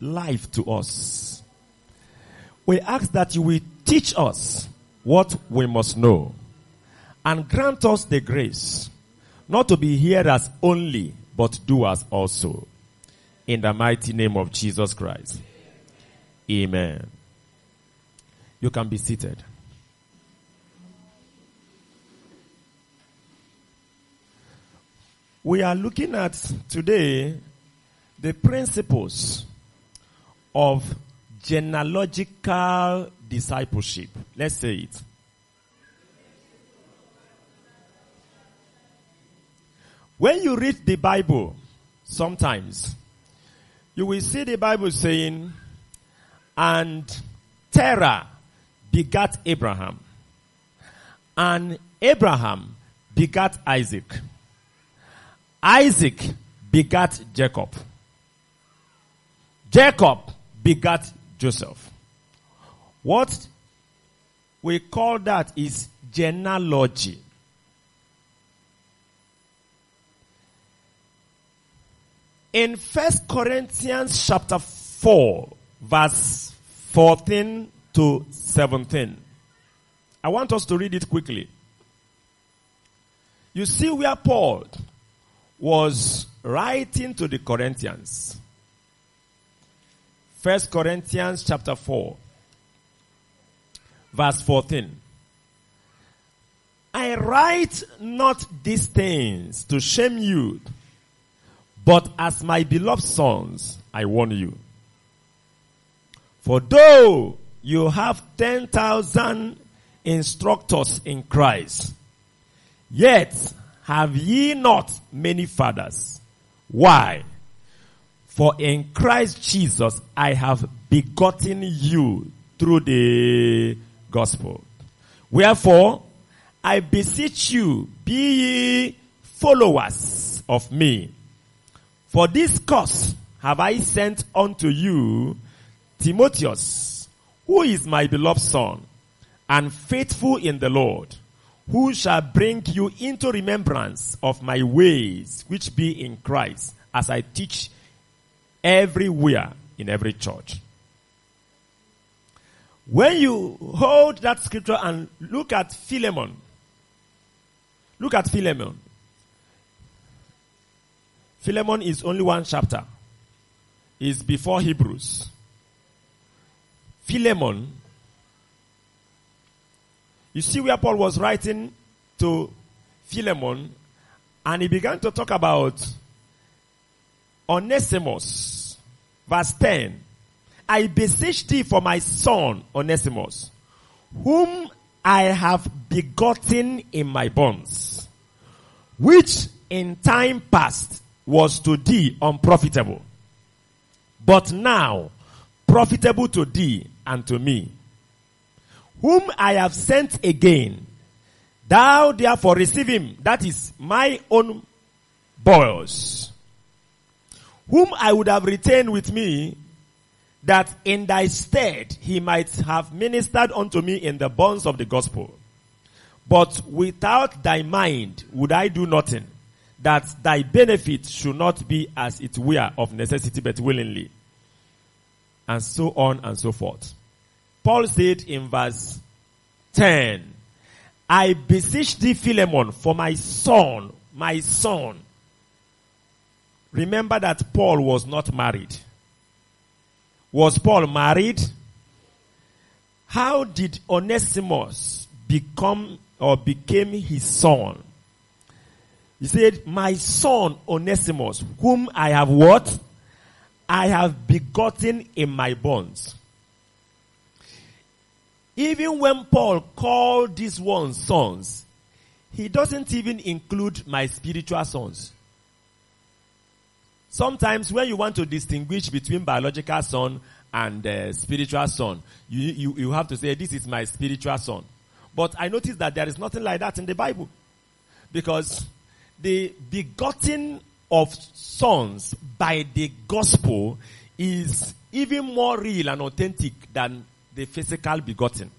life to us. We ask that you will teach us what we must know and grant us the grace not to be hearers only, but doers also. In the mighty name of Jesus Christ. Amen. You can be seated. We are looking at today the principles of genealogical discipleship. Let's say it. When you read the Bible, sometimes you will see the Bible saying, and Terah begat Abraham, and Abraham begat Isaac. Isaac begat Jacob. Jacob begat Joseph. What we call that is genealogy. In First Corinthians chapter 4, verse 14 to 17. I want us to read it quickly. You see where Paul was writing to the Corinthians. First Corinthians chapter 4 verse 14. I write not these things to shame you, but as my beloved sons, I warn you. For though you have 10,000 instructors in Christ, yet have ye not many fathers? Why? For in Christ Jesus I have begotten you through the gospel. Wherefore, I beseech you, be ye followers of me. For this cause have I sent unto you Timotheus, who is my beloved son, and faithful in the Lord, who shall bring you into remembrance of my ways, which be in Christ, as I teach everywhere in every church. When you hold that scripture and look at Philemon, look at Philemon. Philemon is only one chapter. It's before Hebrews. Philemon, you see where Paul was writing to Philemon and he began to talk about Onesimus. Verse 10. I beseech thee for my son Onesimus, whom I have begotten in my bonds, which in time past was to thee unprofitable, but now profitable to thee and to me, whom I have sent again. Thou therefore receive him, that is my own boys, whom I would have retained with me that in thy stead he might have ministered unto me in the bonds of the gospel. But without thy mind would I do nothing, that thy benefit should not be as it were of necessity but willingly. And so on and so forth. Paul said in verse 10, I beseech thee Philemon for my son, my son. Remember that Paul was not married. Was Paul married? How did Onesimus become or became his son? He said, my son Onesimus, whom I have what? I have begotten in my bonds. Even when Paul called these ones sons, he doesn't even include my spiritual sons. Sometimes when you want to distinguish between biological son and uh, spiritual son, you, you, you have to say, this is my spiritual son. But I notice that there is nothing like that in the Bible. Because the begotten of sons by the gospel is even more real and authentic than the physical begotten.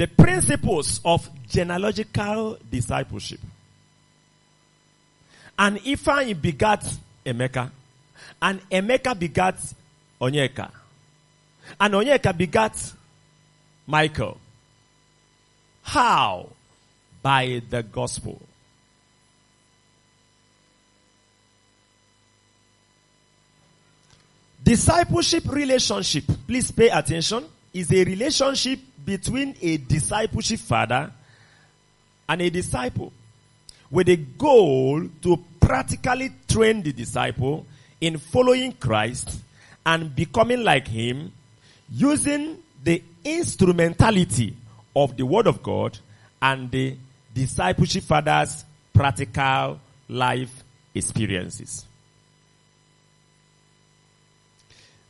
The principles of genealogical discipleship. And Ifan begat Emeka. And Emeka begat Onyeka. And Onyeka begat Michael. How? By the gospel. Discipleship relationship, please pay attention, is a relationship between a discipleship father and a disciple with a goal to practically train the disciple in following Christ and becoming like him using the instrumentality of the word of God and the discipleship father's practical life experiences.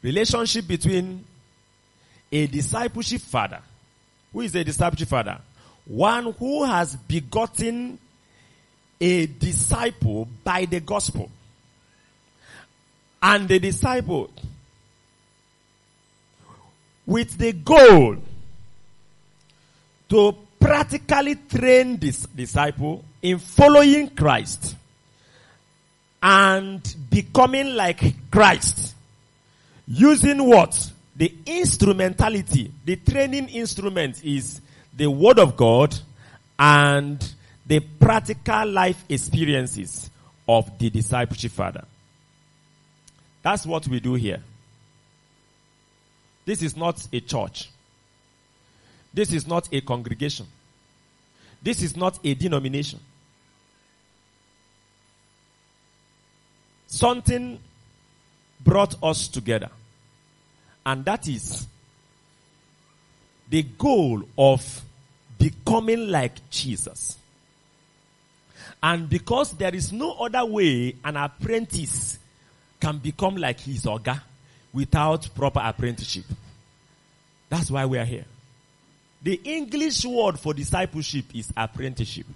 Relationship between a discipleship father. Who is a discipleship father? One who has begotten a disciple by the gospel. And the disciple with the goal to practically train this disciple in following Christ and becoming like Christ using what? The instrumentality, the training instrument is the word of God and the practical life experiences of the discipleship father. That's what we do here. This is not a church. This is not a congregation. This is not a denomination. Something brought us together. And that is the goal of becoming like Jesus. And because there is no other way an apprentice can become like his oga without proper apprenticeship. That's why we are here. The English word for discipleship is apprenticeship.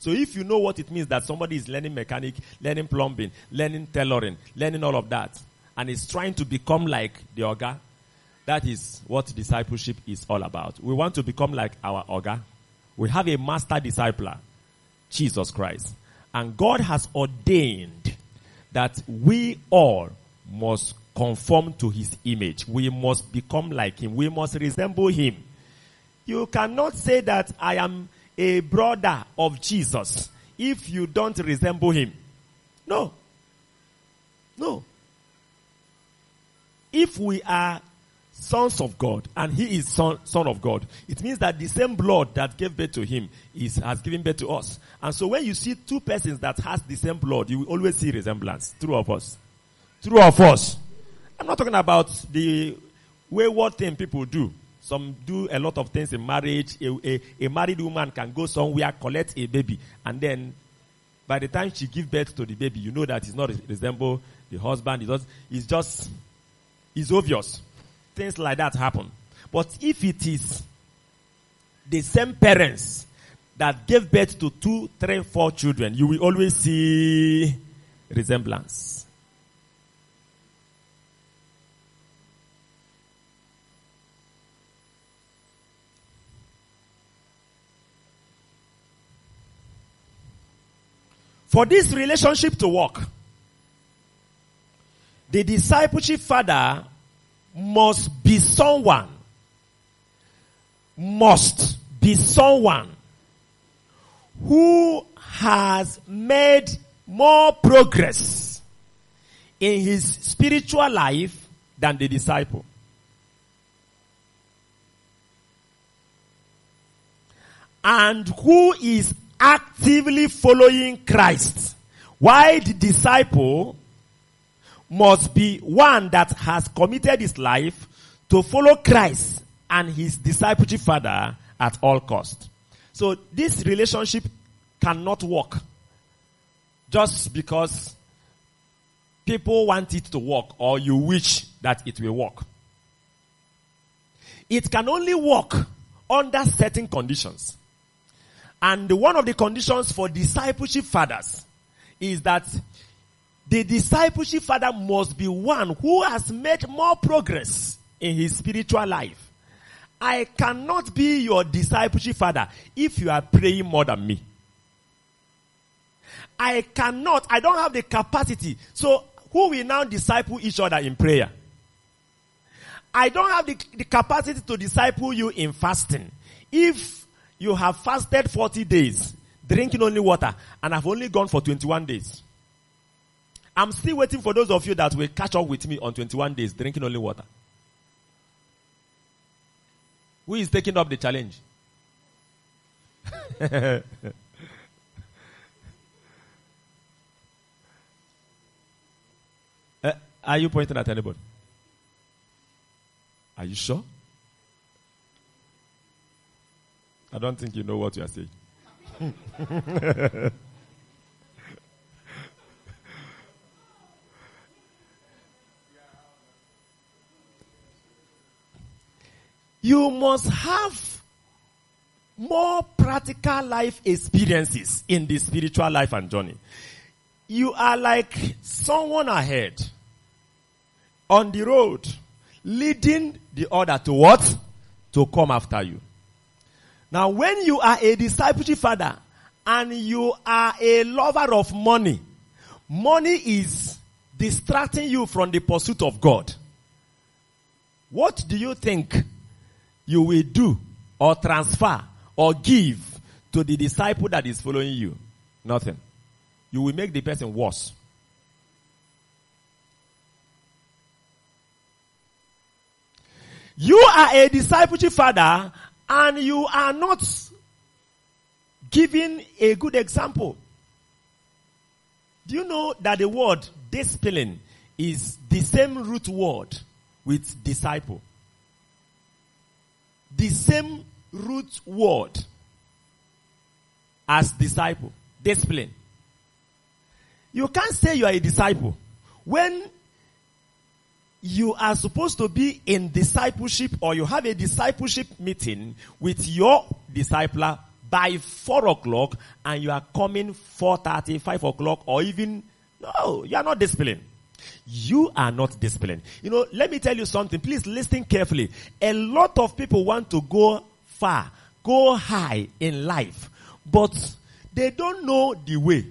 So if you know what it means that somebody is learning mechanic, learning plumbing, learning tailoring, learning all of that, and is trying to become like the Oga, that is what discipleship is all about. We want to become like our Oga. We have a master discipler, Jesus Christ. And God has ordained that we all must conform to his image. We must become like him. We must resemble him. You cannot say that I am a brother of Jesus if you don't resemble him. No. No. If we are sons of God and he is son, son of God, it means that the same blood that gave birth to him is, has given birth to us. And so when you see two persons that has the same blood, you will always see resemblance. True of us. True of us. I'm not talking about the wayward thing people do. Some do a lot of things in marriage. A, a, a, married woman can go somewhere, collect a baby, and then by the time she give birth to the baby, you know that it's not resemble the husband. It's just, it's just, it's obvious. Things like that happen. But if it is the same parents that gave birth to two, three, four children, you will always see resemblance. For this relationship to work, the discipleship father must be someone, must be someone who has made more progress in his spiritual life than the disciple. And who is actively following Christ. Why the disciple must be one that has committed his life to follow Christ and his discipleship father at all cost. So this relationship cannot work just because people want it to work or you wish that it will work. It can only work under certain conditions. And one of the conditions for discipleship fathers is that the discipleship father must be one who has made more progress in his spiritual life. I cannot be your discipleship father if you are praying more than me. I cannot, I don't have the capacity. So who will now disciple each other in prayer? I don't have the, the capacity to disciple you in fasting. If you have fasted 40 days, drinking only water, and I've only gone for 21 days. I'm still waiting for those of you that will catch up with me on 21 days, drinking only water. Who is taking up the challenge? uh, are you pointing at anybody? Are you sure? I don't think you know what you are saying. you must have more practical life experiences in the spiritual life and journey. You are like someone ahead on the road leading the other to what? To come after you. Now when you are a discipleship father and you are a lover of money, money is distracting you from the pursuit of God. What do you think you will do or transfer or give to the disciple that is following you? Nothing. You will make the person worse. You are a discipleship father and you are not giving a good example. Do you know that the word discipline is the same root word with disciple? The same root word as disciple. Discipline. You can't say you are a disciple when you are supposed to be in discipleship or you have a discipleship meeting with your discipler by four o'clock and you are coming 4.30, 5 o'clock or even, no, you are not disciplined. You are not disciplined. You know, let me tell you something. Please listen carefully. A lot of people want to go far, go high in life, but they don't know the way.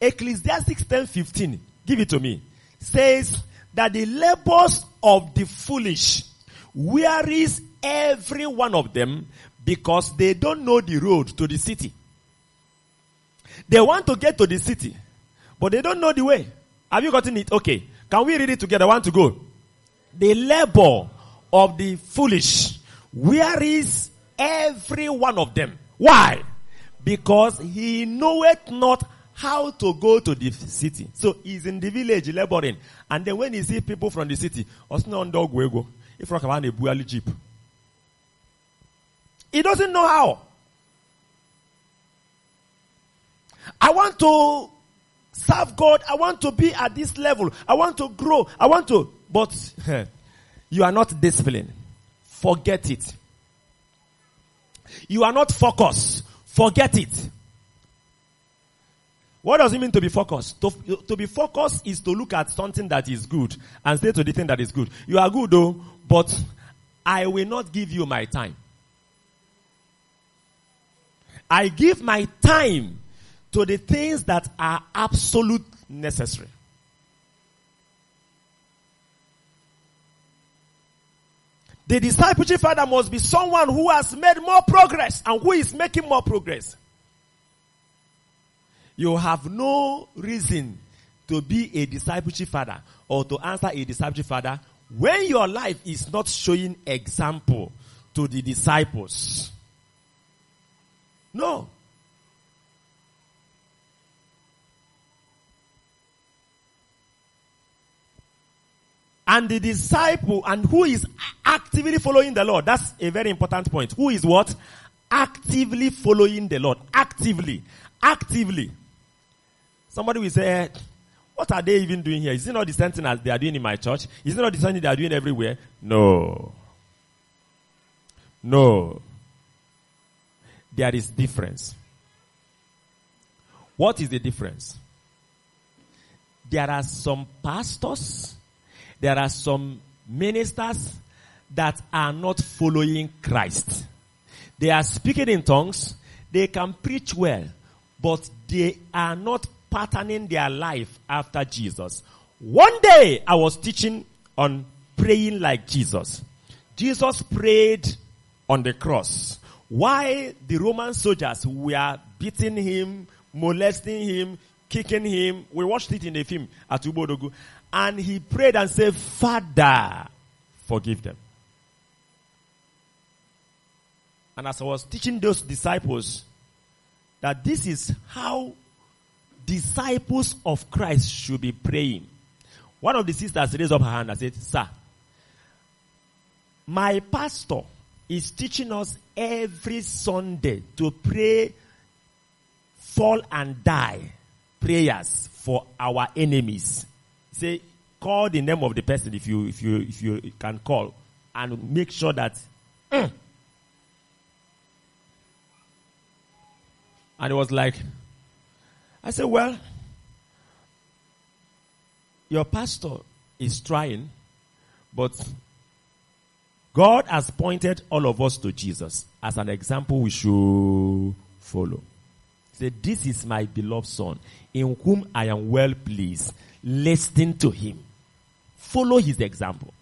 Ecclesiastes 10 15 give it to me, says that the labors of the foolish wearies every one of them because they don't know the road to the city. They want to get to the city, but they don't know the way. Have you gotten it? Okay. Can we read it together? I want to go? The labor of the foolish wearies every one of them. Why? Because he knoweth not how to go to the city. So he's in the village laboring. And then when he see people from the city. He doesn't know how. I want to serve God. I want to be at this level. I want to grow. I want to, but you are not disciplined. Forget it. You are not focused. Forget it. What does it mean to be focused? To, to be focused is to look at something that is good and say to the thing that is good. You are good though, but I will not give you my time. I give my time to the things that are absolute necessary. The discipleship father must be someone who has made more progress and who is making more progress. You have no reason to be a discipleship father or to answer a discipleship father when your life is not showing example to the disciples. No. And the disciple, and who is actively following the Lord. That's a very important point. Who is what? Actively following the Lord. Actively. Actively. Somebody will say, eh, what are they even doing here? Is it not the same thing as they are doing in my church? Is it not the same thing they are doing everywhere? No. No. There is difference. What is the difference? There are some pastors, there are some ministers that are not following Christ. They are speaking in tongues, they can preach well, but they are not patterning their life after Jesus. One day I was teaching on praying like Jesus. Jesus prayed on the cross. Why the Roman soldiers were beating him, molesting him, kicking him. We watched it in the film at Ubodogu. And he prayed and said, Father, forgive them. And as I was teaching those disciples that this is how disciples of Christ should be praying. One of the sisters raised up her hand and said, Sir, my pastor is teaching us every Sunday to pray, fall and die prayers for our enemies. Say, call the name of the person if you, if you, if you can call and make sure that, mm. and it was like, I said, well, your pastor is trying, but God has pointed all of us to Jesus as an example we should follow. Say, this is my beloved son in whom I am well pleased. Listen to him. Follow his example.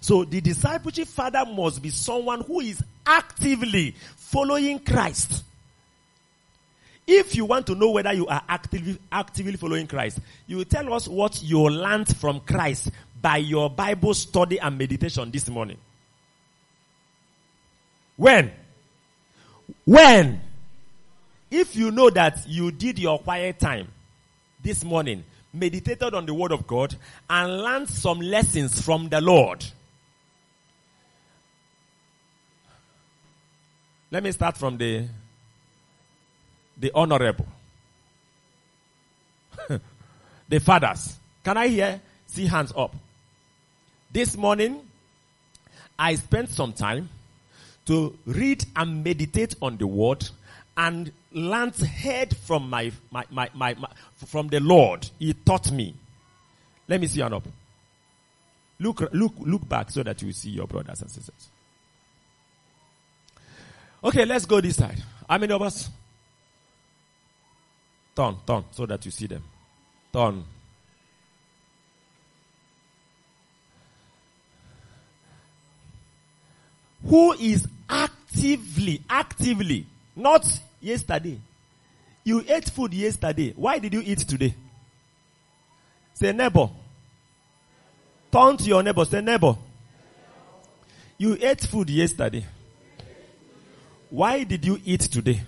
So the discipleship father must be someone who is actively following Christ. If you want to know whether you are actively, actively following Christ, you will tell us what you learned from Christ by your Bible study and meditation this morning. When? When? If you know that you did your quiet time this morning, meditated on the Word of God, and learned some lessons from the Lord. Let me start from the the honorable. the fathers. Can I hear? See hands up. This morning, I spent some time to read and meditate on the word and learned heard from my, my, my, my, my from the Lord. He taught me. Let me see hand up. Look, look, look back so that you see your brothers and sisters. Okay, let's go this side. How many of us? Turn, turn, so that you see them. Turn. Who is actively, actively, not yesterday. You ate food yesterday. Why did you eat today? Say neighbor. Turn to your neighbor. Say neighbor. You ate food yesterday. Why did you eat today?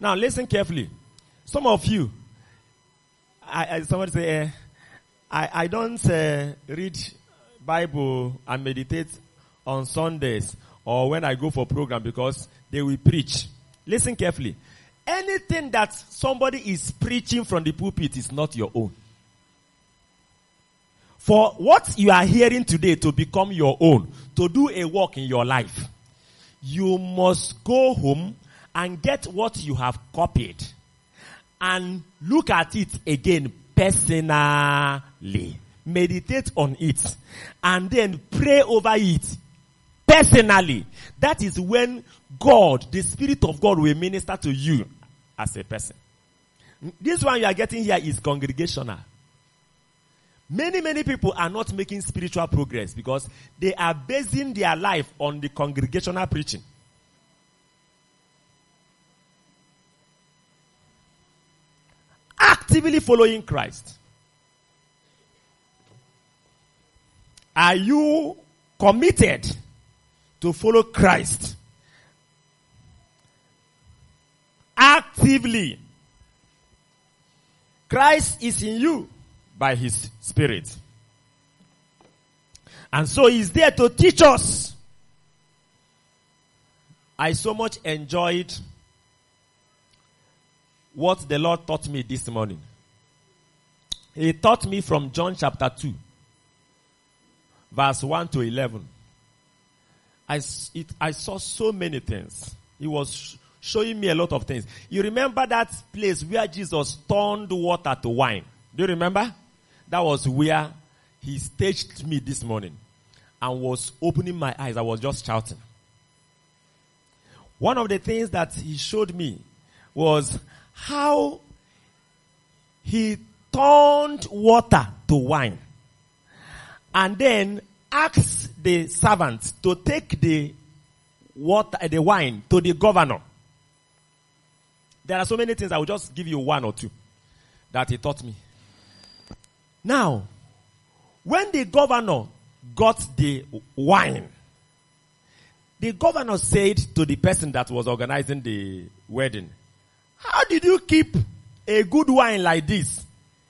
Now listen carefully. Some of you, I, I somebody say, eh, I, I don't uh, read Bible and meditate on Sundays or when I go for program because they will preach. Listen carefully. Anything that somebody is preaching from the pulpit is not your own. For what you are hearing today to become your own, to do a work in your life, you must go home and get what you have copied and look at it again personally. Meditate on it and then pray over it personally. That is when God, the Spirit of God will minister to you as a person. This one you are getting here is congregational. Many, many people are not making spiritual progress because they are basing their life on the congregational preaching. actively following Christ? Are you committed to follow Christ? Actively Christ is in you by his spirit. And so he's there to teach us. I so much enjoyed what the Lord taught me this morning. He taught me from John chapter 2, verse 1 to 11. I, it, I saw so many things. He was showing me a lot of things. You remember that place where Jesus turned water to wine? Do you remember? That was where he staged me this morning and was opening my eyes. I was just shouting. One of the things that he showed me was how he turned water to wine and then asked the servants to take the water, the wine to the governor. There are so many things. I will just give you one or two that he taught me. Now, when the governor got the wine, the governor said to the person that was organizing the wedding, how did you keep a good wine like this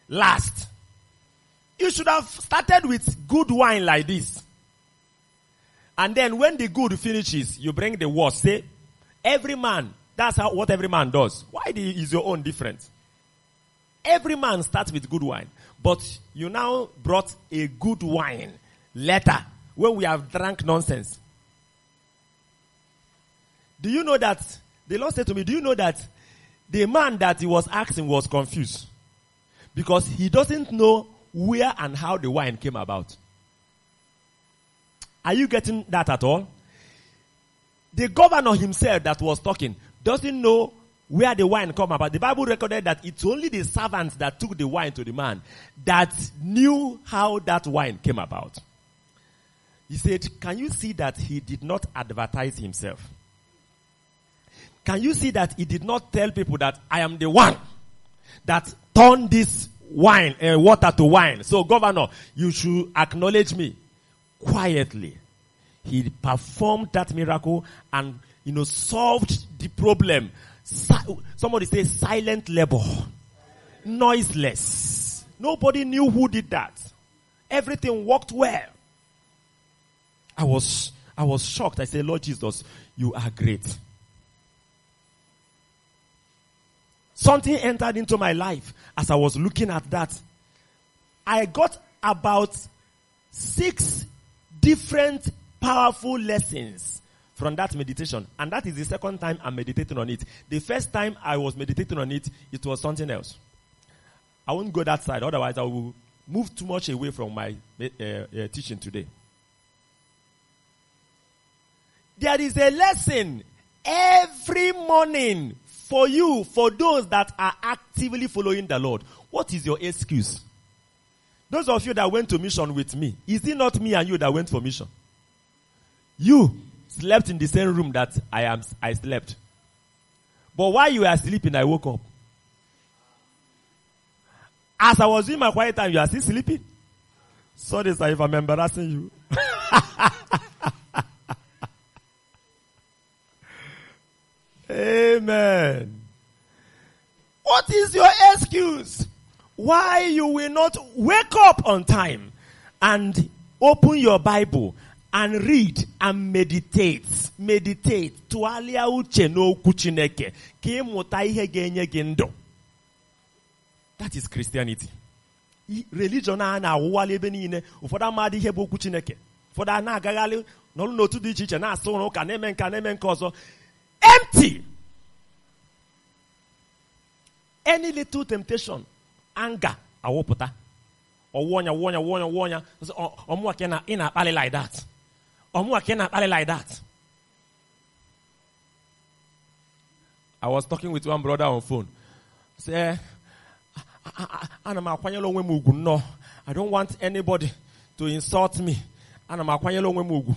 last? You should have started with good wine like this. And then when the good finishes, you bring the worst. Say, every man, that's how, what every man does. Why the, is your own different? Every man starts with good wine. But you now brought a good wine later when we have drank nonsense. Do you know that the Lord said to me, do you know that the man that he was asking was confused? Because he doesn't know where and how the wine came about. Are you getting that at all? The governor himself that was talking doesn't know where the wine come about. The Bible recorded that it's only the servants that took the wine to the man that knew how that wine came about. He said, can you see that he did not advertise himself? Can you see that he did not tell people that I am the one that turned this wine, uh, water to wine. So governor, you should acknowledge me quietly. He performed that miracle and, you know, solved the problem. Si- somebody say silent labor. Noiseless. Nobody knew who did that. Everything worked well. I was, I was shocked. I said, Lord Jesus, you are great. Something entered into my life as I was looking at that. I got about six different powerful lessons from that meditation. And that is the second time I'm meditating on it. The first time I was meditating on it, it was something else. I won't go that side, otherwise I will move too much away from my uh, uh, teaching today. There is a lesson every morning for you, for those that are actively following the Lord. What is your excuse? Those of you that went to mission with me, is it not me and you that went for mission? You slept in the same room that I am, I slept. But while you were sleeping, I woke up. As I was in my quiet time, you are still sleeping. Sorry, sir, if I'm embarrassing you. Amen. What is your excuse? Why you will not wake up on time and open your Bible and read and meditate. Meditate. Tụgharịa uche n'okwu Chineke ka ịmụta ihe ga-enye gị ndụ. That is Christianity. Religion a na-awụwalị ebe niile. Ụfọdụ amadị ihe bụ okwu Chineke. Ụfọdụ a na-agagharị n'ọrụ n'otu dị iche iche na-asụ ụrụ ụka na-eme nka na-eme nke ọzọ. Empty. Any little temptation, anger, awụpụta. Ọwụ ọnya, wụ ọnya, wụ ọnya, wụ ọnya. Ọmụwa ka ị na-akpali like that. Ọmụwa ka ị na-akpali like that. I was talking with one brother on phone. Say, ana m akwanyere onwe m ugwu. I don't want anybody to insult me. Ana m akwanyere onwe m ugwu.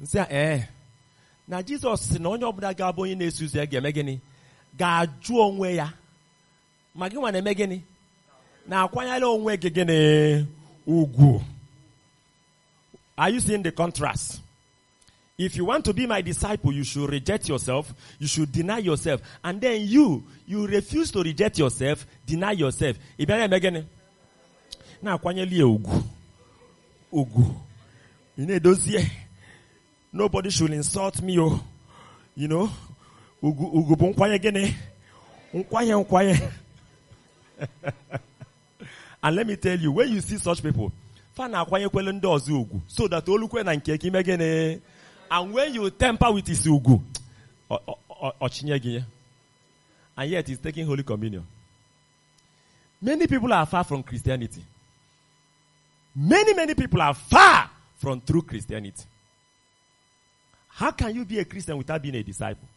Nsị ee. Na Jizọs sị na onye ọbụla ga-abụ onye na-eso ya ga-eme gịnị? Ga-ajụ onwe ya. Ma gị nwa na-eme gịnị? Na-akwanyere onwe gị gịnị? Ugwu. Are you seeing the contrast? If you want to be my disciple, you should reject yourself. You should deny yourself. And then you, you refuse to reject yourself, deny yourself. Ibiana megene. Na kwanyeli ugu. Ugu. You know, those here. Nobody should insult me, oh. You know. Bu nkwanye gene. Nkwanye, nkwanye. And let me tell you, when you see such people, fa na akwanyekwele ndị ọzọ ugwu so that olukwe na nke ka ime gịnị and when you temper with his ugwu ọchinye gị ya and yet he's taking holy communion many people are far from christianity many many people are far from true christianity how can you be a christian without being a disciple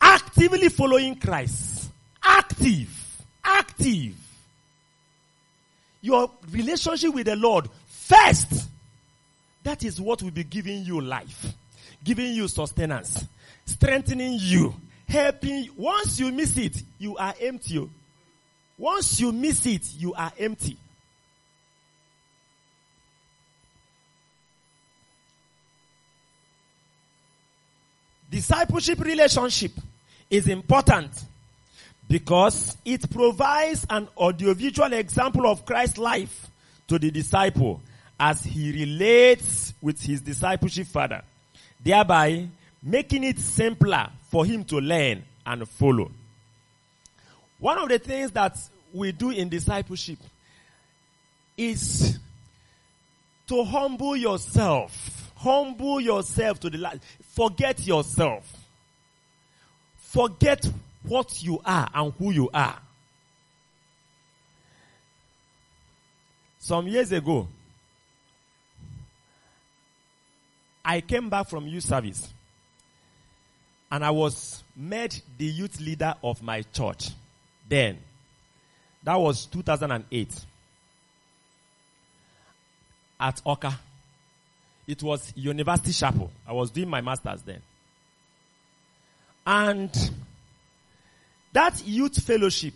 actively following christ active active your relationship with the Lord first. That is what will be giving you life, giving you sustenance, strengthening you, helping. Once you miss it, you are empty. Once you miss it, you are empty. Discipleship relationship is important because it provides an audiovisual example of Christ's life to the disciple as he relates with his discipleship father, thereby making it simpler for him to learn and follow. One of the things that we do in discipleship is to humble yourself. Humble yourself to the last. Forget yourself. Forget what you are and who you are. Some years ago, I came back from youth service and I was made the youth leader of my church. Then, that was 2008 at Awka. It was University Chapel. I was doing my master's then. And that youth fellowship,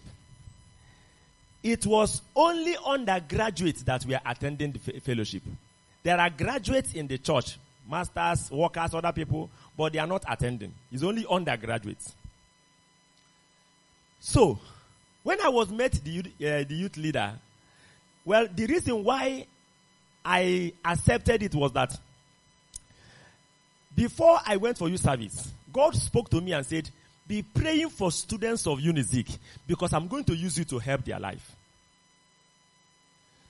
it was only undergraduates that were attending the fellowship. There are graduates in the church, masters, workers, other people, but they are not attending. It's only undergraduates. So, when I was met the uh, the youth leader, well, the reason why I accepted it was that before I went for youth service, God spoke to me and said, be praying for students of Unizik because I'm going to use you to help their life.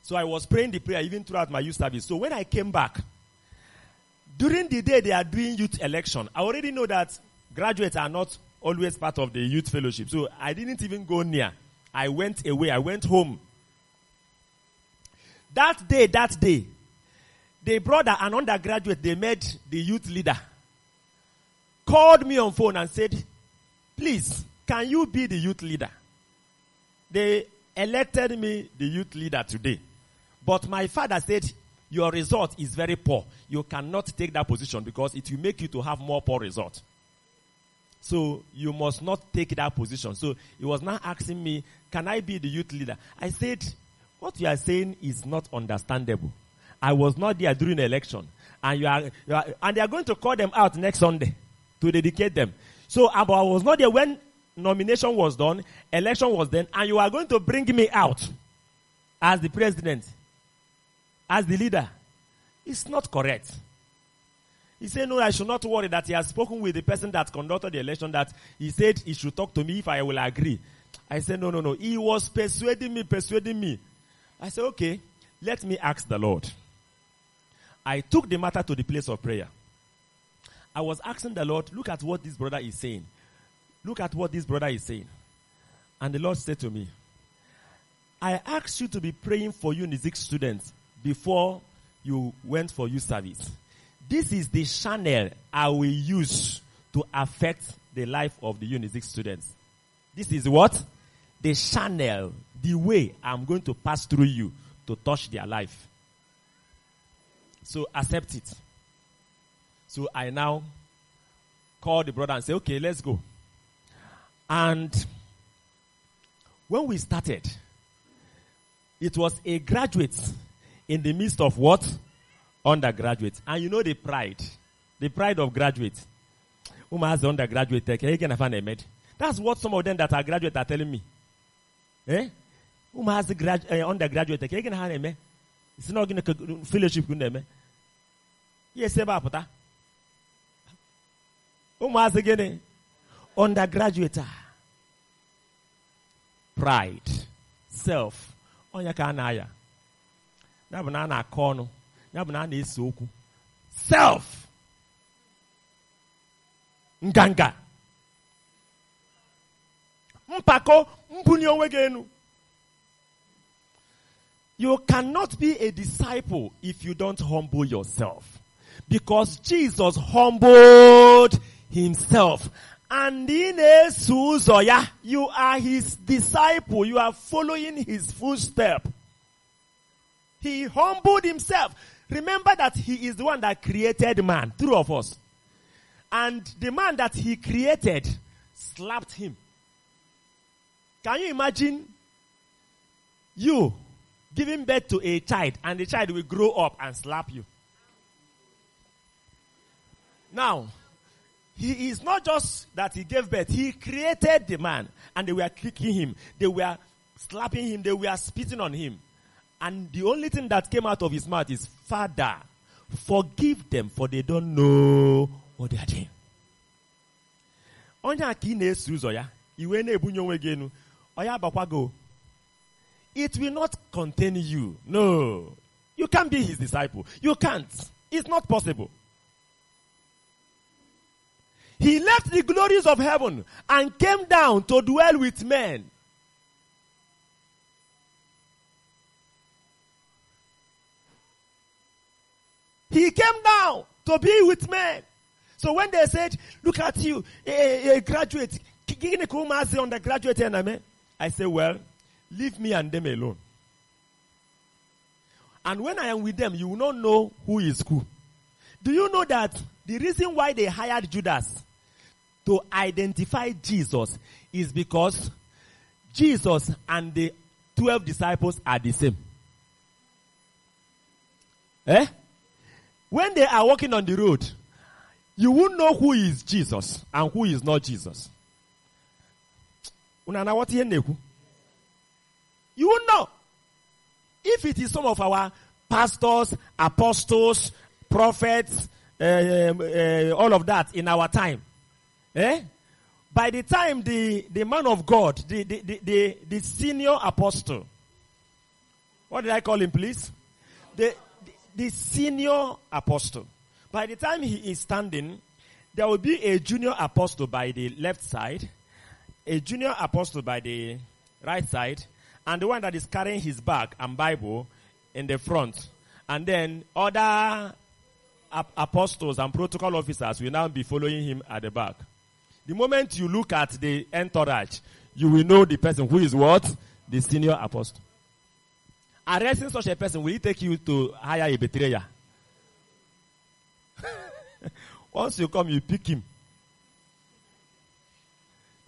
So I was praying the prayer even throughout my youth service. So when I came back, during the day they are doing youth election, I already know that graduates are not always part of the youth fellowship. So I didn't even go near. I went away. I went home. That day, that day, the brother, an undergraduate, they made the youth leader, called me on phone and said, please, can you be the youth leader? They elected me the youth leader today. But my father said, your result is very poor. You cannot take that position because it will make you to have more poor result. So you must not take that position. So he was now asking me, can I be the youth leader? I said, what you are saying is not understandable. I was not there during the election. And you are, you are and they are going to call them out next Sunday to dedicate them. So ah, but I was not there when nomination was done, election was done, and you are going to bring me out as the president, as the leader. It's not correct. He said, no, I should not worry that he has spoken with the person that conducted the election that he said he should talk to me if I will agree. I said, no, no, no. He was persuading me, persuading me. I said, okay, let me ask the Lord. I took the matter to the place of prayer. I was asking the Lord, look at what this brother is saying. Look at what this brother is saying. And the Lord said to me, I asked you to be praying for Unizik students before you went for youth service. This is the channel I will use to affect the life of the Unizik students. This is what? The channel, the way I'm going to pass through you to touch their life. So accept it. So I now call the brother and say, okay, let's go. And when we started, it was a graduate in the midst of what? undergraduate. And you know the pride. The pride of graduates. Whom has the undergraduate med? That's what some of them that are graduate are telling me. Eh? Whom has the grad, uh, undergraduate take? Hey, can I find a med? It's not going to fellowship with them. Yes, eba pụta. Ụmụazị gịnị? Undergraduate. Pride. Self. Onye ka a na-aya. Ya bụ na a na-akọ ọnụ. Ya bụ na a na-ese okwu. Self. Nganga. Mpako. Mbunye onwe gị enu. You cannot be a disciple if you don't humble yourself. Because Jesus humbled himself. And in a you are his disciple. You are following his footstep. He humbled himself. Remember that he is the one that created man, through of us. And the man that he created slapped him. Can you imagine you giving birth to a child and the child will grow up and slap you? Now, he is not just that he gave birth, he created the man and they were kicking him, they were slapping him, they were spitting on him. And the only thing that came out of his mouth is, Father, forgive them for they don't know what they are doing. Onye a ka ị na-eso ụzọ ya, iwe na-ebunye onwe gị enu, ọ ya abakwago. It will not contain you. No. You can't be his disciple. You can't. It's not possible. He left the glories of heaven and came down to dwell with men. He came down to be with men. So when they said, look at you, a, a graduate, undergraduate, I say, well, leave me and them alone. And when I am with them, you will not know who is who. Do you know that the reason why they hired Judas to identify Jesus is because Jesus and the 12 disciples are the same. Eh? When they are walking on the road, you won't know who is Jesus and who is not Jesus. Unana You won't know. If it is some of our pastors, apostles, prophets, uh, uh, all of that in our time, eh? By the time the, the man of God, the, the, the, the senior apostle, what did I call him, please? The, the senior apostle. By the time he is standing, there will be a junior apostle by the left side, a junior apostle by the right side, and the one that is carrying his bag and Bible in the front. And then other ap- apostles and protocol officers will now be following him at the back. The moment you look at the entourage, you will know the person who is what? The senior apostle. Arresting such a person, will it take you to hire a betrayer? Once you come, you pick him.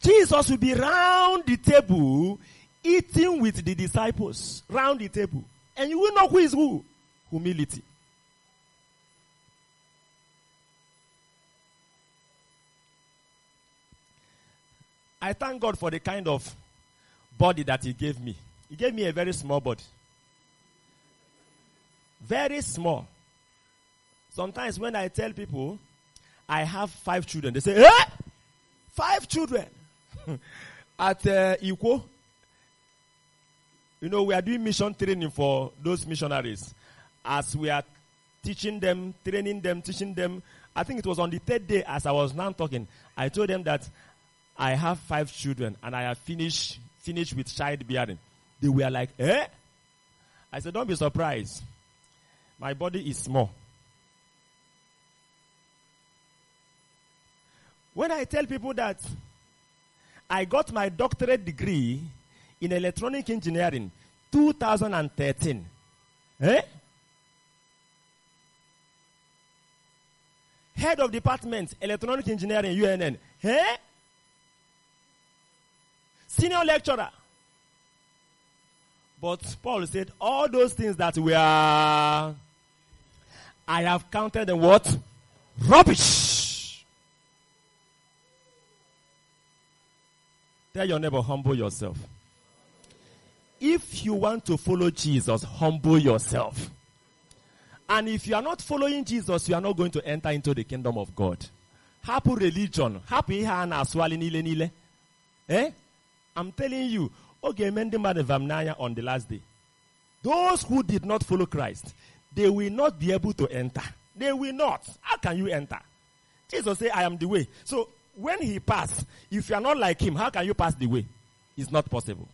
Jesus will be round the table eating with the disciples. Round the table. And you will know who is who. Humility. I thank God for the kind of body that He gave me. He gave me a very small body. Very small. Sometimes when I tell people I have five children, they say, eh? Five children. At uh, Ikwo, you know, we are doing mission training for those missionaries. As we are teaching them, training them, teaching them. I think it was on the third day as I was now talking, I told them that I have five children and I have finished, finished with childbearing. They were like, eh? I said, don't be surprised. My body is small. When I tell people that I got my doctorate degree in electronic engineering 2013, eh? Head of department electronic engineering UNN, eh? Senior lecturer. But Paul said all those things that were I have counted them what? Rubbish. Tell your neighbor, humble yourself. If you want to follow Jesus, humble yourself. And if you are not following Jesus, you are not going to enter into the kingdom of God. Happy religion. Happy ihe a niile niile. Eh? I'm telling you, oge eme ndị mmadụ on the last day. Those who did not follow Christ, they will not be able to enter. They will not. How can you enter? Jesus said, I am the way. So when he passed, if you are not like him, how can you pass the way? It's not possible.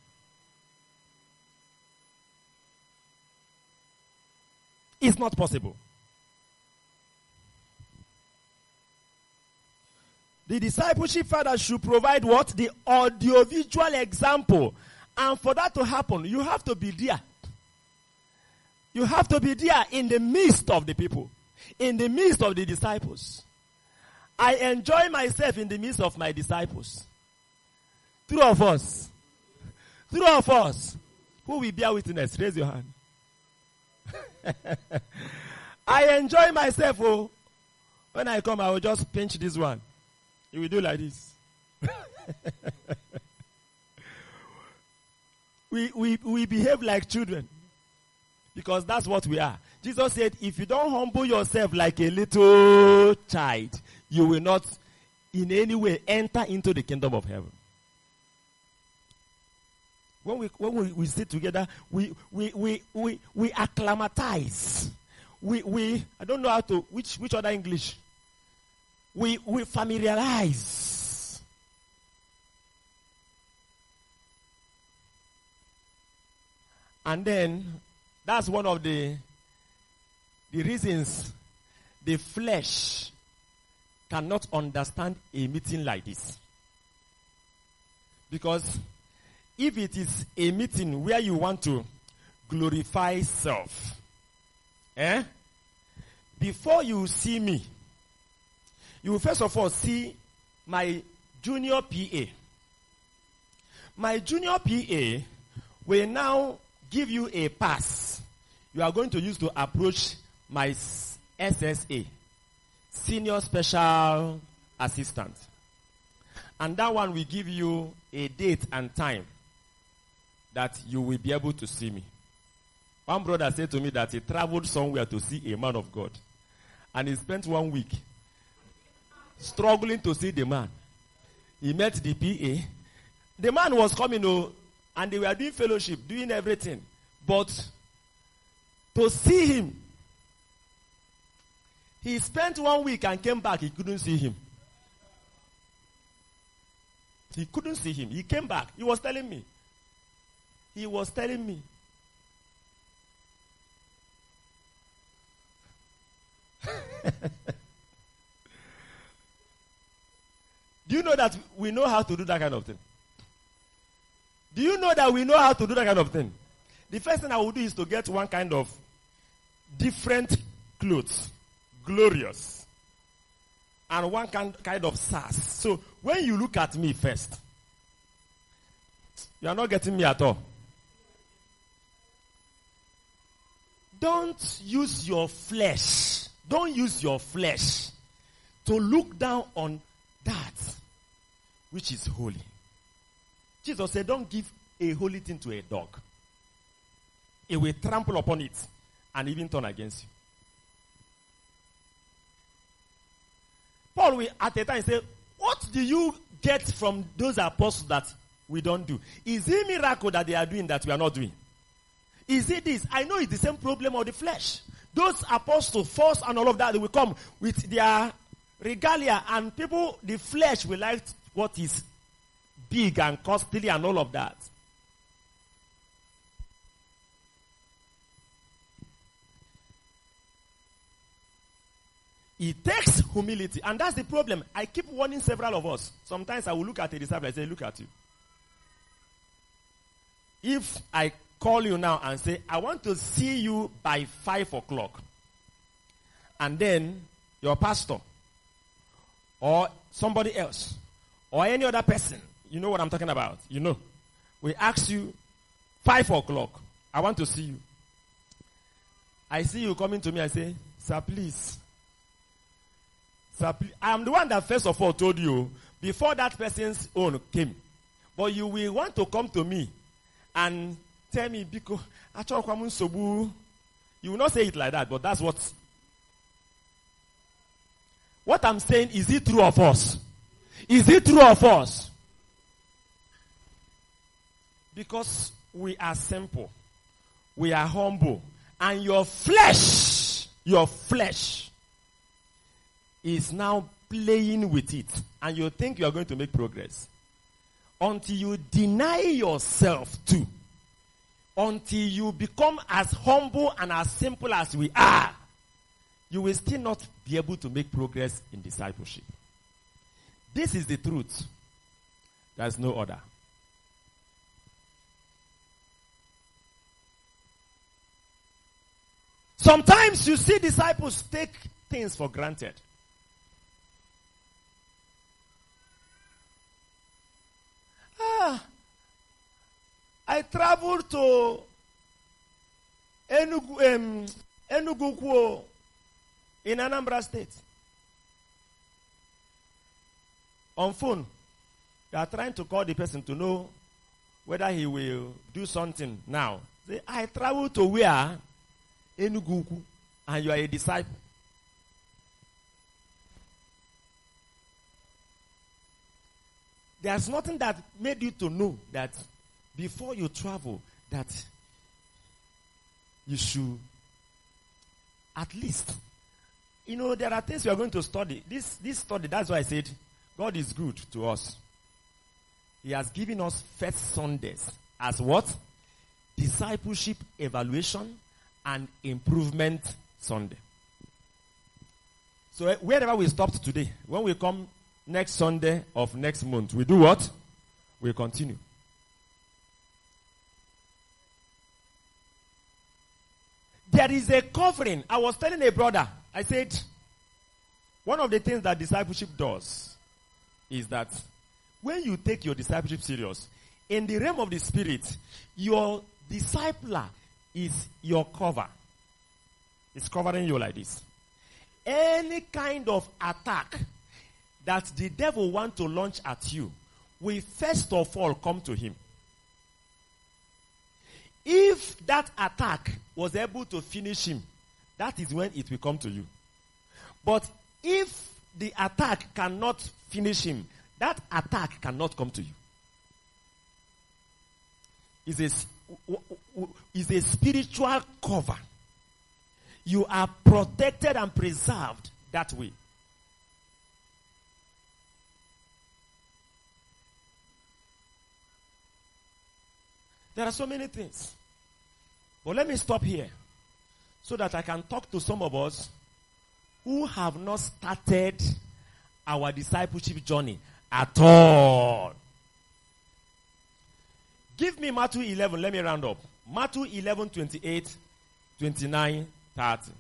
It's not possible. The discipleship father should provide what? The audiovisual example. And for that to happen, you have to be there. You have to be there in the midst of the people, in the midst of the disciples. I enjoy myself in the midst of my disciples. Three of us. Three of us. Who will bear witness? Raise your hand. I enjoy myself. Oh, when I come, I will just pinch this one. He will do like this. we, we, we behave like children because that's what we are. Jesus said, if you don't humble yourself like a little child, you will not in any way enter into the kingdom of heaven. When we, when we, we sit together, we, we, we, we, we acclimatize. We, we, I don't know how to, which, which other English? We, we familiarize. And then, that's one of the, the reasons the flesh cannot understand a meeting like this. Because if it is a meeting where you want to glorify self, eh? Before you see me, you will first of all see my junior PA. My junior PA will now give you a pass you are going to use to approach my SSA, Senior Special Assistant. And that one will give you a date and time that you will be able to see me. One brother said to me that he traveled somewhere to see a man of God. And he spent one week struggling to see the man. He met the PA. The man was coming, oh, and they were doing fellowship, doing everything. But to see him, he spent one week and came back. He couldn't see him. He couldn't see him. He came back. He was telling me. He was telling me. do you know that we know how to do that kind of thing? Do you know that we know how to do that kind of thing? The first thing I will do is to get one kind of different clothes, glorious, and one kind, kind of sass. So when you look at me first, you are not getting me at all. Don't use your flesh. Don't use your flesh to look down on that which is holy. Jesus said, Don't give a holy thing to a dog. It will trample upon it and even turn against you. Paul will at a time say, What do you get from those apostles that we don't do? Is it miracle that they are doing that we are not doing? Is it this? I know it's the same problem of the flesh. Those apostles, force and all of that, they will come with their regalia, and people, the flesh will like what is big and costly and all of that. It takes humility, and that's the problem. I keep warning several of us. Sometimes I will look at a disciple and say, Look at you. If I call you now and say, I want to see you by five o'clock, and then your pastor or somebody else or any other person, you know what I'm talking about, you know, we ask you five o'clock, I want to see you. I see you coming to me and say, Sir, please. Sir, please. I am the one that first of all told you before that person's own came. But you will want to come to me and tell me because you will not say it like that, but that's what what I'm saying, is it true of us? Is it true of us? Because we are simple. We are humble. And your flesh, your flesh is now playing with it. And you think you are going to make progress. Until you deny yourself too. Until you become as humble and as simple as we are you will still not be able to make progress in discipleship. This is the truth. There's no other. Sometimes you see disciples take things for granted. Ah, I traveled to Enugu, um, in Anambra State. On phone, they are trying to call the person to know whether he will do something now. Say, I travel to where? Enugu, and you are a disciple. There's nothing that made you to know that before you travel, that you should at least you know, there are things we are going to study. This, this study, that's why I said God is good to us. He has given us first Sundays as what? Discipleship evaluation and improvement Sunday. So eh, wherever we stopped today, when we come next Sunday of next month, we do what? We continue. There is a covering. I was telling a brother, I said, one of the things that discipleship does is that when you take your discipleship serious, in the realm of the spirit, your discipler is your cover. It's covering you like this. Any kind of attack that the devil want to launch at you will first of all come to him. If that attack was able to finish him, that is when it will come to you. But if the attack cannot finish him, that attack cannot come to you. Is a, is a spiritual cover. You are protected and preserved that way. There are so many things. But let me stop here so that I can talk to some of us who have not started our discipleship journey at all. Give me Matthew 11. Let me round up. Matthew 11, 28, 29, 30.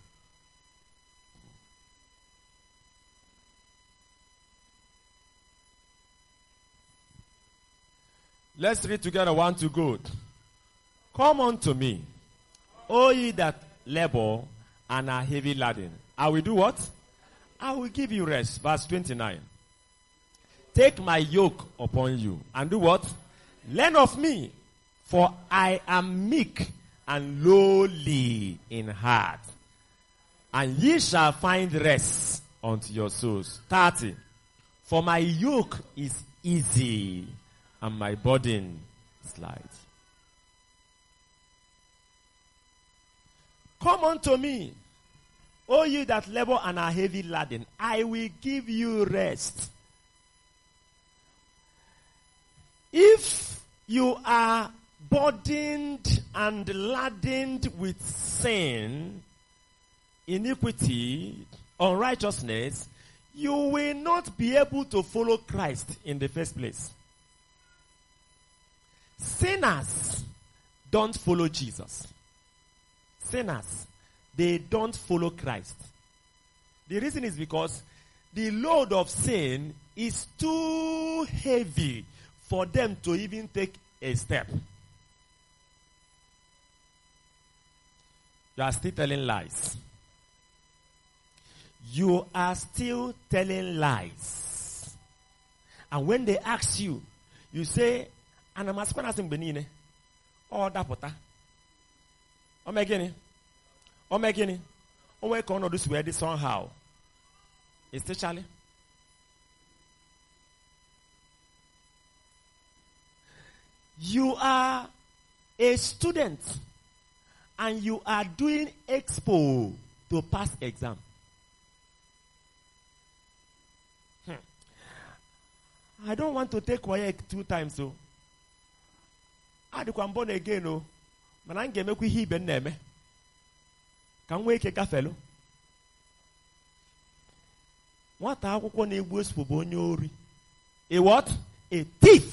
Let's read together one to good. Come unto me, all ye that labor and are heavy laden. I will do what? I will give you rest. Verse 29. Take my yoke upon you and do what? Learn of me, for I am meek and lowly in heart. And ye shall find rest unto your souls. 30. For my yoke is easy and my burden is light. Come unto me, O ye that labor and are heavy laden, I will give you rest. If you are burdened and laden with sin, iniquity, unrighteousness, you will not be able to follow Christ in the first place. Sinners don't follow Jesus sinners, they don't follow Christ. The reason is because the load of sin is too heavy for them to even take a step. You are still telling lies. you are still telling lies. And when they ask you, you say, ana m asịkwa na asị mgbe niile ọ dapụta o mee gịnị o mee gịnị o nwee ka ọnọdụ si wee dị somehow especially you are a student and you are doing expo to pass exam. Hmm. I don't want to take WAEC two times so adịkwa mbọ na again o mana m ga-emekwa ihe ibe m na-eme ka m nwee ike gafelu nwata akwụkwọ na-egbu osipụ bụ onye ori a what a thief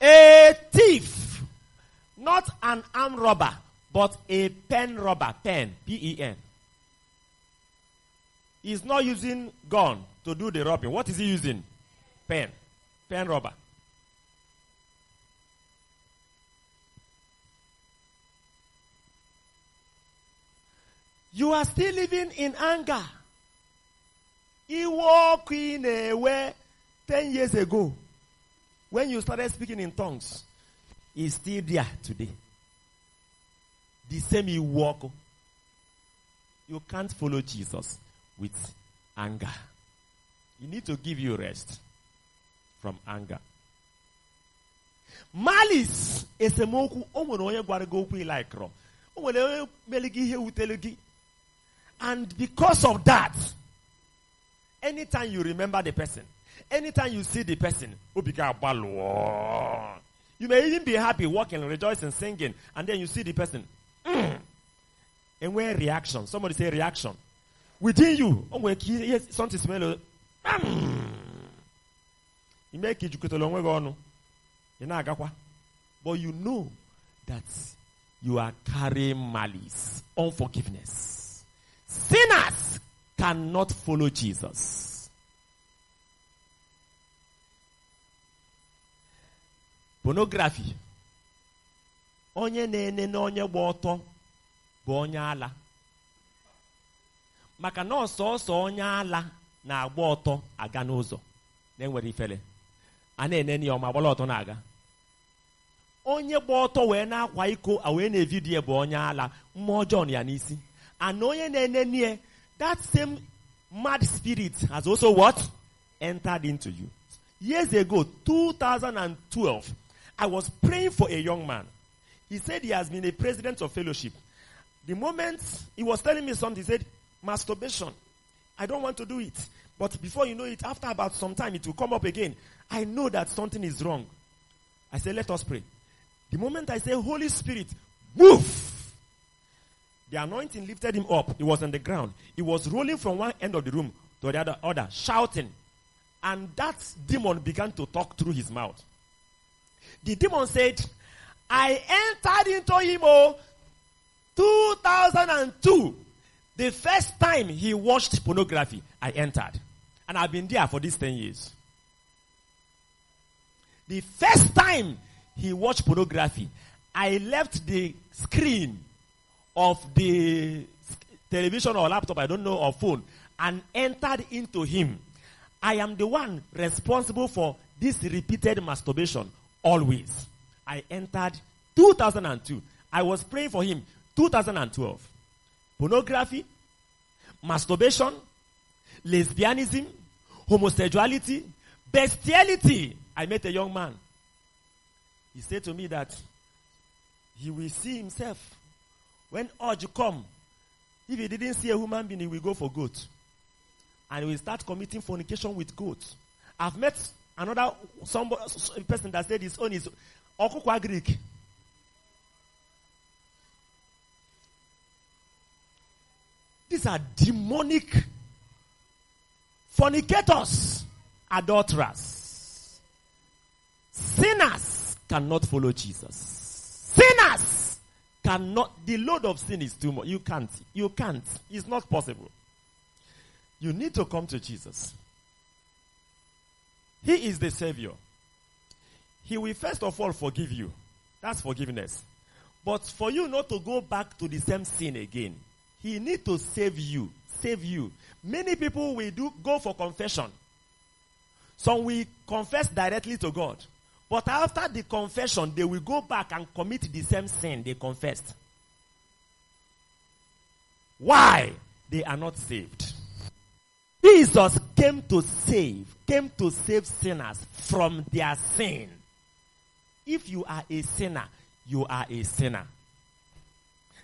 a thief not an arm robber but a pen robber pen p-e-n He's not using gun to do the robbing. What is he using? Pen. Pen robber. You are still living in anger. Iwe ọkụ ị na-ewe 10 years ago when you started speaking in tongues is still there today. The same ọkụ. You can't follow Jesus with anger. You need to give you rest from anger. Malice esemokwu o nwere onye gwara gị okwu ịlaikrọ o nwere onye mere gị ihe wutere gị and because of that anytime you remember the person anytime you see the person you may even be happy walking rejoicing singing and then you see the person mm. enwee reaction? Somebody say reaction. Within you ihe something smell gị ọnụ ị na-agakwa but you know that you are carrying malice unforgiveness sinners cannot follow jesus. Pornography. Onye na-ene na onye gba ọtọ bụ onye ala. Maka na ọsọsọ onye ala na-agba ọtọ aga n'ụzọ na-enwere ifele. A na-ene ya ọma gbara ọtọ na-aga. Onye gba ọtọ wee na-akwa iko wee na-evidiyo bụ onye ala mmụọ ọjọọ ya n'isi. Onye that same mad spirit has also what entered into you years ago 2012 i was praying for a young man he said he has been a president of fellowship the moment he was telling me something he said masturbation. I don't want to do it. But before you know it, after about some time, it will come up again. I know that something is wrong. I say, let us pray. The moment I say, Holy Spirit, move. The anointing lifted him up. He was on the ground. He was rolling from one end of the room to the other, other shouting. And that demon began to talk through his mouth. The demon said, I entered into him, oh, 2002. The first time he watched pornography, I entered. And I've been there for these 10 years. The first time he watched pornography, I left the screen of the television or laptop, I don't know, or phone, and entered into him. I am the one responsible for this repeated masturbation always. I entered 2002. I was praying for him 2012 pornography, masturbation, lesbianism, homosexuality, bestiality. I met a young man. He said to me that he will see himself when urge come. If he didn't see a human being, he will go for goat. And he will start committing fornication with goats. I've met another somebody, person that said his own is Okukwa Greek. These are demonic fornicators, adulterers. Sinners cannot follow Jesus. Sinners cannot, the load of sin is too much. You can't. You can't. It's not possible. You need to come to Jesus. He is the Savior. He will first of all forgive you. That's forgiveness. But for you not to go back to the same sin again, he need to save you. Save you. Many people will do go for confession. Some will confess directly to God. But after the confession, they will go back and commit the same sin they confessed. Why? They are not saved. Jesus came to save, came to save sinners from their sin. If you are a sinner, you are a sinner.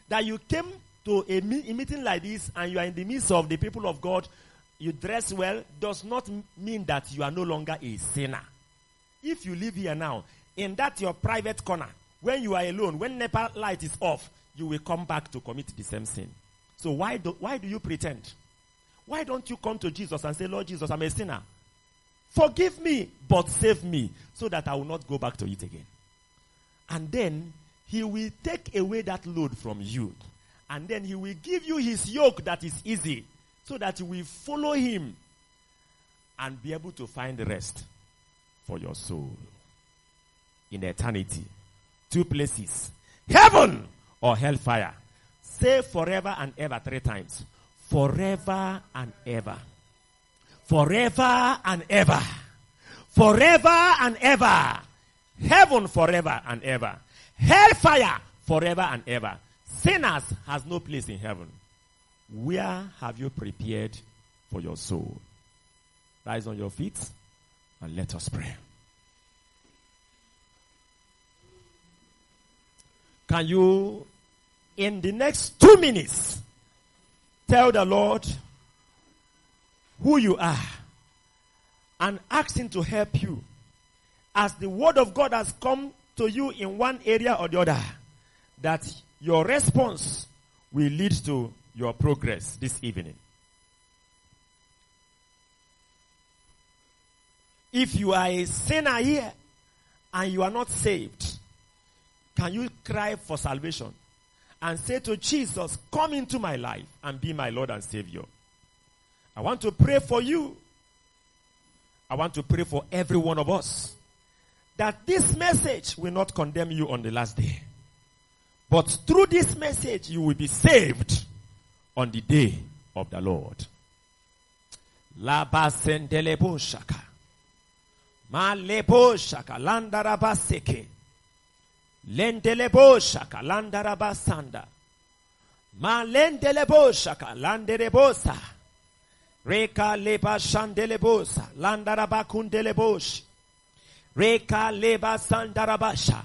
That you came to a, me- a meeting like this and you are in the midst of the people of God, you dress well, does not mean that you are no longer a sinner. If you live here now, in that your private corner, when you are alone, when NEPA light is off, you will come back to commit the same sin. So why do, why do you pretend? Why don't you come to Jesus and say, Lord Jesus, I'm a sinner. Forgive me, but save me, so that I will not go back to it again. And then he will take away that load from you. And then he will give you his yoke that is easy, so that you will follow him and be able to find rest for your soul in eternity. Two places heaven or hellfire. Say forever and ever three times. Forever and ever. Forever and ever. Forever and ever. Heaven forever and ever. Hellfire forever and ever. Sinners has no place in heaven. Where have you prepared for your soul? Rise on your feet let us pray. Can you, in the next two minutes, tell the Lord who you are and ask Him to help you as the Word of God has come to you in one area or the other, that your response will lead to your progress this evening. If you are a sinner here and you are not saved, can you cry for salvation and say to Jesus, Come into my life and be my Lord and Savior? I want to pray for you. I want to pray for every one of us that this message will not condemn you on the last day. But through this message, you will be saved on the day of the Lord. Laba landaraba sanda. Ma lendelebo shaka landerebosa. Reka leba shandelebosa. Landaraba kundelebosh. Reka leba sandarabasha.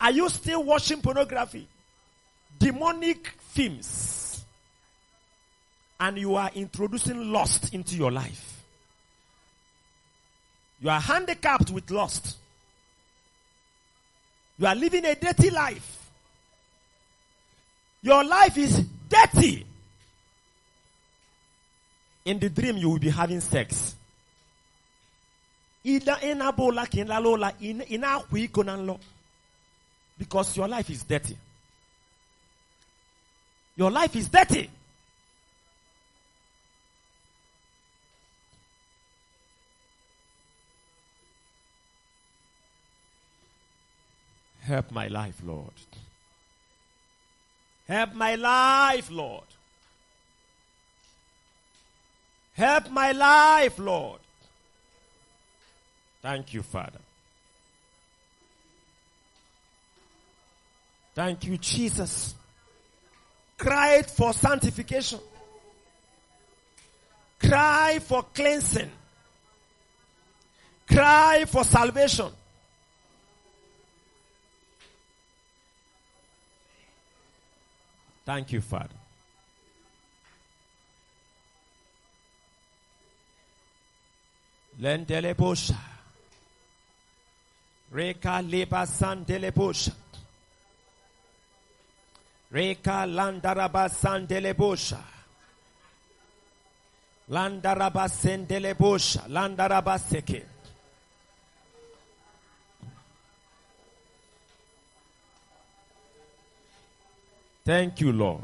Are you still watching pornography? Demonic films. And you are introducing lust into your life. You are handicapped with lust. You are living a dirty life. Your life is dirty. In the dream, you will be having sex. Because your life is dirty. Your life is dirty. Help my life, Lord. Help my life, Lord. Help my life, Lord. Thank you, Father. Thank you, Jesus. Cry for sanctification. Cry for cleansing. Cry for salvation. Thank you, Father. Lendele bosha. Reka leba sandele bosha. Reka landaraba sandele bosha. Landaraba sendele bosha. Landaraba seke. Thank you, Lord.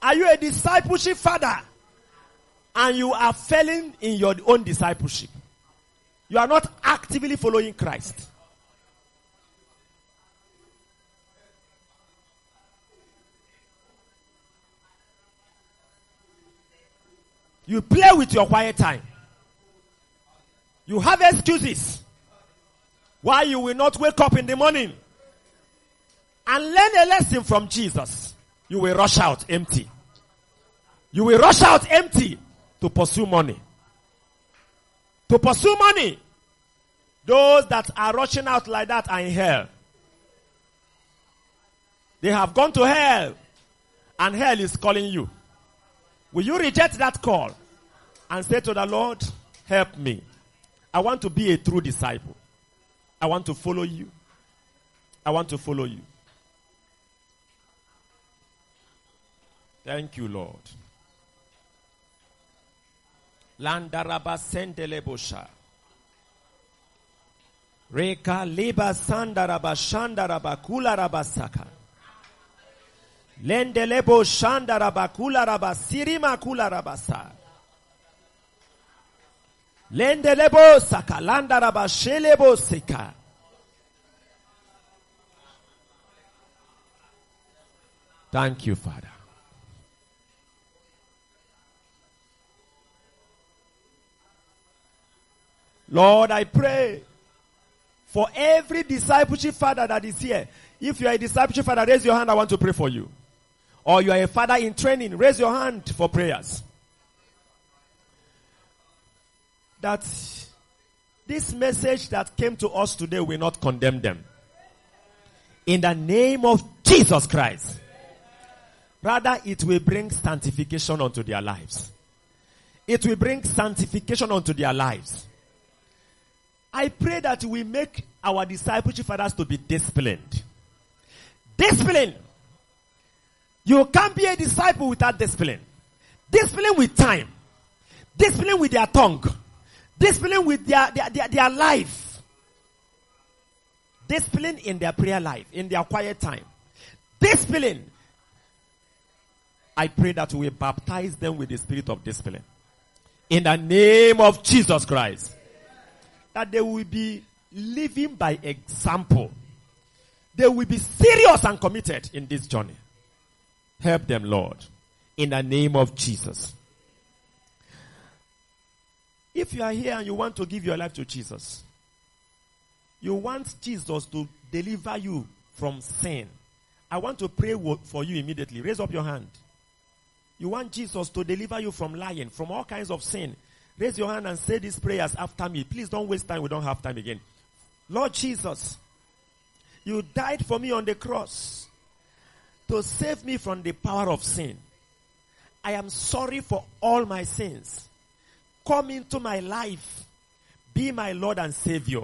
Are you a discipleship father? and you are failing in your own discipleship. You are not actively following Christ. You play with your quiet time. You have excuses why you will not wake up in the morning and learn a lesson from Jesus. You will rush out empty. You will rush out empty to pursue money. To pursue money. Those that are rushing out like that are in hell. They have gone to hell and hell is calling you. Will you reject that call and say to the Lord, help me. I want to be a true disciple. I want to follow you. I want to follow you. Thank you, Lord. Landaraba sendelebosha. Reka liba sandaraba shandaraba kularaba saka. Lendelebo shandaraba kularaba sirima kularaba sa. Lendelebo saka landaraba shelebo sika. Thank you, Father. Lord, I pray for every discipleship father that is here. If you are a discipleship father, raise your hand. I want to pray for you. Or you are a father in training, raise your hand for prayers. That this message that came to us today will not condemn them. In the name of Jesus Christ. Rather, it will bring sanctification unto their lives. It will bring sanctification unto their lives. I pray that we make our discipleship fathers to be disciplined. Discipline. You can't be a disciple without discipline. Discipline with time. Discipline with their tongue. Discipline with their, their, their, their life. Discipline in their prayer life, in their quiet time. Discipline. I pray that we baptize them with the spirit of discipline. In the name of Jesus Christ that they will be living by example. They will be serious and committed in this journey. Help them, Lord, in the name of Jesus. If you are here and you want to give your life to Jesus, you want Jesus to deliver you from sin. I want to pray for you immediately. Raise up your hand. You want Jesus to deliver you from lying, from all kinds of sin. Raise your hand and say these prayers after me. Please don't waste time. We don't have time again. Lord Jesus, you died for me on the cross to save me from the power of sin. I am sorry for all my sins. Come into my life. Be my Lord and Savior.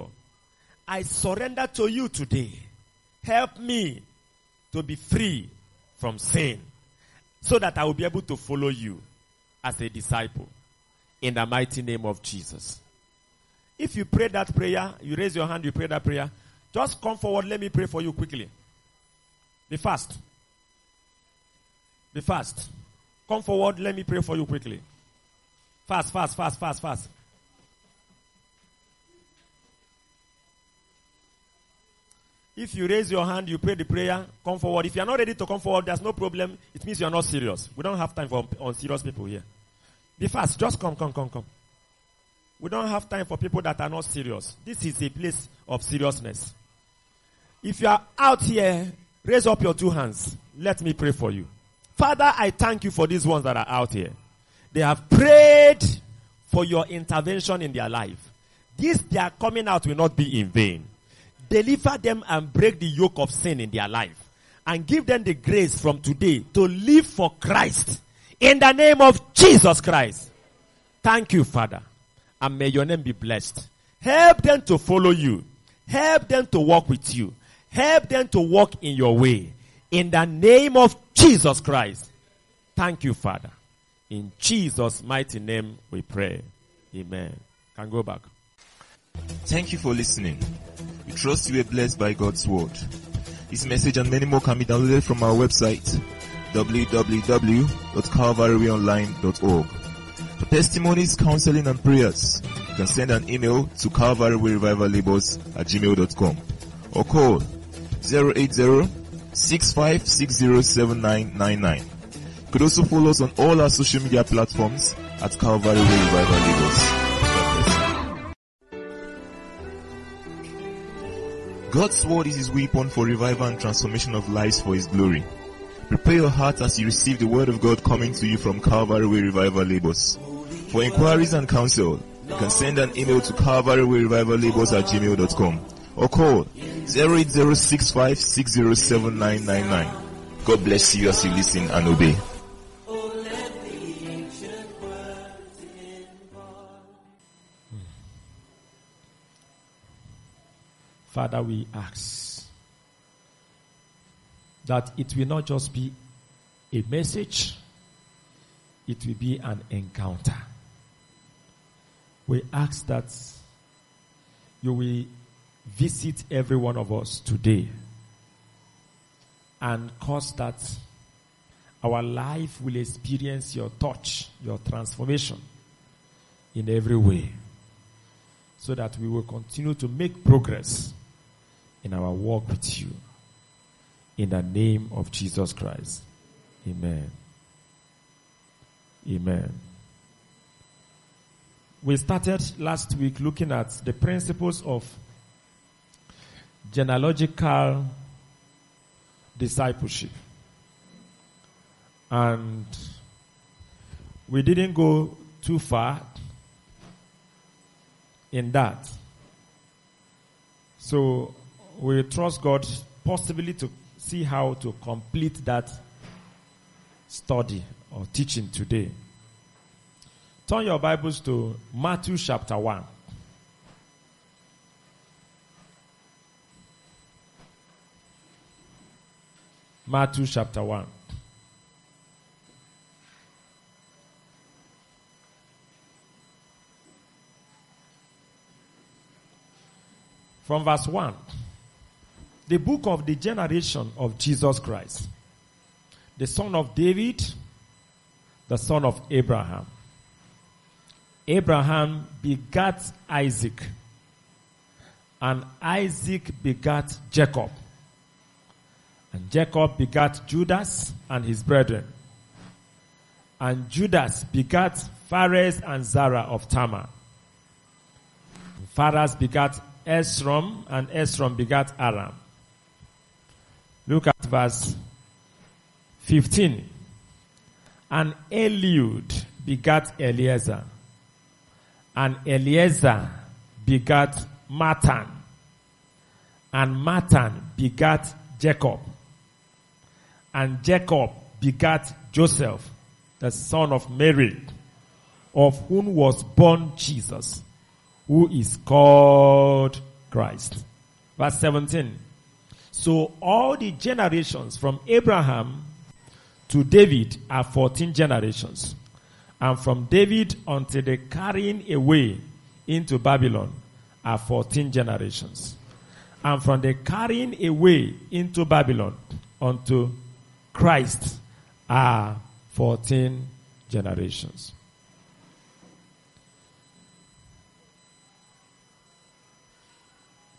I surrender to you today. Help me to be free from sin so that I will be able to follow you as a disciple in the mighty name of Jesus. If you pray that prayer, you raise your hand, you pray that prayer, just come forward. Let me pray for you quickly. Be fast. Be fast. Come forward. Let me pray for you quickly. Fast, fast, fast, fast, fast. If you raise your hand, you pray the prayer, come forward. If you are not ready to come forward, there's no problem. It means you are not serious. We don't have time for unserious people here. Be fast. Just come, come, come, come. We don't have time for people that are not serious. This is a place of seriousness. If you are out here, raise up your two hands. Let me pray for you. Father, I thank you for these ones that are out here. They have prayed for your intervention in their life. This their coming out will not be in vain. Deliver them and break the yoke of sin in their life. And give them the grace from today to live for Christ in the name of Jesus Christ. Thank you, Father. And may your name be blessed. Help them to follow you. Help them to walk with you. Help them to walk in your way. In the name of Jesus Christ. Thank you, Father. In Jesus' mighty name we pray. Amen. Can go back. Thank you for listening. We trust you are blessed by God's word. This message and many more can be downloaded from our website www.calvaryonline.org. To testimonies, counseling, and prayers, you can send an email to calvarywayrevivalabels at gmail.com or call 080-6560-7999. You could also follow us on all our social media platforms at Calvary Way Revival Lagos. God's word is his weapon for revival and transformation of lives for his glory. Prepare your heart as you receive the word of God coming to you from Calvary Way Revival Lagos. For inquiries and counsel, you can send an email to calvarywayrevivalabels at gmail.com or call 08065607999. God bless you as you listen and obey. Father, we ask that it will not just be a message, it will be an encounter. We ask that you will visit every one of us today and cause that our life will experience your touch, your transformation in every way so that we will continue to make progress in our walk with you. In the name of Jesus Christ. Amen. Amen. We started last week looking at the principles of genealogical discipleship. And we didn't go too far in that. So we trust God possibly to see how to complete that study or teaching today. Turn your Bibles to Matthew chapter 1. Matthew chapter 1. From verse 1. The book of the generation of Jesus Christ, the son of David, the son of Abraham. Abraham begat Isaac, and Isaac begat Jacob. And Jacob begat Judas and his brethren. And Judas begat Phares and Zara of Tamar. Phares begat Esrom, and Esrom begat Aram. Look at verse 15. And Eliud begat Eleazar. And Eleazar begat Matthan. And Matthan begat Jacob. And Jacob begat Joseph, the son of Mary, of whom was born Jesus, who is called Christ. Verse 17. So all the generations from Abraham to David are 14 generations. And from David until the carrying away into Babylon are 14 generations. And from the carrying away into Babylon unto Christ are 14 generations.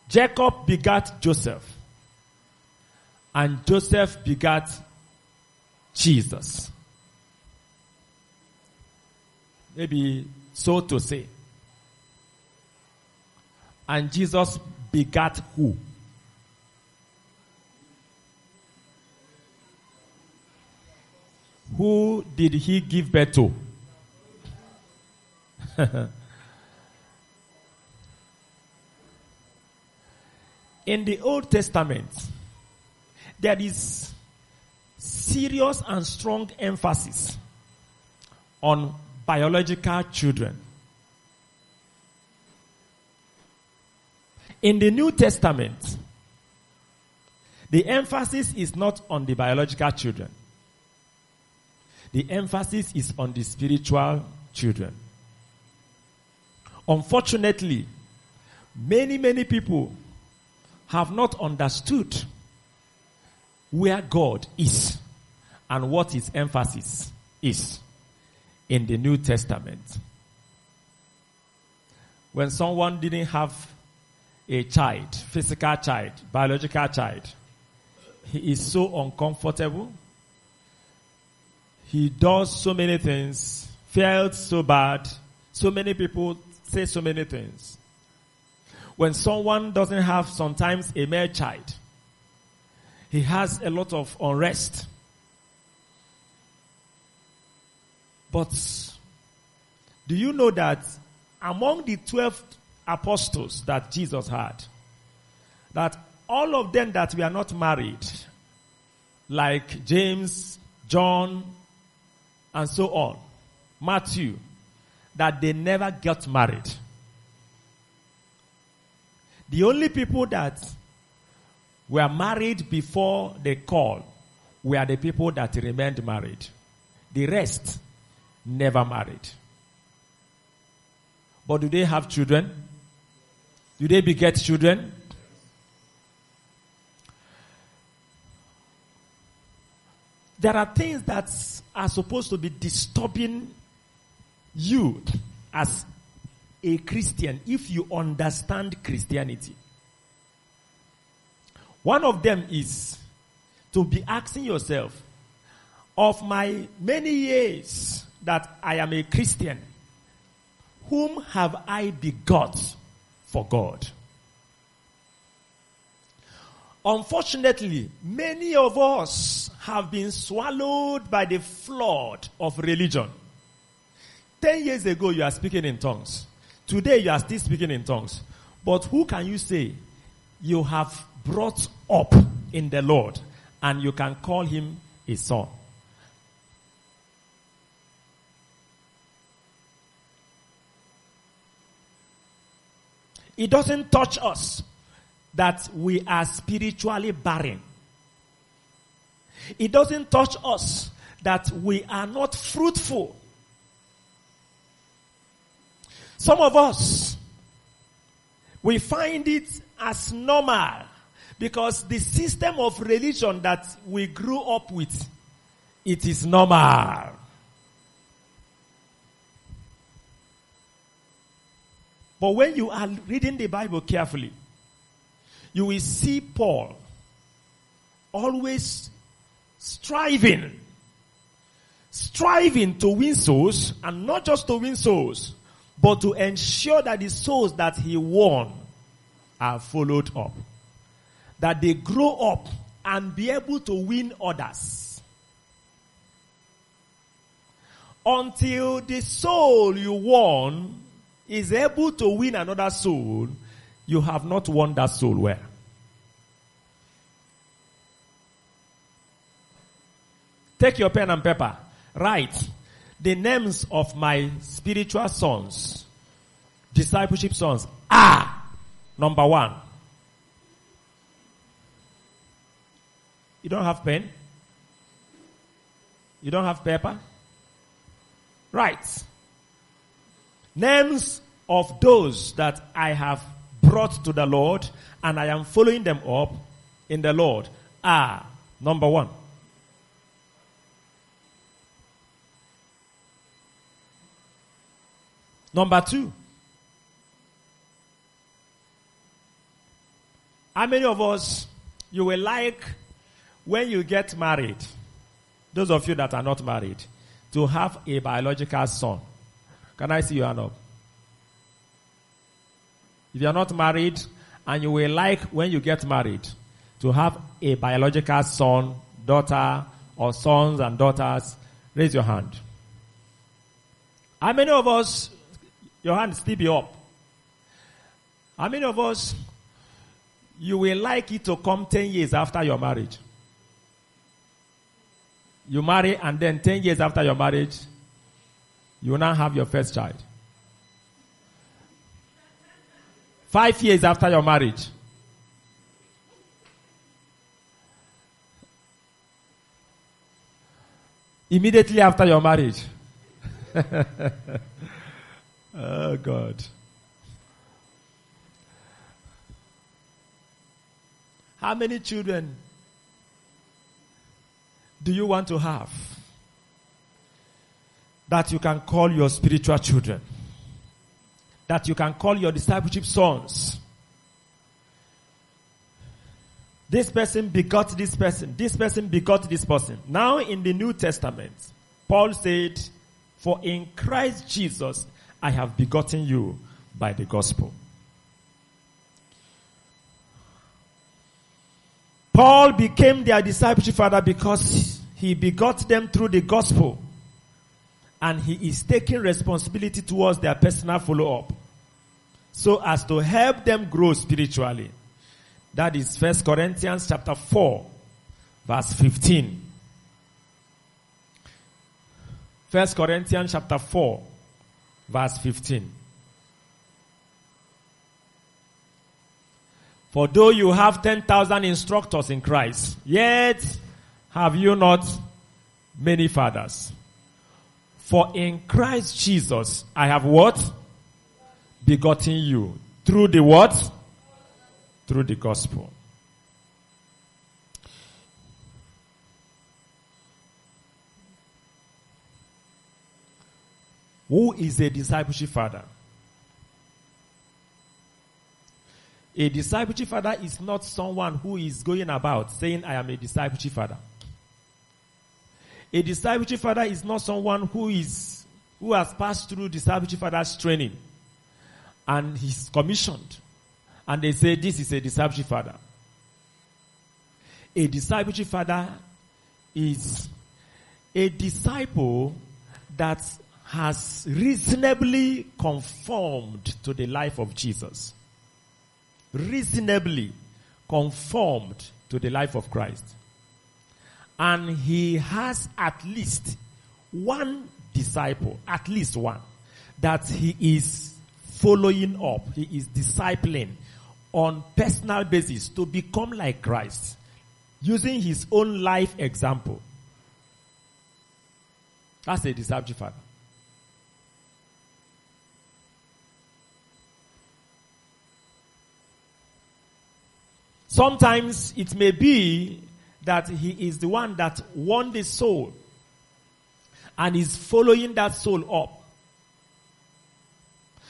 Jacob begat Joseph, and Joseph begat Jesus. Maybe so to say. And Jesus begat who? Who did he give birth to? In the Old Testament, there is serious and strong emphasis on biological children. In the New Testament, the emphasis is not on the biological children. The emphasis is on the spiritual children. Unfortunately, many, many people have not understood where God is and what his emphasis is in the New Testament. When someone didn't have a child, physical child, biological child, he is so uncomfortable. He does so many things, felt so bad. So many people say so many things. When someone doesn't have sometimes a male child, he has a lot of unrest. But do you know that among the 12 apostles that Jesus had, that all of them that were not married, like James, John, and so on, Matthew, that they never got married. The only people that were married before the call We are the people that remained married. The rest never married. But do they have children? Do they beget children? There are things that are supposed to be disturbing you as a Christian if you understand Christianity. One of them is to be asking yourself, of my many years that I am a Christian, whom have I begot for God? Unfortunately, many of us have been swallowed by the flood of religion. Ten years ago, you are speaking in tongues. Today, you are still speaking in tongues. But who can you say you have brought up in the Lord and you can call him a son? It doesn't touch us that we are spiritually barren. It doesn't touch us that we are not fruitful. Some of us, we find it as normal because the system of religion that we grew up with, it is normal. But when you are reading the Bible carefully, you will see Paul always striving, striving to win souls, and not just to win souls, but to ensure that the souls that he won are followed up. That they grow up and be able to win others. Until the soul you won is able to win another soul, you have not won that soul well. Take your pen and paper. Write the names of my spiritual sons, discipleship sons are number one. You don't have pen? You don't have paper? Right. Names of those that I have brought to the Lord and I am following them up in the Lord are number one. Number two. How many of us you will like when you get married? Those of you that are not married, to have a biological son. Can I see your hand up? If you are not married and you will like when you get married to have a biological son, daughter, or sons and daughters, raise your hand. How many of us, your hand still be up? How many of us, you will like it to come 10 years after your marriage? You marry and then 10 years after your marriage, you now have your first child. Five years after your marriage. Immediately after your marriage. oh God. How many children do you want to have? that you can call your spiritual children, that you can call your discipleship sons. This person begot this person, this person begot this person. Now in the New Testament, Paul said, For in Christ Jesus I have begotten you by the gospel. Paul became their discipleship father because he begot them through the gospel. And he is taking responsibility towards their personal follow up. So as to help them grow spiritually. That is First Corinthians chapter 4, verse 15. First Corinthians chapter 4, verse 15. For though you have 10,000 instructors in Christ, yet have you not many fathers. For in Christ Jesus I have what? Begotten you. Through the what? Through the gospel. Who is a discipleship father? A discipleship father is not someone who is going about saying, I am a discipleship father. A discipleship father is not someone who is, who has passed through discipleship father's training and he's commissioned and they say this is a discipleship father. A discipleship father is a disciple that has reasonably conformed to the life of Jesus reasonably conformed to the life of Christ. And he has at least one disciple, at least one, that he is following up, he is discipling on personal basis to become like Christ, using his own life example. That's a disciple father. Sometimes it may be that he is the one that won the soul and is following that soul up.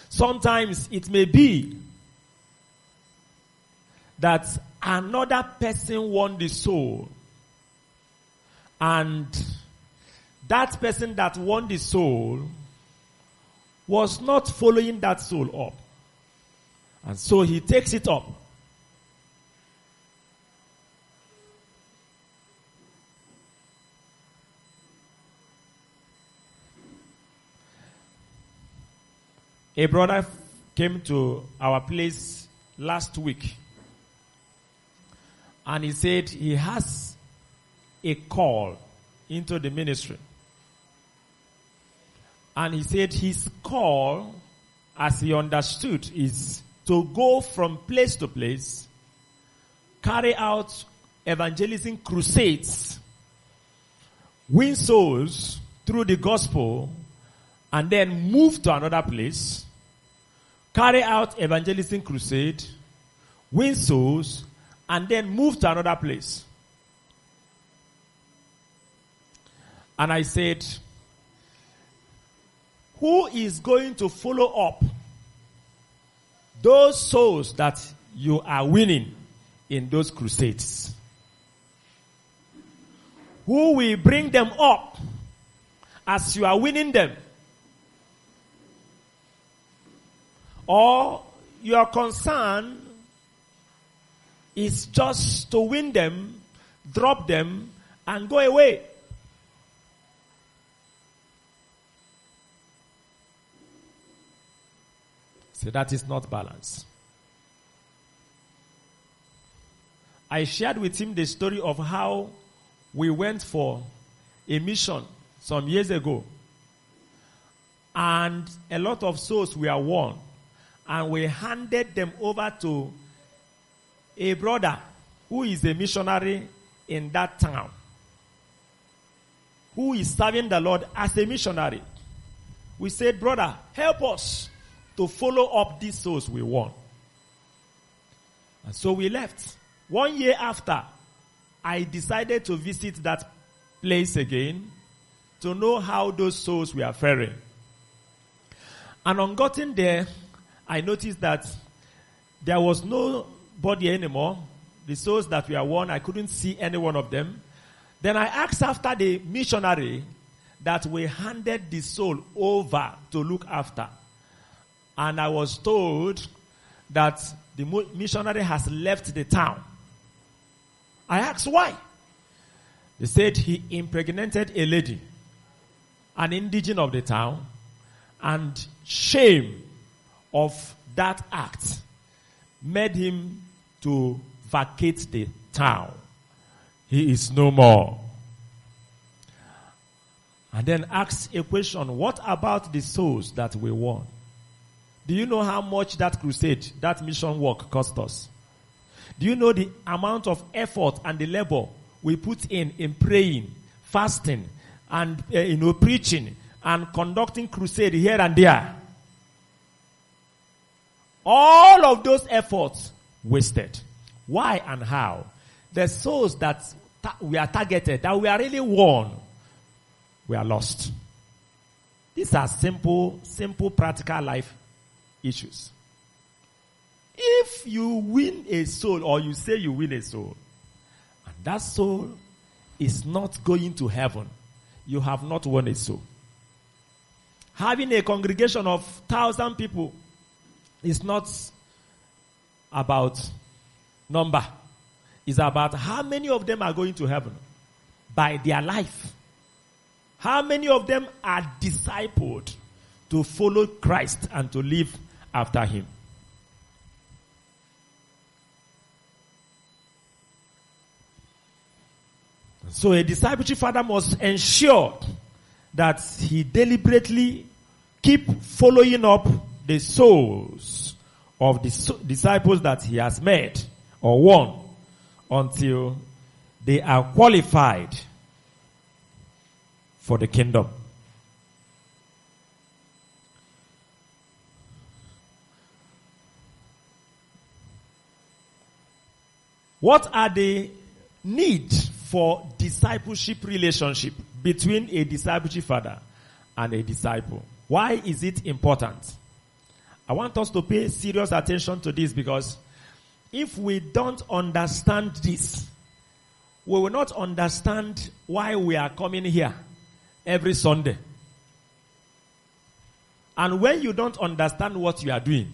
Sometimes it may be that another person won the soul and that person that won the soul was not following that soul up. And so he takes it up A brother came to our place last week and he said he has a call into the ministry. And he said his call, as he understood, is to go from place to place, carry out evangelism crusades, win souls through the gospel, and then move to another place, carry out evangelism crusade, win souls, and then move to another place. And I said, who is going to follow up those souls that you are winning in those crusades? Who will bring them up as you are winning them? Or your concern is just to win them, drop them, and go away. So that is not balance. I shared with him the story of how we went for a mission some years ago. And a lot of souls were won and we handed them over to a brother who is a missionary in that town, who is serving the Lord as a missionary. We said, brother, help us to follow up these souls we won. And so we left. One year after, I decided to visit that place again to know how those souls were faring. And on getting there, I noticed that there was nobody anymore. The souls that were won, I couldn't see any one of them. Then I asked after the missionary that we handed the soul over to look after. And I was told that the missionary has left the town. I asked why. They said he impregnated a lady, an indigene of the town, and shame of that act made him to vacate the town. He is no more. And then asked a question, what about the souls that we won? Do you know how much that crusade, that mission work cost us? Do you know the amount of effort and the labor we put in in praying, fasting, and uh, you know preaching and conducting crusade here and there? All of those efforts wasted. Why and how? The souls that ta- we are targeted, that we are really won, we are lost. These are simple, simple practical life issues. If you win a soul or you say you win a soul, and that soul is not going to heaven, you have not won a soul. Having a congregation of thousand people is not about number. It's about how many of them are going to heaven by their life. How many of them are discipled to follow Christ and to live after him. So a discipleship father must ensure that he deliberately keep following up the souls of the disciples that he has made or won until they are qualified for the kingdom. What are the needs for discipleship relationship between a discipleship father and a disciple? Why is it important? I want us to pay serious attention to this because if we don't understand this, we will not understand why we are coming here every Sunday. And when you don't understand what you are doing,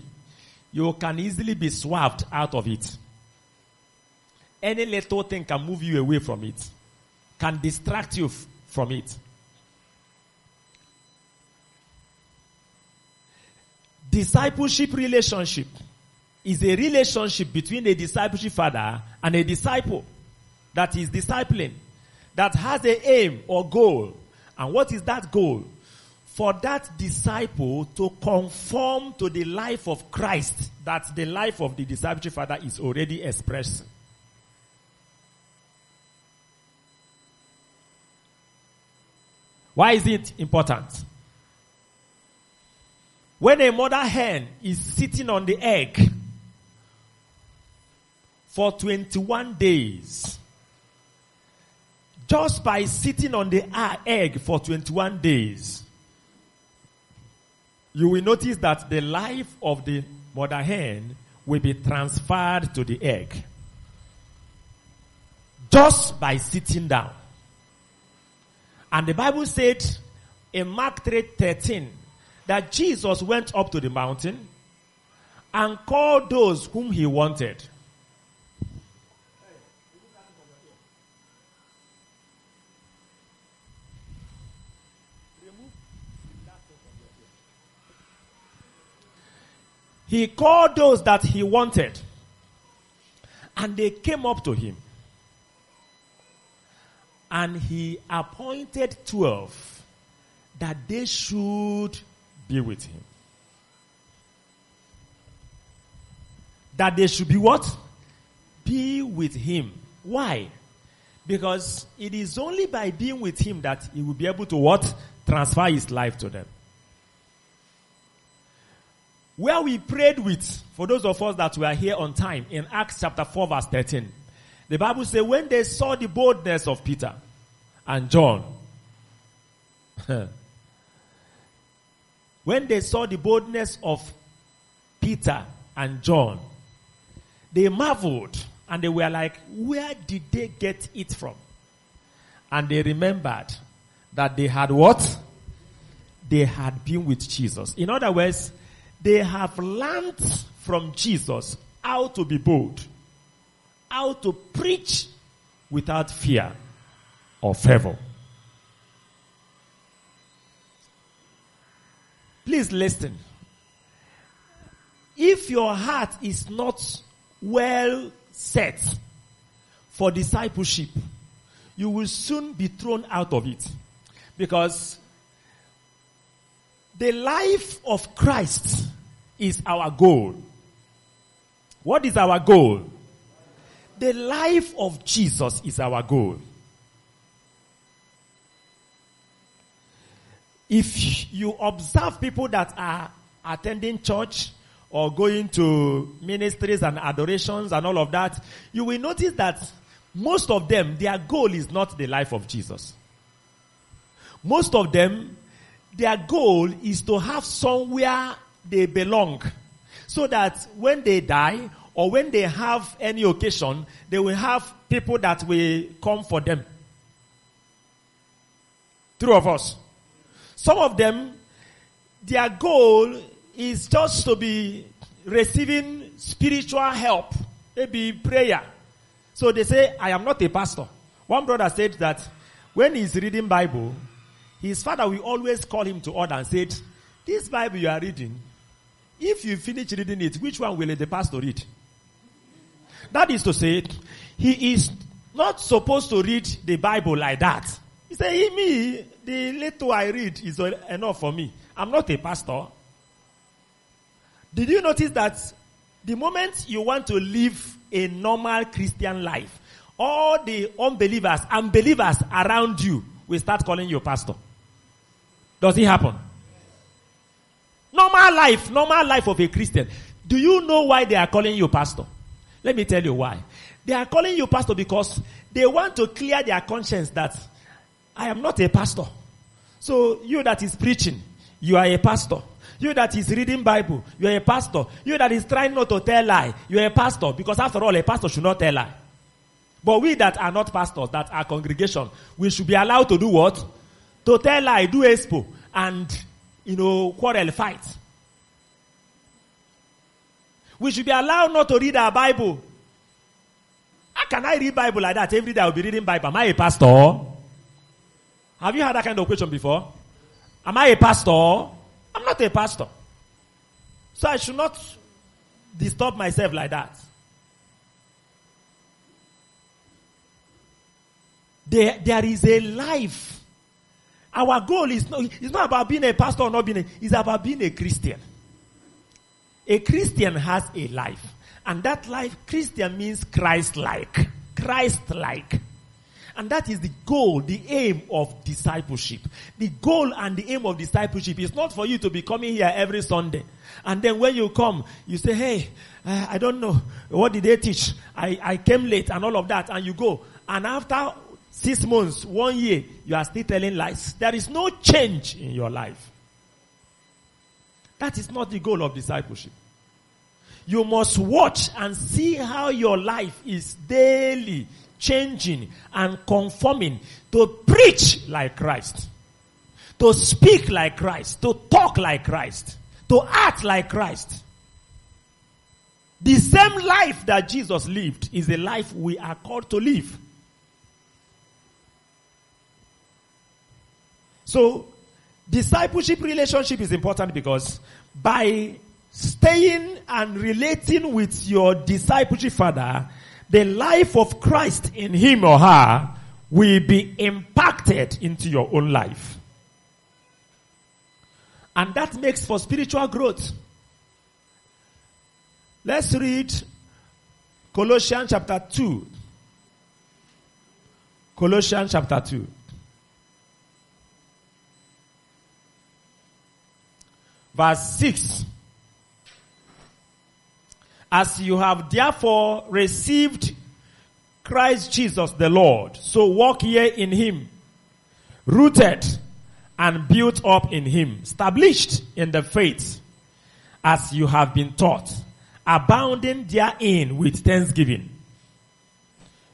you can easily be swerved out of it. Any little thing can move you away from it, can distract you f- from it. Discipleship relationship is a relationship between a discipleship father and a disciple that is discipling, that has a aim or goal. And what is that goal? For that disciple to conform to the life of Christ that the life of the discipleship father is already expressing. Why is it important? When a mother hen is sitting on the egg for 21 days, just by sitting on the egg for 21 days, you will notice that the life of the mother hen will be transferred to the egg. Just by sitting down. And the Bible said in Mark 3 13 that Jesus went up to the mountain and called those whom he wanted. He called those that he wanted and they came up to him and he appointed 12 that they should be with him. That they should be what? Be with him. Why? Because it is only by being with him that he will be able to what? Transfer his life to them. Where we prayed with, for those of us that were here on time, in Acts chapter 4 verse 13, the Bible says when they saw the boldness of Peter and John, when they saw the boldness of Peter and John, they marveled and they were like, where did they get it from? And they remembered that they had what? They had been with Jesus. In other words, they have learned from Jesus how to be bold, how to preach without fear or favor. Please listen. If your heart is not well set for discipleship, you will soon be thrown out of it. Because the life of Christ is our goal. What is our goal? The life of Jesus is our goal. If you observe people that are attending church or going to ministries and adorations and all of that, you will notice that most of them, their goal is not the life of Jesus. Most of them, their goal is to have somewhere they belong. So that when they die or when they have any occasion, they will have people that will come for them. True of us. Some of them, their goal is just to be receiving spiritual help, maybe prayer. So they say, I am not a pastor. One brother said that when he's reading Bible, his father will always call him to order and said, this Bible you are reading, if you finish reading it, which one will the pastor read? That is to say, he is not supposed to read the Bible like that. He said, me, the little I read is enough for me. I'm not a pastor. Did you notice that the moment you want to live a normal Christian life, all the unbelievers and believers around you will start calling you pastor? Does it happen? Normal life, normal life of a Christian. Do you know why they are calling you pastor? Let me tell you why. They are calling you pastor because they want to clear their conscience that I am not a pastor. So you that is preaching, you are a pastor. You that is reading Bible, you are a pastor. You that is trying not to tell lie, you are a pastor. Because after all, a pastor should not tell lie. But we that are not pastors, that are congregation, we should be allowed to do what? To tell lie, do expo, and, you know, quarrel, fight. We should be allowed not to read our Bible. How can I read Bible like that? Every day I'll be reading Bible. Am I a pastor? Have you had that kind of question before? Am I a pastor? I'm not a pastor. So I should not disturb myself like that. There, there is a life. Our goal is not, it's not about being a pastor or not being a, it's about being a Christian. A Christian has a life. And that life, Christian means Christ-like. Christ-like. And that is the goal, the aim of discipleship. The goal and the aim of discipleship is not for you to be coming here every Sunday. And then when you come, you say, hey, uh, I don't know. What did they teach? I, I came late and all of that. And you go. And after six months, one year, you are still telling lies. There is no change in your life. That is not the goal of discipleship. You must watch and see how your life is daily changing and conforming to preach like Christ, to speak like Christ, to talk like Christ, to act like Christ. The same life that Jesus lived is the life we are called to live. So, discipleship relationship is important because by staying and relating with your discipleship father, the life of Christ in him or her will be impacted into your own life. And that makes for spiritual growth. Let's read Colossians chapter 2. Colossians chapter 2. Verse 6. As you have therefore received Christ Jesus the Lord, so walk ye in him, rooted and built up in him, established in the faith as you have been taught, abounding therein with thanksgiving.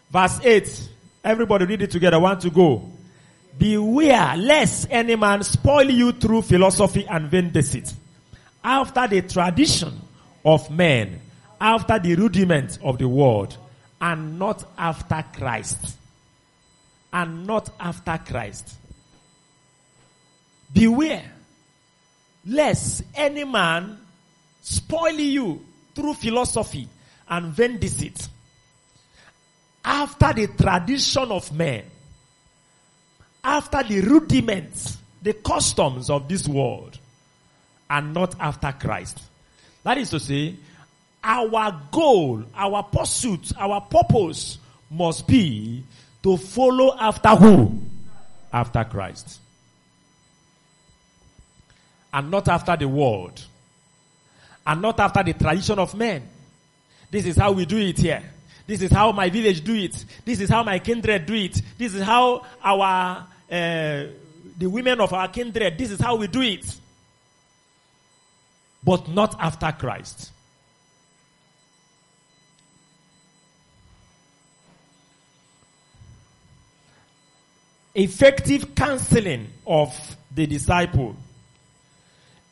Verse 8. Everybody read it together. One to go. Beware lest any man spoil you through philosophy and vain deceit, after the tradition of men, after the rudiments of the world, and not after Christ. And not after Christ. Beware lest any man spoil you through philosophy and vain deceit, after the tradition of men after the rudiments, the customs of this world, and not after Christ. That is to say, our goal, our pursuit, our purpose must be to follow after who? After Christ. And not after the world. And not after the tradition of men. This is how we do it here. This is how my village do it. This is how my kindred do it. This is how our uh, the women of our kindred. This is how we do it. But not after Christ. Effective counseling of the disciple.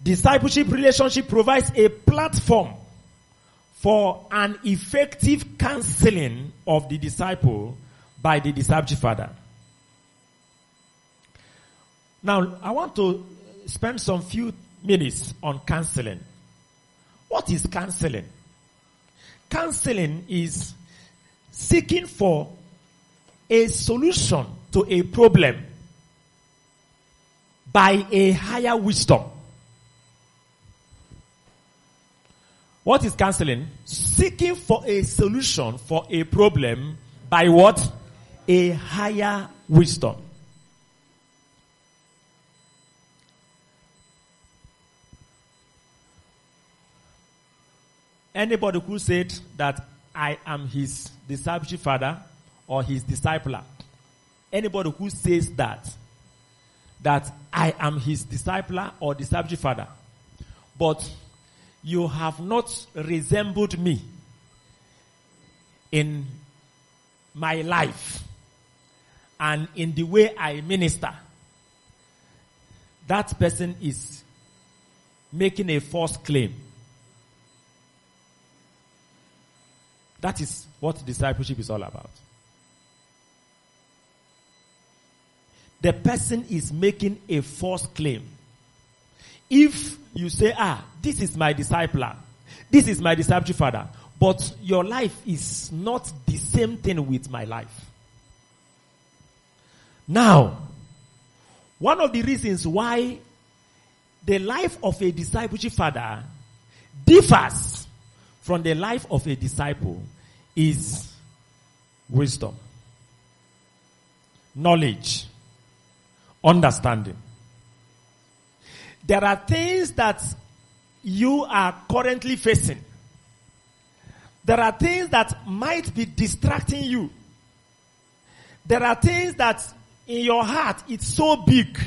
Discipleship relationship provides a platform for an effective counseling of the disciple by the discipleship father. Now, I want to spend some few minutes on counseling. What is counseling? Counseling is seeking for a solution to a problem by a higher wisdom. What is counseling? Seeking for a solution for a problem by what? A higher wisdom. Anybody who said that I am his discipleship father or his discipler, anybody who says that, that I am his discipler or discipleship father, but you have not resembled me in my life and in the way I minister, that person is making a false claim. That is what discipleship is all about. The person is making a false claim. If you say, ah, this is my discipler, this is my discipleship father, but your life is not the same thing with my life. Now, one of the reasons why the life of a discipleship father differs from the life of a disciple is wisdom, knowledge, understanding. There are things that you are currently facing. There are things that might be distracting you. There are things that in your heart it's so big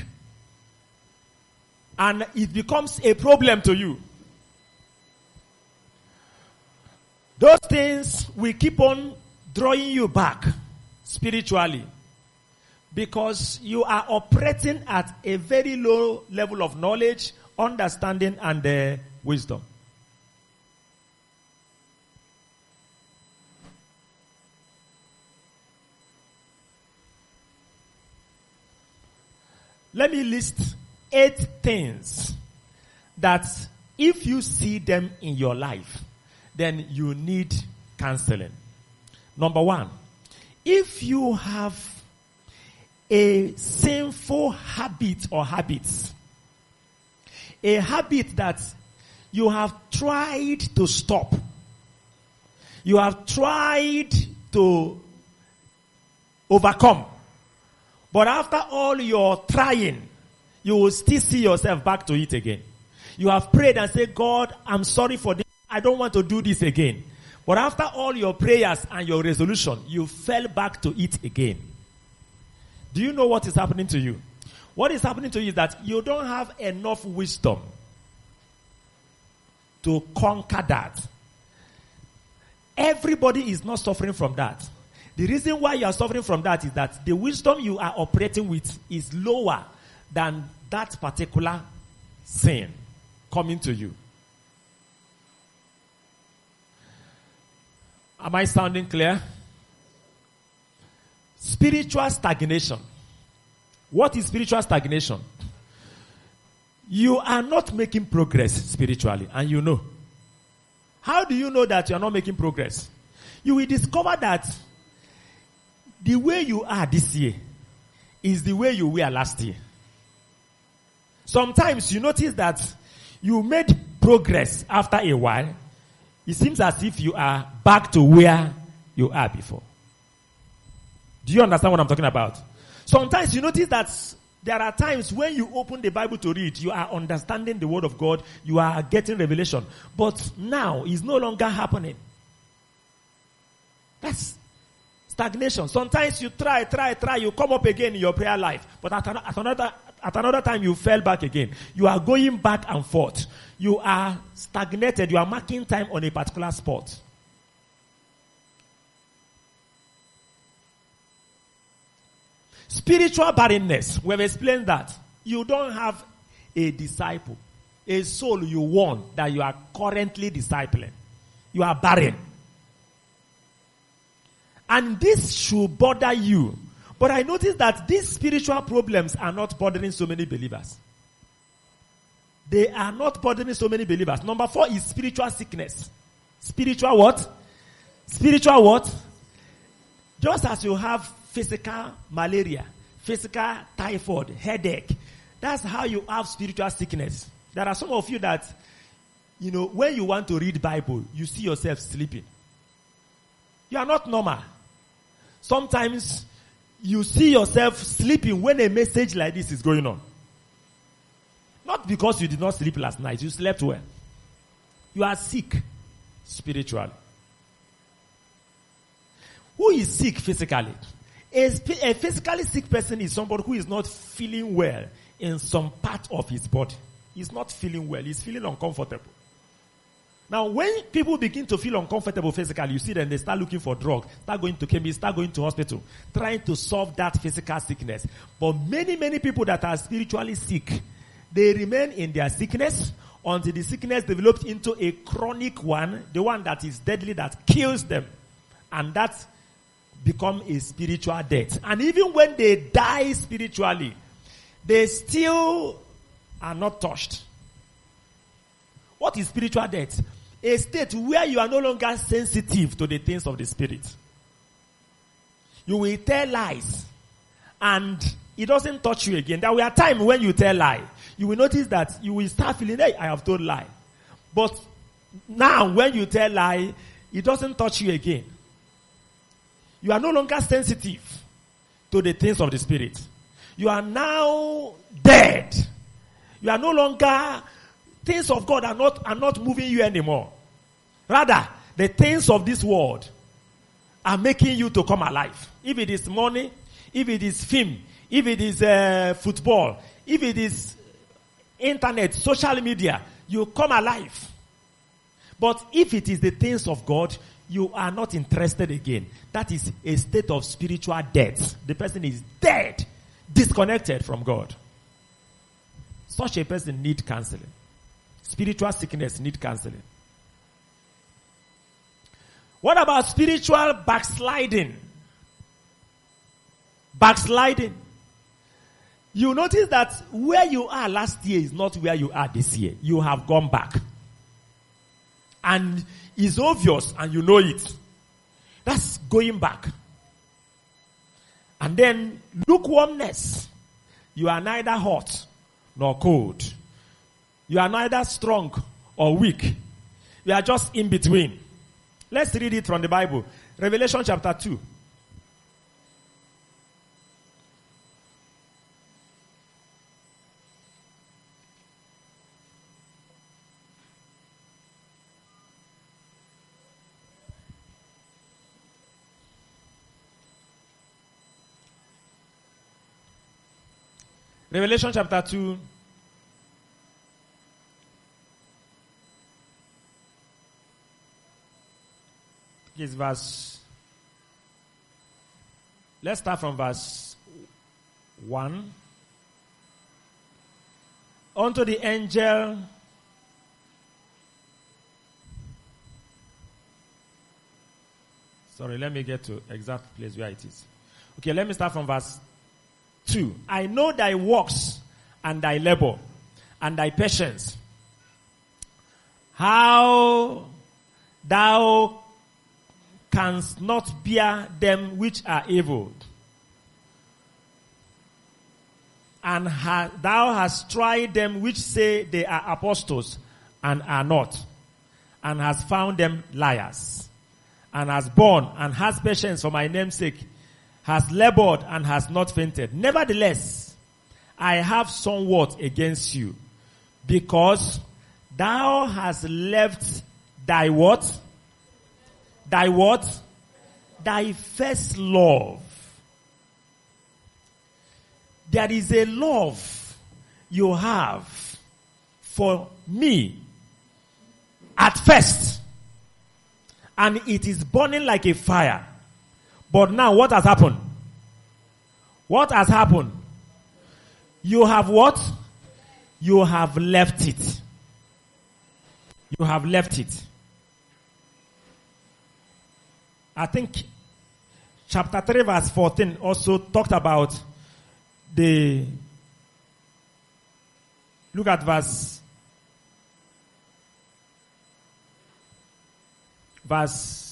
and it becomes a problem to you. Those things will keep on drawing you back spiritually because you are operating at a very low level of knowledge, understanding, and uh, wisdom. Let me list eight things that if you see them in your life, then you need counseling. Number one, if you have a sinful habit or habits, a habit that you have tried to stop, you have tried to overcome, but after all your trying, you will still see yourself back to it again. You have prayed and said, God, I'm sorry for this. I don't want to do this again. But after all your prayers and your resolution, you fell back to it again. Do you know what is happening to you? What is happening to you is that you don't have enough wisdom to conquer that. Everybody is not suffering from that. The reason why you are suffering from that is that the wisdom you are operating with is lower than that particular sin coming to you. Am I sounding clear? Spiritual stagnation. What is spiritual stagnation? You are not making progress spiritually, and you know. How do you know that you are not making progress? You will discover that the way you are this year is the way you were last year. Sometimes you notice that you made progress after a while. It seems as if you are back to where you are before. Do you understand what I'm talking about? Sometimes you notice that there are times when you open the Bible to read, you are understanding the word of God, you are getting revelation. But now it's no longer happening. That's stagnation. Sometimes you try, try, try, you come up again in your prayer life, but at, at another at another time you fell back again. You are going back and forth. You are stagnated. You are marking time on a particular spot. Spiritual barrenness. We've explained that. You don't have a disciple, a soul you want that you are currently discipling. You are barren. And this should bother you. But I notice that these spiritual problems are not bothering so many believers. They are not bothering so many believers. Number four is spiritual sickness. Spiritual what? Spiritual what? Just as you have physical malaria, physical typhoid, headache. That's how you have spiritual sickness. There are some of you that, you know, when you want to read Bible, you see yourself sleeping. You are not normal. Sometimes you see yourself sleeping when a message like this is going on. Not because you did not sleep last night, you slept well. You are sick spiritually. Who is sick physically? A, physically sick person is somebody who is not feeling well in some part of his body. He's not feeling well. He's feeling uncomfortable. Now, when people begin to feel uncomfortable physically, you see them, they start looking for drugs, start going to chemist, start going to hospital, trying to solve that physical sickness. But many, many people that are spiritually sick, they remain in their sickness until the sickness develops into a chronic one, the one that is deadly, that kills them. And that become a spiritual death. And even when they die spiritually, they still are not touched. What is spiritual death? A state where you are no longer sensitive to the things of the spirit. You will tell lies and it doesn't touch you again. There will be a time when you tell lie. You will notice that you will start feeling, hey, I have told lie. But now when you tell lie, it doesn't touch you again. You are no longer sensitive to the things of the spirit. You are now dead. You are no longer things of God are not are not moving you anymore. Rather, the things of this world are making you to come alive. If it is money, if it is film, if it is uh, football, if it is internet, social media, you come alive. But if it is the things of God, you are not interested again. That is a state of spiritual death. The person is dead, disconnected from God. Such a person need counseling. Spiritual sickness need counseling. What about spiritual backsliding? Backsliding. You notice that where you are last year is not where you are this year. You have gone back. And it's obvious and you know it. That's going back. And then lukewarmness. You are neither hot nor cold. You are neither strong or weak. You are just in between. Let's read it from the Bible. Revelation chapter 2. Revelation chapter 2. Is verse. Let's start from verse 1. Unto the angel Sorry, let me get to exact place where it is. Okay, let me start from verse 2. I know thy works and thy labor and thy patience. How thou canst not bear them which are evil. And ha- thou hast tried them which say they are apostles and are not, and hast found them liars and has borne and has patience for my name's sake, has labored and has not fainted. Nevertheless, I have somewhat against you, because thou hast left thy what? Thy what? Thy first love. There is a love you have for me at first and it is burning like a fire. But now what has happened? What has happened? You have what? You have left it. You have left it. I think chapter 3 verse 14 also talked about the look at verse verse,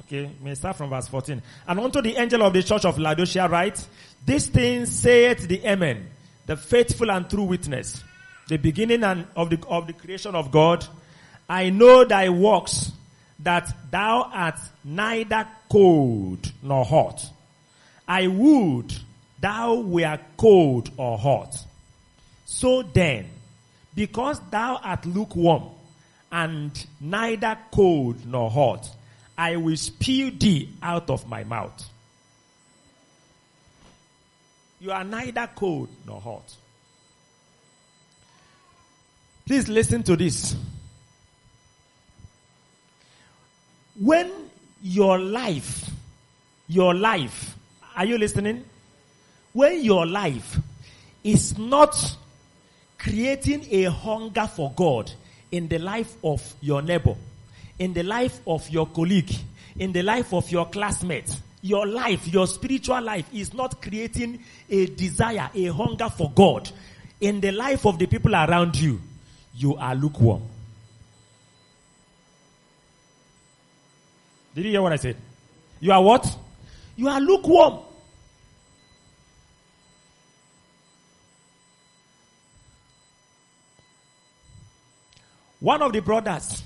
okay, may start from verse 14. And unto the angel of the church of Laodicea write, This thing saith the Amen, the faithful and true witness, the beginning and of the, of the creation of God. I know thy works, that thou art neither cold nor hot. I would thou were cold or hot. So then, because thou art lukewarm, and neither cold nor hot. I will spew thee out of my mouth. You are neither cold nor hot. Please listen to this. When your life, your life, are you listening? When your life is not creating a hunger for God, in the life of your neighbor, in the life of your colleague, in the life of your classmate, your life, your spiritual life is not creating a desire, a hunger for God in the life of the people around you, you are lukewarm. Did you hear what I said? You are what? You are lukewarm. One of the brothers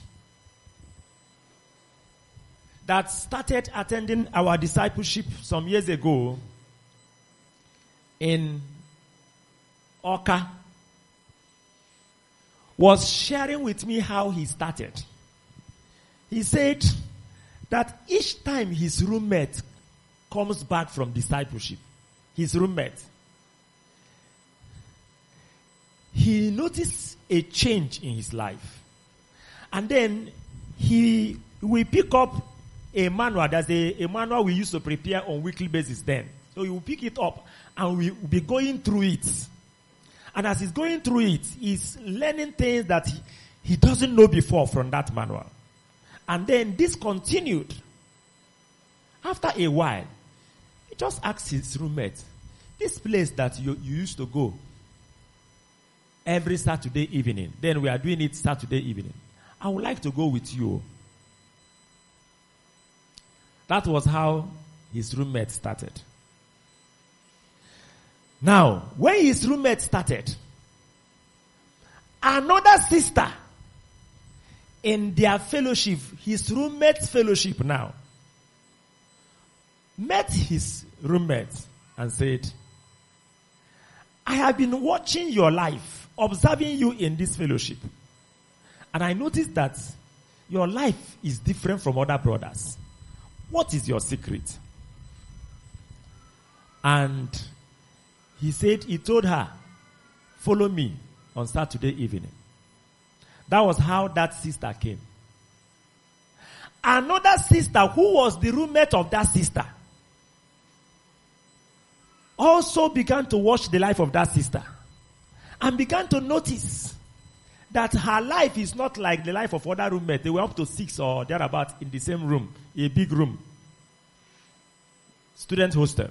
that started attending our discipleship some years ago in Awka was sharing with me how he started. He said that each time his roommate comes back from discipleship, his roommate, he noticed a change in his life. And then he will pick up a manual. There's a, manual we used to prepare on weekly basis then. So will pick it up and we will be going through it. And as he's going through it, he's learning things that he, he doesn't know before from that manual. And then this continued. After a while, he just asked his roommate, this place that you, you used to go every Saturday evening, then we are doing it Saturday evening. I would like to go with you. That was how his roommate started. Now, when his roommate started, another sister in their fellowship, his roommate's fellowship now, met his roommate and said, I have been watching your life, observing you in this fellowship. And I noticed that your life is different from other brothers. What is your secret? And he said, he told her follow me on Saturday evening. That was how that sister came. Another sister who was the roommate of that sister also began to watch the life of that sister and began to notice that her life is not like the life of other roommates. They were up to six or thereabouts in the same room, a big room. Student hostel.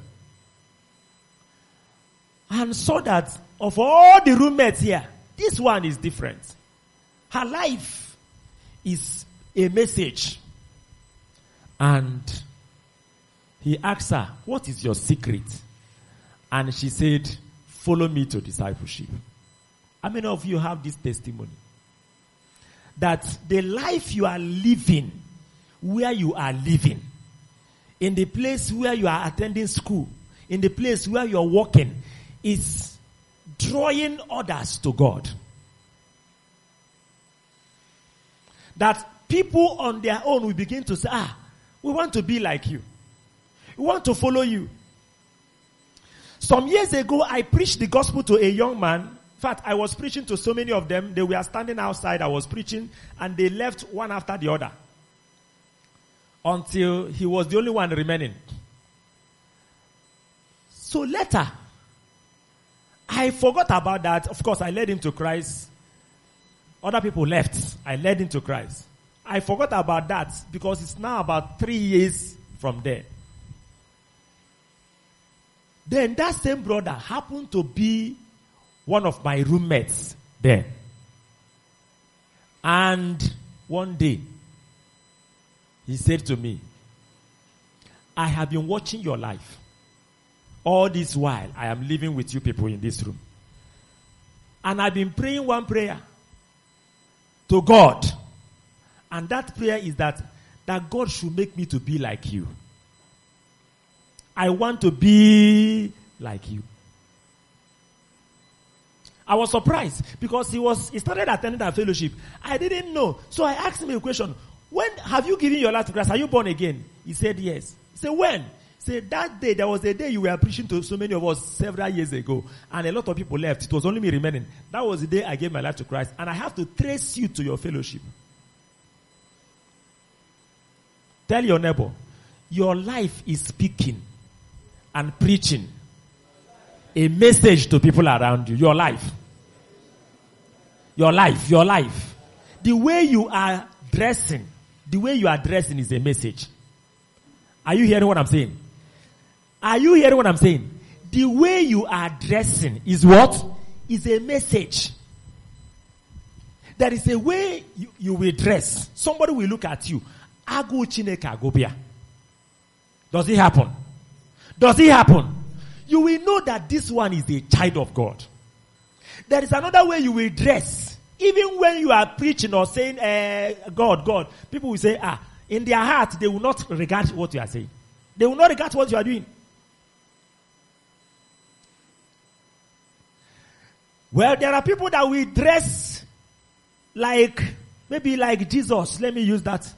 And so that of all the roommates here, this one is different. Her life is a message. And he asked her, What is your secret? And she said, Follow me to discipleship. How many of you have this testimony? That the life you are living, where you are living, in the place where you are attending school, in the place where you're working, is drawing others to God. That people on their own will begin to say, ah, we want to be like you. We want to follow you. Some years ago, I preached the gospel to a young man. Fact, I was preaching to so many of them. They were standing outside. I was preaching and they left one after the other. Until he was the only one remaining. So later, I forgot about that. Of course, I led him to Christ. Other people left. I led him to Christ. I forgot about that because it's now about three years from there. Then that same brother happened to be one of my roommates then. And one day, he said to me, I have been watching your life. All this while, I am living with you people in this room. And I've been praying one prayer to God. And that prayer is that, that God should make me to be like you. I want to be like you. I was surprised because he was he started attending that fellowship. I didn't know. So I asked him a question. When have you given your life to Christ? Are you born again? He said yes. He said when? He said that day, there was a day you were preaching to so many of us several years ago, and a lot of people left. It was only me remaining. That was the day I gave my life to Christ, and I have to trace you to your fellowship. Tell your neighbor, your life is speaking and preaching a message to people around you. Your life. Your life. Your life. The way you are dressing, the way you are dressing is a message. Are you hearing what I'm saying? Are you hearing what I'm saying? The way you are dressing is what? Is a message. There is a way you, you will dress. Somebody will look at you. Agu chineke agobia. Does it happen? Does it happen? You will know that this one is a child of God. There is another way you will dress. Even when you are preaching or saying, uh, God, God, people will say, ah, in their heart, they will not regard what you are saying. They will not regard what you are doing. Well, there are people that will dress like, maybe like Jesus. Let me use that.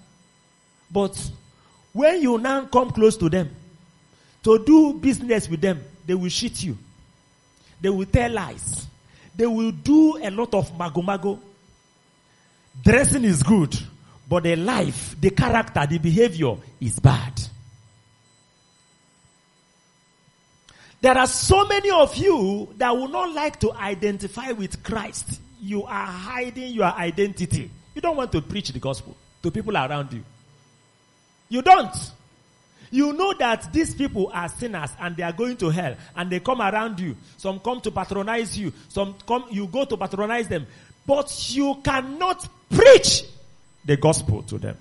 But when you now come close to them, to do business with them, they will cheat you. They will tell lies. They will do a lot of mago-mago. Dressing is good, but the life, the character, the behavior is bad. There are so many of you that will not like to identify with Christ. You are hiding your identity. You don't want to preach the gospel to people around you. You don't. You know that these people are sinners and they are going to hell and they come around you. Some come to patronize you. Some come, you go to patronize them. But you cannot preach the gospel to them.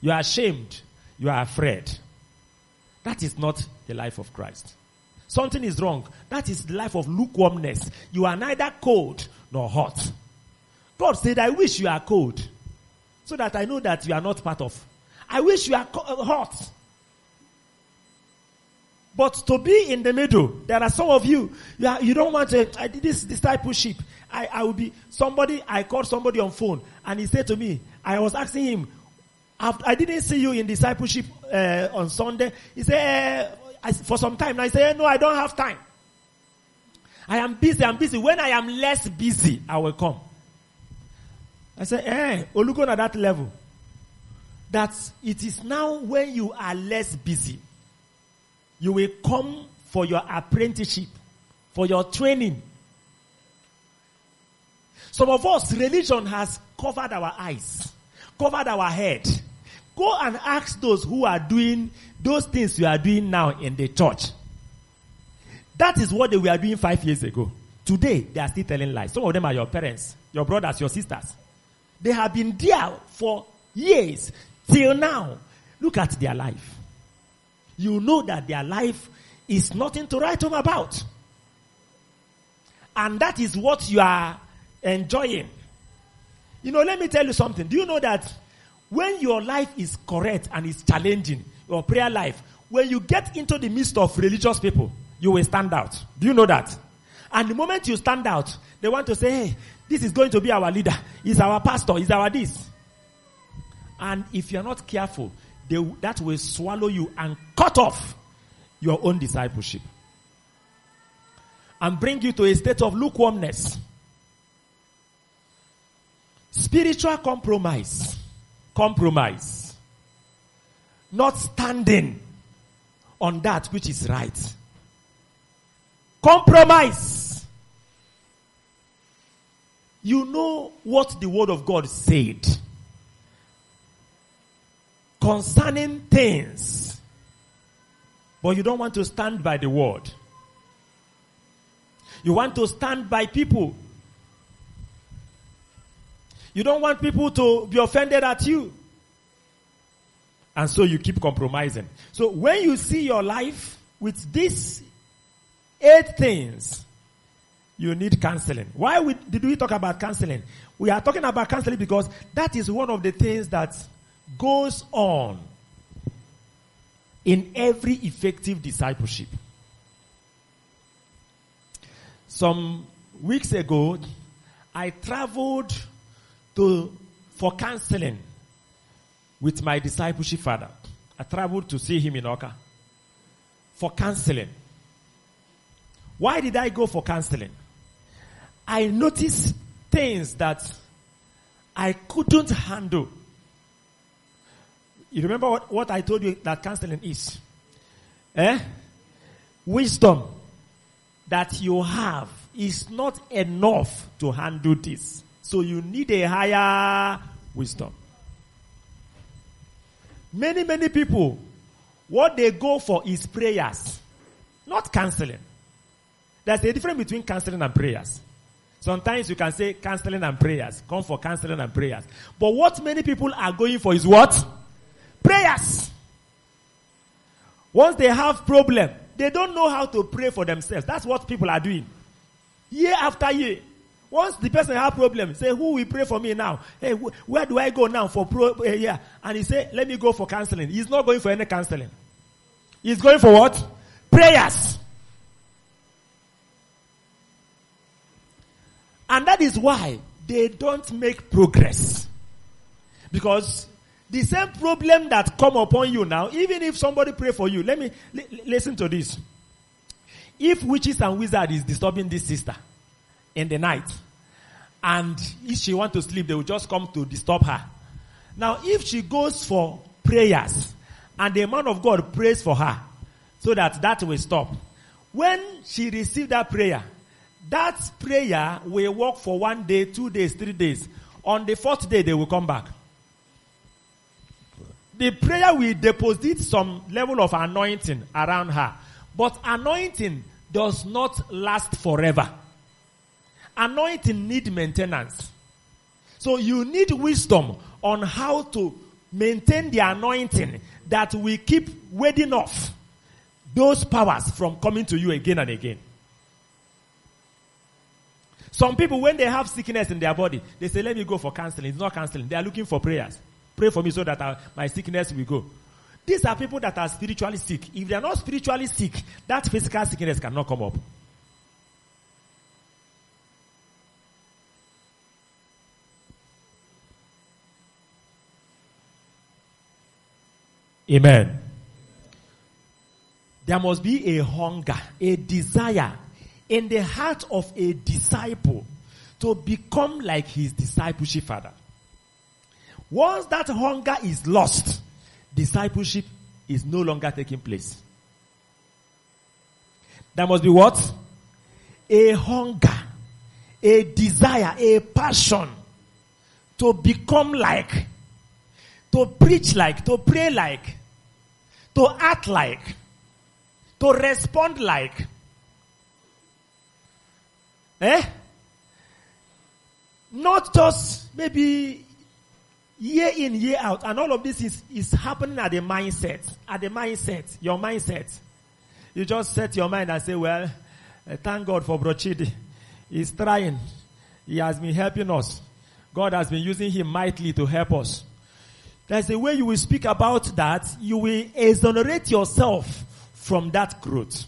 You are ashamed. You are afraid. That is not the life of Christ. Something is wrong. That is the life of lukewarmness. You are neither cold nor hot. God said, I wish you are cold so that I know that you are not part of I wish you are uh, hot. But to be in the middle, there are some of you, you, are, you don't want to, I did this discipleship. I, I will be, somebody, I called somebody on phone and he said to me, I was asking him, I didn't see you in discipleship uh, on Sunday. He said, I, for some time. And I said, no, I don't have time. I am busy, I'm busy. When I am less busy, I will come. I said, eh, Olugo at that level. That it is now when you are less busy, you will come for your apprenticeship, for your training. Some of us, religion has covered our eyes, covered our head. Go and ask those who are doing those things you are doing now in the church. That is what they were doing five years ago. Today, they are still telling lies. Some of them are your parents, your brothers, your sisters. They have been there for years till now. Look at their life. You know that their life is nothing to write home about. And that is what you are enjoying. You know, let me tell you something. Do you know that when your life is correct and is challenging, your prayer life, when you get into the midst of religious people, you will stand out. Do you know that? And the moment you stand out, they want to say, hey, this is going to be our leader. He's our pastor. He's our this. And if you're not careful, they, that will swallow you and cut off your own discipleship. And bring you to a state of lukewarmness. Spiritual compromise. Compromise. Not standing on that which is right. Compromise. You know what the word of God said concerning things, but you don't want to stand by the word. You want to stand by people. You don't want people to be offended at you. And so you keep compromising. So when you see your life with these eight things, you need counseling. Why we, did we talk about counseling? We are talking about counseling because that is one of the things that goes on in every effective discipleship. Some weeks ago, I traveled to, for counseling with my discipleship father. I traveled to see him in Awka for counseling. Why did I go for counseling? I noticed things that I couldn't handle. You remember what, what I told you that counseling is? Eh? Wisdom that you have is not enough to handle this. So you need a higher wisdom. Many, many people, what they go for is prayers, not counseling. There's a difference between counseling and prayers. Sometimes you can say counseling and prayers. Come for counseling and prayers. But what many people are going for is what? Prayers. Once they have problem, they don't know how to pray for themselves. That's what people are doing. Year after year. Once the person have problem, say, who will pray for me now? Hey, wh- where do I go now for pro, uh, yeah. And he say, let me go for counseling. He's not going for any counseling. He's going for what? Prayers. And that is why they don't make progress. Because the same problem that come upon you now, even if somebody pray for you, let me li- listen to this. If witches and wizard is disturbing this sister in the night, and if she want to sleep, they will just come to disturb her. Now, if she goes for prayers, and the man of God prays for her, so that that will stop. When she received that prayer, that prayer will work for one day, two days, three days. On the fourth day, they will come back. The prayer will deposit some level of anointing around her. But anointing does not last forever. Anointing need maintenance. So you need wisdom on how to maintain the anointing that will keep warding off those powers from coming to you again and again. Some people, when they have sickness in their body, they say, let me go for counseling. It's not counseling. They are looking for prayers. Pray for me so that I, my sickness will go. These are people that are spiritually sick. If they are not spiritually sick, that physical sickness cannot come up. Amen. There must be a hunger, a desire in the heart of a disciple to become like his discipleship father. Once that hunger is lost, discipleship is no longer taking place. There must be what? A hunger, a desire, a passion to become like, to preach like, to pray like, to act like, to respond like. Eh? Not just maybe year in, year out, and all of this is, is happening at the mindset. At the mindset, your mindset. You just set your mind and say, well, uh, thank God for Brochidi. He's trying. He has been helping us. God has been using him mightily to help us. There's a way you will speak about that. You will exonerate yourself from that growth.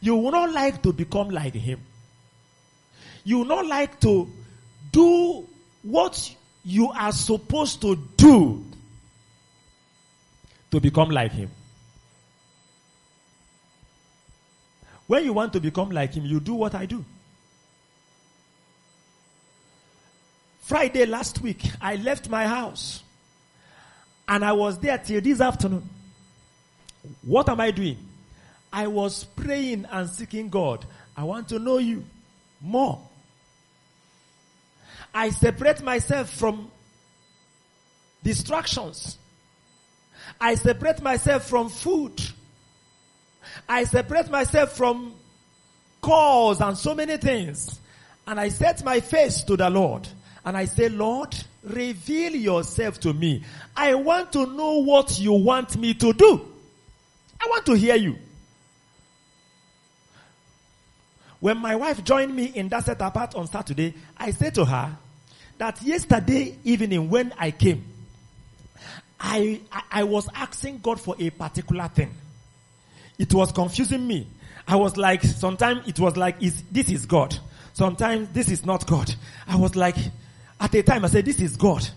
You will not like to become like him. You will not like to do what you are supposed to do to become like him. When you want to become like him, you do what I do. Friday last week, I left my house and I was there till this afternoon. What am I doing? I was praying and seeking God. I want to know you more. I separate myself from distractions. I separate myself from food. I separate myself from calls and so many things. And I set my face to the Lord. And I say, Lord, reveal yourself to me. I want to know what you want me to do. I want to hear you. When my wife joined me in that set apart on Saturday, I said to her that yesterday evening when I came, I, I, I was asking God for a particular thing. It was confusing me. I was like, sometimes it was like, is, this is God. Sometimes this is not God. I was like, at a time I said, this is God.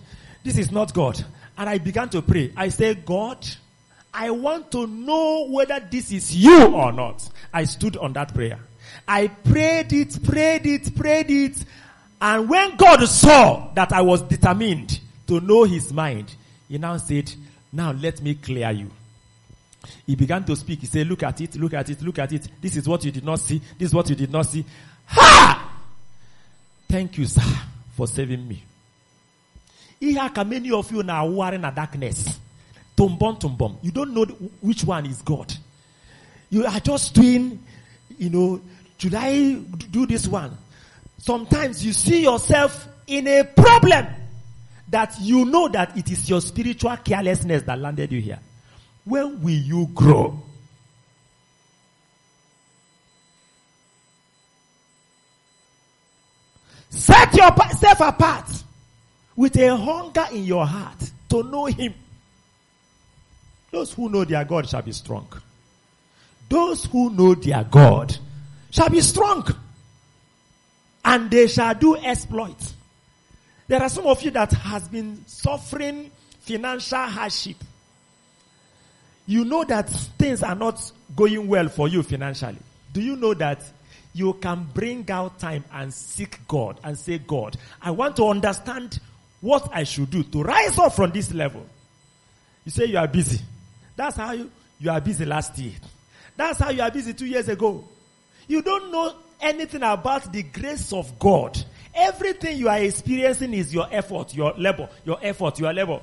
This is not God. And I began to pray. I said, God, I want to know whether this is you or not. I stood on that prayer. I prayed it, prayed it, prayed it. And when God saw that I was determined to know his mind, he now said, now let me clear you. He began to speak. He said, look at it, look at it, look at it. This is what you did not see. This is what you did not see. Ha! Thank you, sir, for saving me. Here can many of you now who are in a darkness. Tumbom, tumbom. You don't know which one is God. You are just doing, you know, should I do this one? Sometimes you see yourself in a problem that you know that it is your spiritual carelessness that landed you here. When will you grow? Set yourself apart with a hunger in your heart to know Him. Those who know their God shall be strong. Those who know their God shall be strong. And they shall do exploits. There are some of you that has been suffering financial hardship. You know that things are not going well for you financially. Do you know that you can bring out time and seek God and say, God, I want to understand what I should do to rise up from this level. You say you are busy. That's how you, you are busy last year. That's how you are busy two years ago. You don't know anything about the grace of God. Everything you are experiencing is your effort, your labor, your effort, your labor.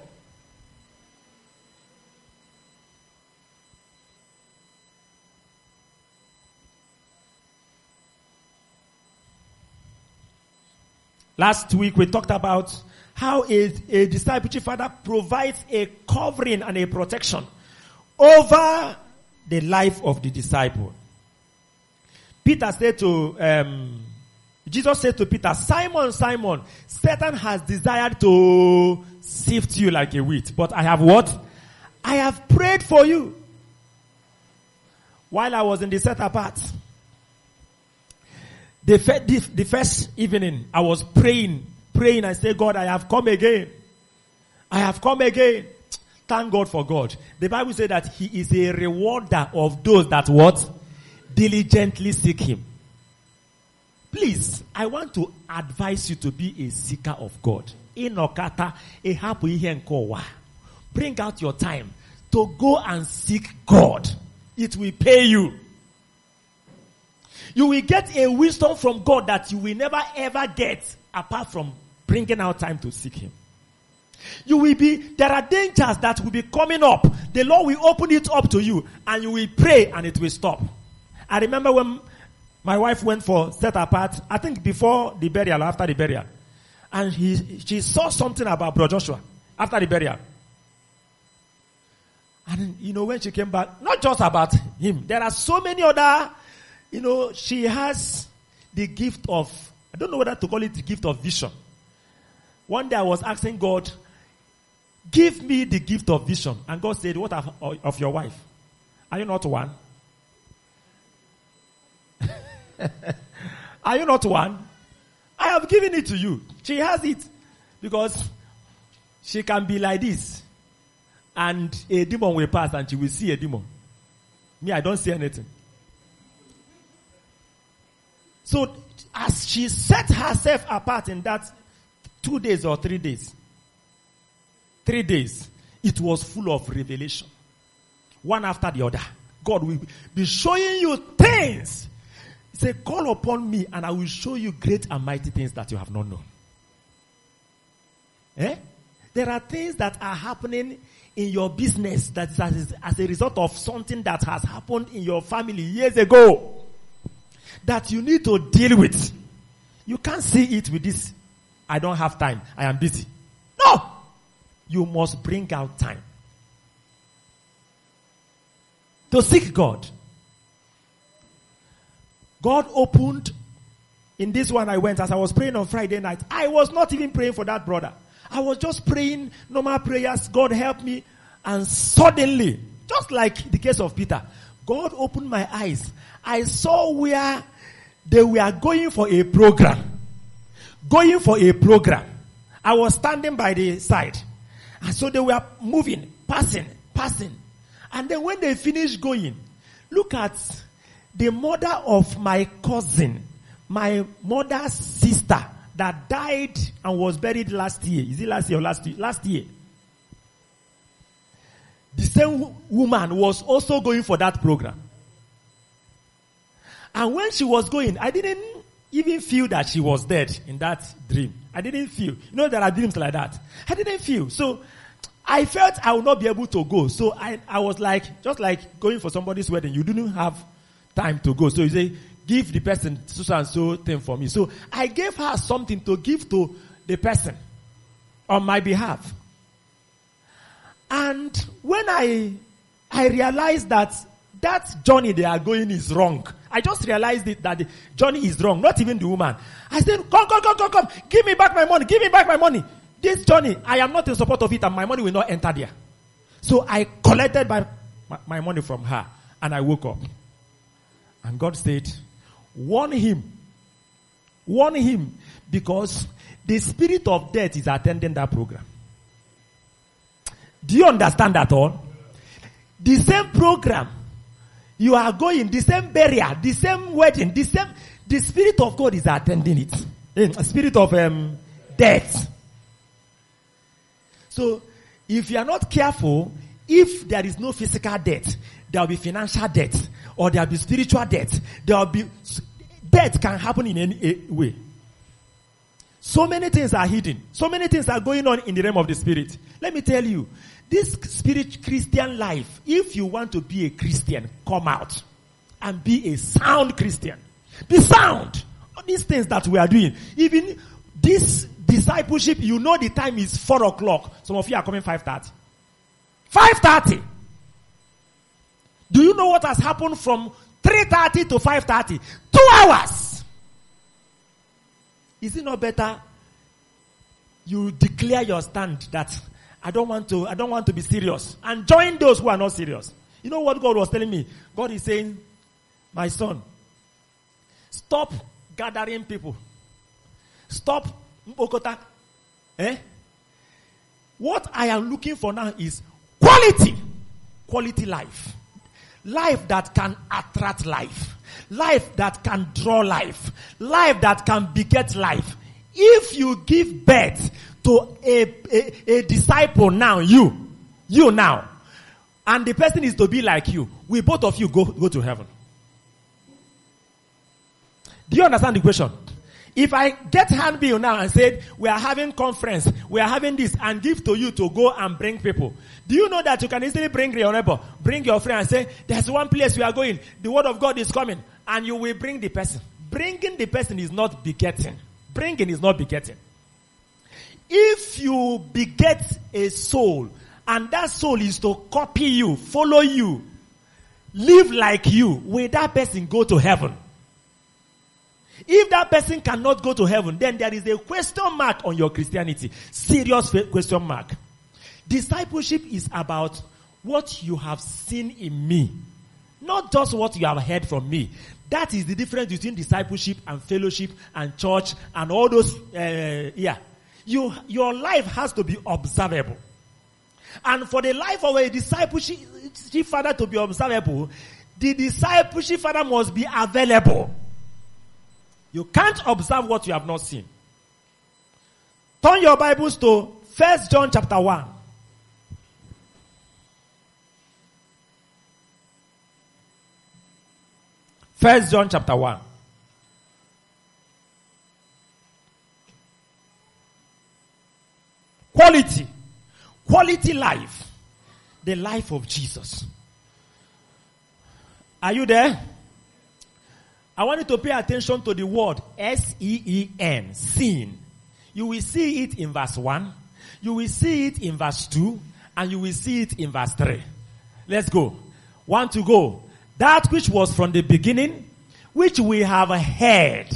Last week we talked about how a, a discipleship father provides a covering and a protection over the life of the disciple. Peter said to, um, Jesus said to Peter, Simon, Simon, Satan has desired to sift you like a wheat, but I have what? I have prayed for you. While I was in the set apart, the, the, the first evening, I was praying, praying. I said, God, I have come again. I have come again. Thank God for God. The Bible said that He is a rewarder of those that what? Diligently seek him. Please, I want to advise you to be a seeker of God. Inokata ehapu ihe nke ụwa. Bring out your time to go and seek God. It will pay you. You will get a wisdom from God that you will never ever get apart from bringing out time to seek Him. You will be, there are dangers that will be coming up. The Lord will open it up to you and you will pray and it will stop. I remember when my wife went for set apart, I think before the burial or after the burial. And he, she saw something about Brother Joshua after the burial. And you know, when she came back, not just about him, there are so many other, you know, she has the gift of, I don't know whether to call it the gift of vision. One day I was asking God, give me the gift of vision. And God said, what of, of your wife? Are you not one? Are you not one? I have given it to you. She has it. Because she can be like this. And a demon will pass and she will see a demon. Me, I don't see anything. So, as she set herself apart in that two days or three days, three days, it was full of revelation. One after the other. God will be showing you things. Said, call upon me and I will show you great and mighty things that you have not known. Eh? There are things that are happening in your business that is as, as a result of something that has happened in your family years ago that you need to deal with. You can't see it with this. I don't have time. I am busy. No! You must bring out time to seek God. God opened in this one I went as I was praying on Friday night. I was not even praying for that brother. I was just praying normal prayers. God help me. And suddenly, just like the case of Peter, God opened my eyes. I saw where they were going for a program. Going for a program. I was standing by the side. And so they were moving, passing, passing. And then when they finished going, look at the mother of my cousin, my mother's sister that died and was buried last year. Is it last year or last year? Last year. The same woman was also going for that program. And when she was going, I didn't even feel that she was dead in that dream. I didn't feel. You know, there are dreams like that. I didn't feel. So, I felt I would not be able to go. So I, I was like, just like going for somebody's wedding. You didn't have time to go. So you say, give the person so and so thing for me. So I gave her something to give to the person on my behalf. And when I, I realized that that journey they are going is wrong. I just realized it, that the journey is wrong, not even the woman. I said, come, come, come, come, come, give me back my money, give me back my money. This journey, I am not in support of it and my money will not enter there. So I collected my, my, my money from her and I woke up. And God said, warn him. Warn him because the spirit of death is attending that program. Do you understand that all? The same program you are going, the same burial, the same wedding, the same, the spirit of God is attending it. A spirit of um, death. So, if you are not careful, if there is no physical death, there will be financial death, or there will be spiritual death. There will be death can happen in any way. So many things are hidden. So many things are going on in the realm of the spirit. Let me tell you, this spirit Christian life, if you want to be a Christian, come out and be a sound Christian. Be sound. All these things that we are doing, even this discipleship, you know the time is four o'clock. Some of you are coming five thirty. Five thirty. Do you know what has happened from three thirty to five thirty? Two hours. Is it not better? You declare your stand that I don't want to, I don't want to be serious. And join those who are not serious. You know what God was telling me? God is saying, my son, stop gathering people. Stop Mbokota. Eh? What I am looking for now is quality. Quality life. Life that can attract life. Life that can draw life. Life that can beget life. If you give birth to a, a, a disciple now, you, you now, and the person is to be like you, we both of you go, go to heaven. Do you understand the question? If I get handbill now and said, we are having conference, we are having this, and give to you to go and bring people. Do you know that you can easily bring your neighbor, bring your friend and say, there's one place we are going, the word of God is coming, and you will bring the person. Bringing the person is not begetting. Bringing is not begetting. If you beget a soul, and that soul is to copy you, follow you, live like you, will that person go to heaven? If that person cannot go to heaven, then there is a question mark on your Christianity. Serious question mark. Discipleship is about what you have seen in me. Not just what you have heard from me. That is the difference between discipleship and fellowship and church and all those, uh, yeah. You, your life has to be observable. And for the life of a discipleship father to be observable, the discipleship father must be available. You can't observe what you have not seen. Turn your Bibles to First John chapter 1. First John chapter 1. Quality. Quality life. The life of Jesus. Are you there? I want you to pay attention to the word S-E-E-N, seen. You will see it in verse 1, you will see it in verse 2, and you will see it in verse 3. Let's go. One to go. That which was from the beginning, which we have heard,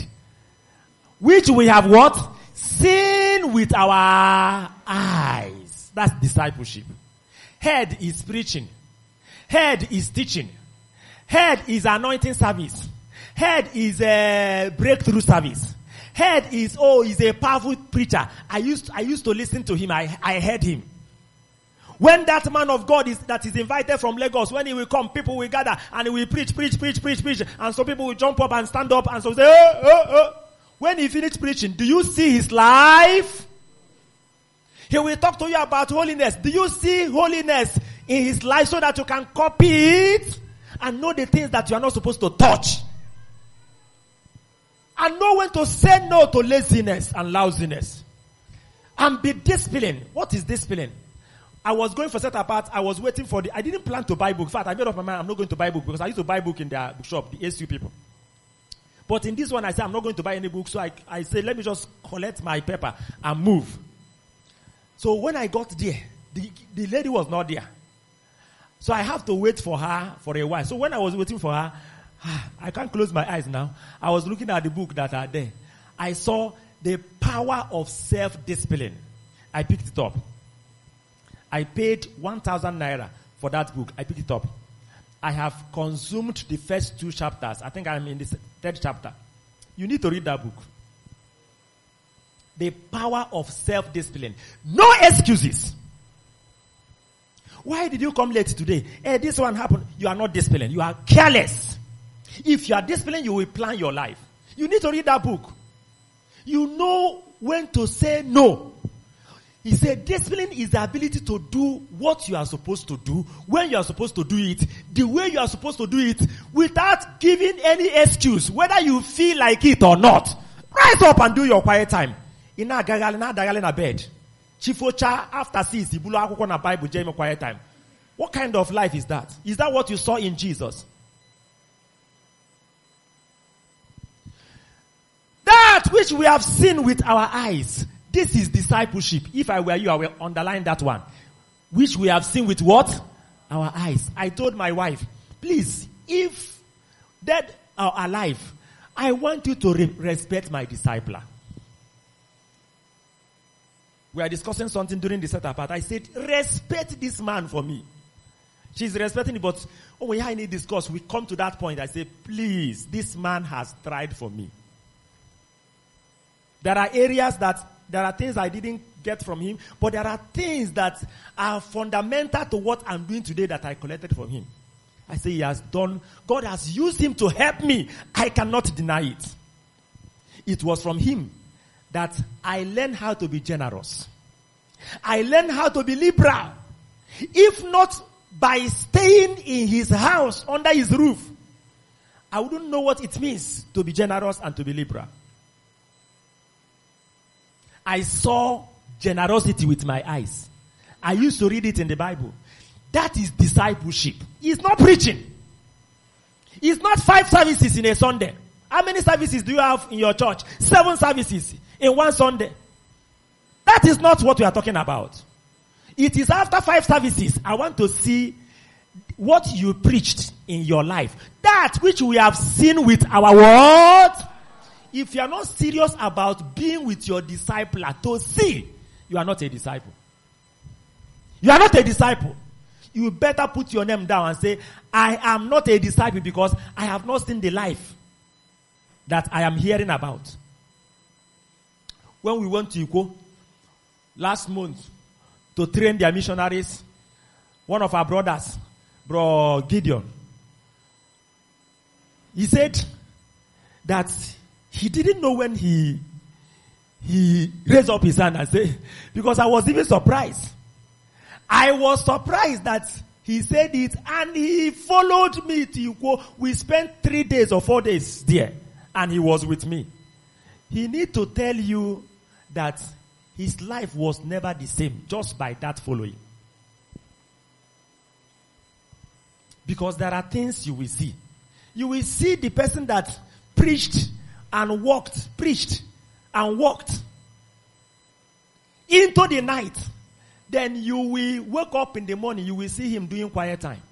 which we have what? Seen with our eyes. That's discipleship. Head is preaching. Head is teaching. Head is anointing service. Head is a breakthrough service. Head is, oh, he's a powerful preacher. I used, I used to listen to him. I, I heard him. When that man of God is, that is invited from Lagos, when he will come, people will gather and he will preach, preach, preach, preach, preach. And some people will jump up and stand up and so say, oh, oh, oh. When he finished preaching, do you see his life? He will talk to you about holiness. Do you see holiness in his life so that you can copy it and know the things that you are not supposed to touch? And know when to say no to laziness and lousiness. And be disciplined. What is discipline? I was going for set apart. I was waiting for the. I didn't plan to buy book. In fact, I made up my mind. I'm not going to buy book because I used to buy book in their bookshop, the ASU people. But in this one, I said I'm not going to buy any book. So I, I said let me just collect my paper and move. So when I got there, the, the lady was not there. So I have to wait for her for a while. So when I was waiting for her, I can't close my eyes now. I was looking at the book that are there. I saw the power of self-discipline. I picked it up. I paid 1,000 naira for that book. I picked it up. I have consumed the first two chapters. I think I'm in the third chapter. You need to read that book. The power of self-discipline. No excuses. Why did you come late today? Hey, this one happened. You are not disciplined. You are careless. If you are disciplined, you will plan your life. You need to read that book. You know when to say no. He said discipline is the ability to do what you are supposed to do, when you are supposed to do it, the way you are supposed to do it, without giving any excuse, whether you feel like it or not. Rise up and do your quiet time. Ina gagali na dagali na bed. Chifocha after six, ibulo akwụkwọ na Bible jeme quiet time. What kind of life is that? Is that what you saw in Jesus? That which we have seen with our eyes. This is discipleship. If I were you, I will underline that one. Which we have seen with what? Our eyes. I told my wife, please, if dead or alive, I want you to re- respect my discipler. We are discussing something during the setup, but I said, respect this man for me. She's respecting it, but oh, when I need discuss, we come to that point. I say, please, this man has tried for me. There are areas that there are things I didn't get from him, but there are things that are fundamental to what I'm doing today that I collected from him. I say he has done, God has used him to help me. I cannot deny it. It was from him that I learned how to be generous. I learned how to be liberal. If not by staying in his house, under his roof, I wouldn't know what it means to be generous and to be liberal. I saw generosity with my eyes. I used to read it in the Bible. That is discipleship. It's not preaching. It's not five services in a Sunday. How many services do you have in your church? Seven services in one Sunday. That is not what we are talking about. It is after five services, I want to see what you preached in your life. That which we have seen with our words. If you are not serious about being with your discipler to see, you are not a disciple. You are not a disciple. You better put your name down and say, I am not a disciple because I have not seen the life that I am hearing about. When we went to Iko last month to train their missionaries, one of our brothers, Bro Gideon, he said that he didn't know when he he raised up his hand and said, because I was even surprised. I was surprised that he said it and he followed me to Iko. We spent three days or four days there and he was with me. He need to tell you that his life was never the same just by that following. Because there are things you will see. You will see the person that preached and walked, preached and walked into the night. Then you will wake up in the morning, you will see him doing quiet time.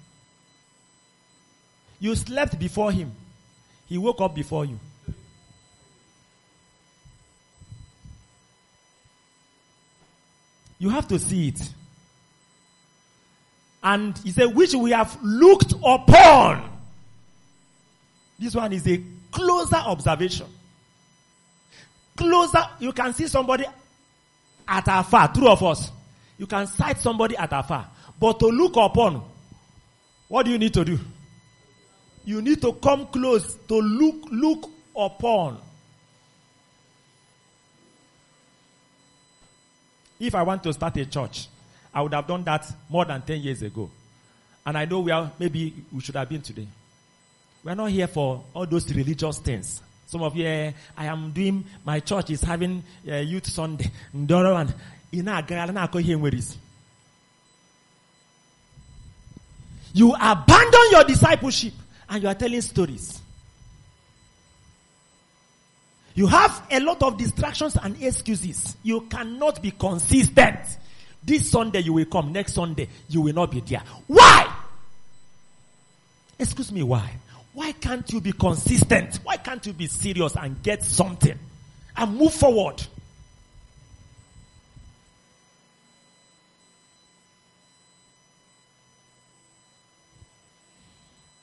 You slept before him. He woke up before you. You have to see it. And he said, which we have looked upon. This one is a closer observation. Closer, you can see somebody at afar, two of us. You can sight somebody at afar. But to look upon, what do you need to do? You need to come close to look, look upon. If I want to start a church, I would have done that more than 10 years ago. And I know we are, maybe we should have been today. We are not here for all those religious things. Some of you, uh, I am doing, my church is having uh, youth Sunday. You abandon your discipleship and you are telling stories. You have a lot of distractions and excuses. You cannot be consistent. This Sunday you will come, next Sunday you will not be there. Why? Excuse me, why? Why can't you be consistent? Why can't you be serious and get something and move forward?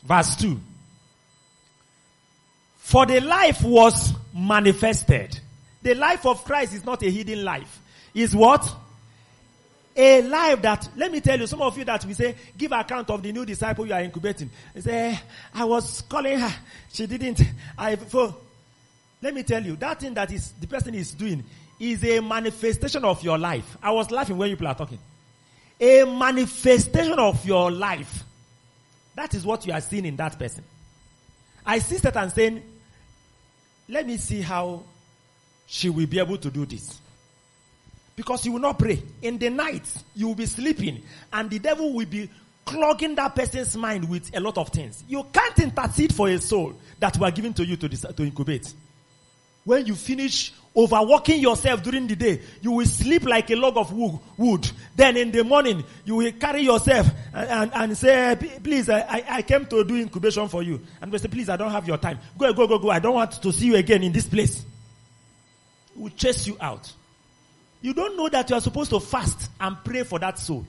Verse 2. For the life was manifested. The life of Christ is not a hidden life. Is what? A life that, let me tell you, some of you that we say, give account of the new disciple you are incubating. They say, eh, I was calling her. She didn't. I, for, let me tell you, that thing that is, the person is doing is a manifestation of your life. I was laughing when people are talking. A manifestation of your life. That is what you are seeing in that person. I see Satan saying, let me see how she will be able to do this. Because you will not pray. In the night, you will be sleeping and the devil will be clogging that person's mind with a lot of things. You can't intercede for a soul that were given to you to, to incubate. When you finish overworking yourself during the day, you will sleep like a log of wood. Then in the morning, you will carry yourself and, and, and say, please, I, I came to do incubation for you. And we say, please, I don't have your time. Go, go, go, go. I don't want to see you again in this place. We will chase you out. You don't know that you are supposed to fast and pray for that soul.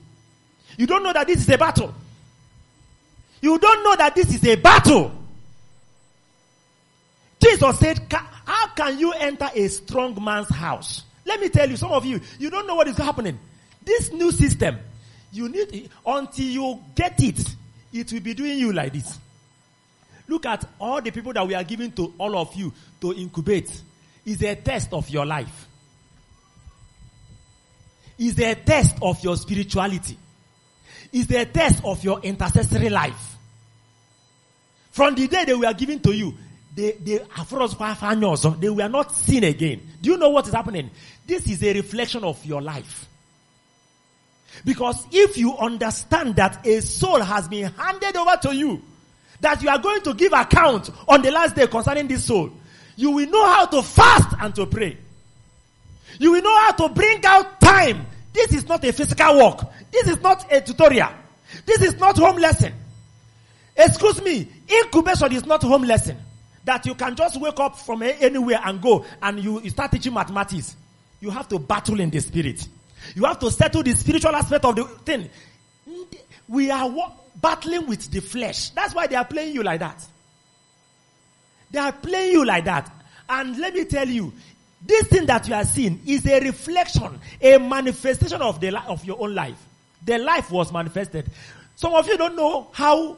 You don't know that this is a battle. You don't know that this is a battle. Jesus said, how can you enter a strong man's house? Let me tell you, some of you, you don't know what is happening. This new system, you need, it, until you get it, it will be doing you like this. Look at all the people that we are giving to all of you to incubate. Is a test of your life. Is a test of your spirituality. Is a test of your intercessory life. From the day they were given to you, they, they, they were not seen again. Do you know what is happening? This is a reflection of your life. Because if you understand that a soul has been handed over to you, that you are going to give account on the last day concerning this soul, you will know how to fast and to pray. You will know how to bring out time. This is not a physical work. This is not a tutorial. This is not home lesson. Excuse me, incubation is not home lesson. That you can just wake up from anywhere and go and you, start teaching mathematics. You have to battle in the spirit. You have to settle the spiritual aspect of the thing. We are battling with the flesh. That's why they are playing you like that. They are playing you like that. And let me tell you, this thing that you are seeing is a reflection, a manifestation of the of your own life. The life was manifested. Some of you don't know how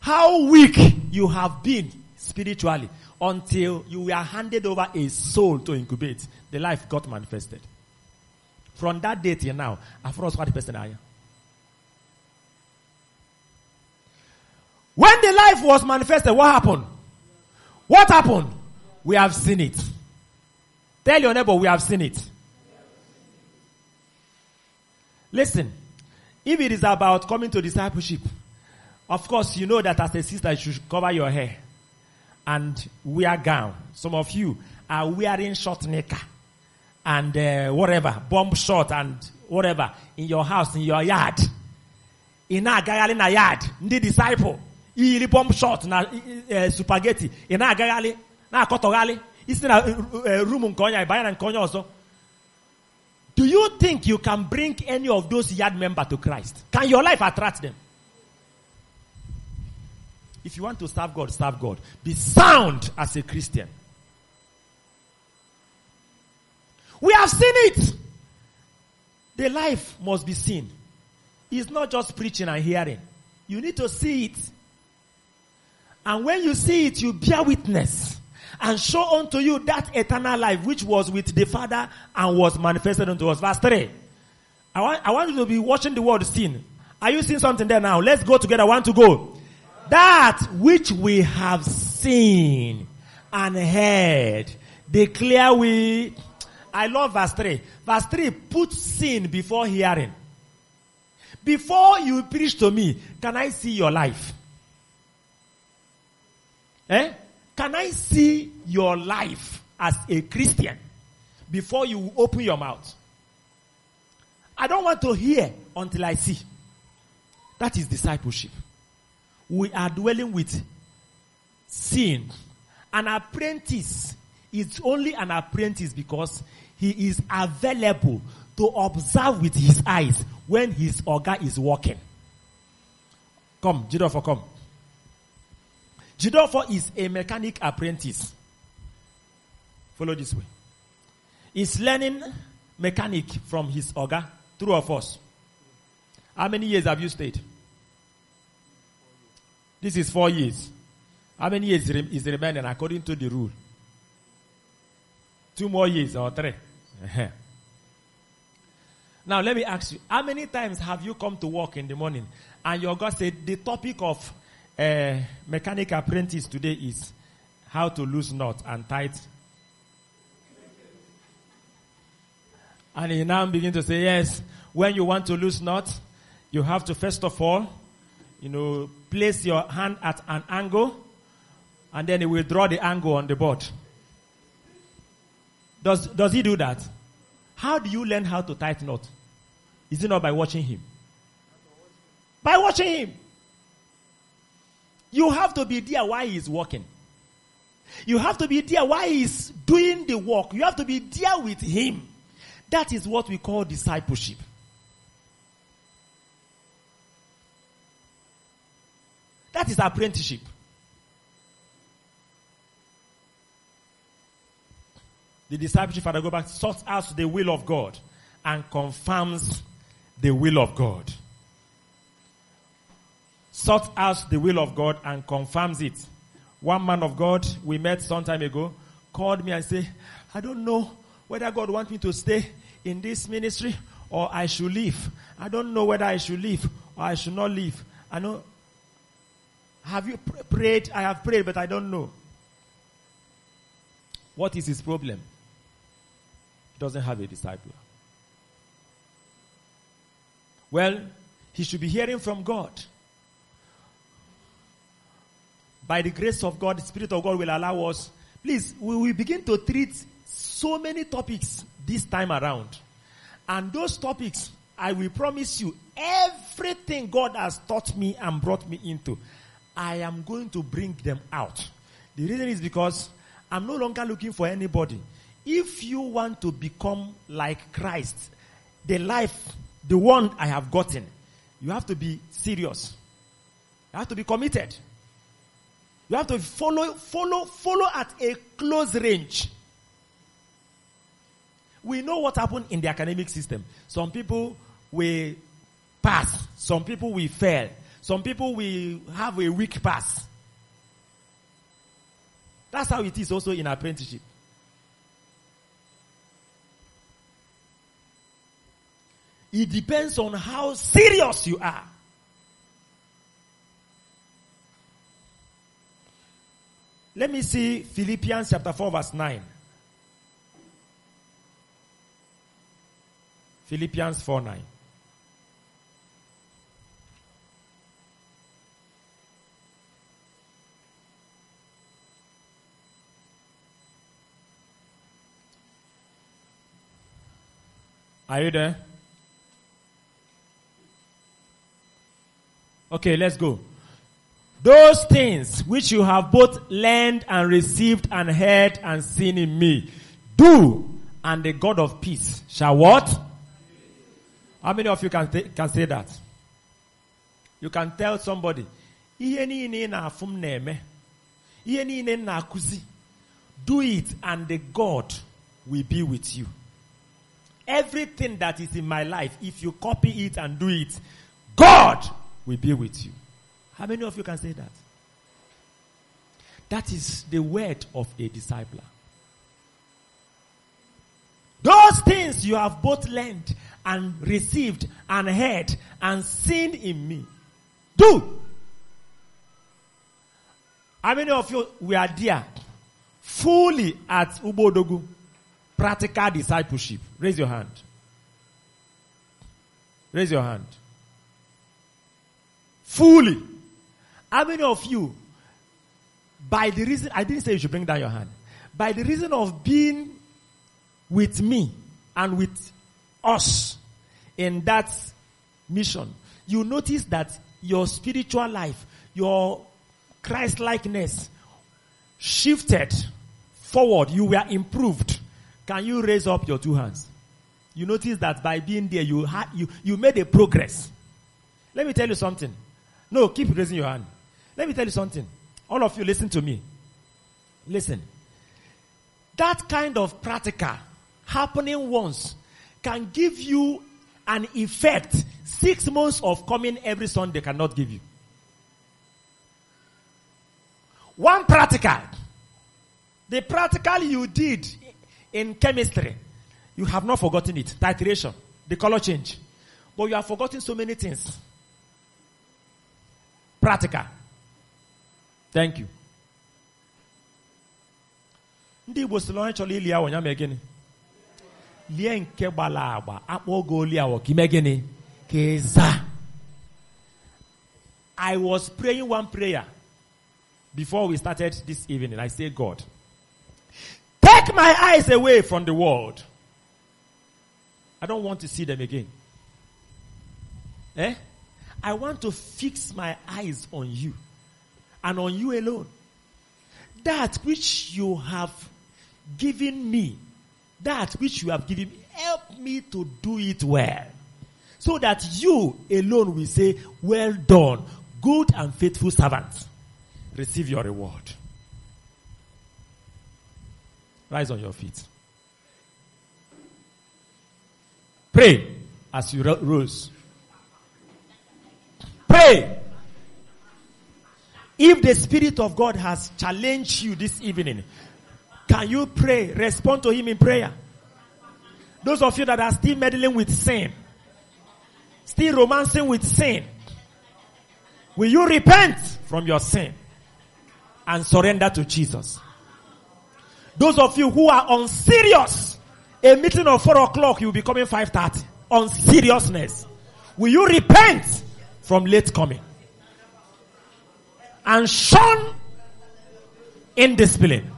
how weak you have been spiritually until you were handed over a soul to incubate. The life got manifested. From that day till now, I've lost what person are you? When the life was manifested, what happened? What happened? We have seen it. Tell your neighbor, we have seen it. Listen, if it is about coming to discipleship, of course, you know that as a sister, you should cover your hair and wear gown. Some of you are wearing short knicker and uh, whatever, bomb shot and whatever in your house, in your yard. In Ina agaghali na yard, ndị disciple, iyiri bomb shot na uh, spaghetti, ina agaghali, na akọtọghali, isi na uh, room nke onye, ibanya na nke onye ọzọ. Do you think you can bring any of those yard members to Christ? Can your life attract them? If you want to serve God, serve God. Be sound as a Christian. We have seen it. The life must be seen. It's not just preaching and hearing. You need to see it. And when you see it, you bear witness and show unto you that eternal life which was with the Father and was manifested unto us. Verse 3. I want, I want you to be watching the word seen. Are you seeing something there now? Let's go together. Want to go. That which we have seen and heard, declare we I love verse 3. Verse 3 put sin before hearing. Before you preach to me, can I see your life? Eh? Can I see your life as a Christian before you open your mouth? I don't want to hear until I see. That is discipleship. We are dwelling with sin. An apprentice is only an apprentice because he is available to observe with his eyes when his organ is working. Come, Jidofo, come. Jidofo is a mechanic apprentice. Follow this way. He's learning mechanic from his organ, true of us. How many years have you stayed? This is four years. How many years is remaining according to the rule? Two more years or three. now let me ask you, how many times have you come to work in the morning and your God said the topic of uh, mechanic apprentice today is how to lose knot and tight. And he now begin to say, yes, when you want to lose knot, you have to first of all, you know, place your hand at an angle and then he will draw the angle on the board. Does, does he do that? How do you learn how to tie knot? Is it not by watching him? By watching him. You have to be there while he's working. You have to be there while he's doing the work. You have to be there with him. That is what we call discipleship. That is apprenticeship. The discipleship, Father, go back, sorts out the will of God and confirms the will of God. Sort out the will of God and confirms it. One man of God we met some time ago called me and said, I don't know whether God wants me to stay in this ministry or I should leave. I don't know whether I should leave or I should not leave. I know. Have you pr- prayed? I have prayed, but I don't know. What is his problem? He doesn't have a disciple. Well, he should be hearing from God. By the grace of God, the Spirit of God will allow us. Please, we will begin to treat so many topics this time around. And those topics, I will promise you, everything God has taught me and brought me into, I am going to bring them out. The reason is because I'm no longer looking for anybody. If you want to become like Christ, the life, the one I have gotten, you have to be serious. You have to be committed. You have to follow, follow, follow at a close range. We know what happened in the academic system. Some people will pass. Some people will fail. Some people will have a weak pass. That's how it is also in apprenticeship. It depends on how serious you are. Let me see Philippians chapter 4 verse 9. Philippians 4 9. Are you there? Okay, let's go. Those things which you have both learned and received and heard and seen in me, do, and the God of peace shall what? How many of you can, th- can say that? You can tell somebody, ihe na-afụ m na-eme, na-akụzi, do it and the God will be with you. Everything that is in my life, if you copy it and do it, God will be with you. How many of you can say that? That is the word of a discipler. Those things you have both learned and received and heard and seen in me. Do. How many of you were there fully at Ubodogu? Practical discipleship. Raise your hand. Raise your hand. Fully. How many of you, by the reason, I didn't say you should bring down your hand, by the reason of being with me and with us in that mission, you notice that your spiritual life, your Christ likeness shifted forward. You were improved. Can you raise up your two hands? You notice that by being there, you had, you, you made a progress. Let me tell you something. No, keep raising your hand. Let me tell you something. All of you listen to me. Listen. That kind of practical happening once can give you an effect six months of coming every Sunday cannot give you. One practical. The practical you did in chemistry, you have not forgotten it. Titration, the color change. But you have forgotten so many things. Practical. Thank you. Ndị Igbo sịrị onye chọrọ ili awọ ya mee gịnị? Lie nke gbara agba, akpọ oge oli awọ ka ime gịnị? Ka ịza. I was praying one prayer before we started this evening. I say, God, take my eyes away from the world. I don't want to see them again. Eh? I want to fix my eyes on you and on you alone. That which you have given me, that which you have given me, help me to do it well. So that you alone will say, well done, good and faithful servant. Receive your reward. Rise on your feet. Pray as you rose. Pray If the Spirit of God has challenged you this evening, can you pray? Respond to Him in prayer. Those of you that are still meddling with sin, still romancing with sin, will you repent from your sin and surrender to Jesus? Those of you who are on serious, a meeting of four o'clock, you will be coming 5.30 on seriousness. Will you repent from late coming? And shun indiscipline.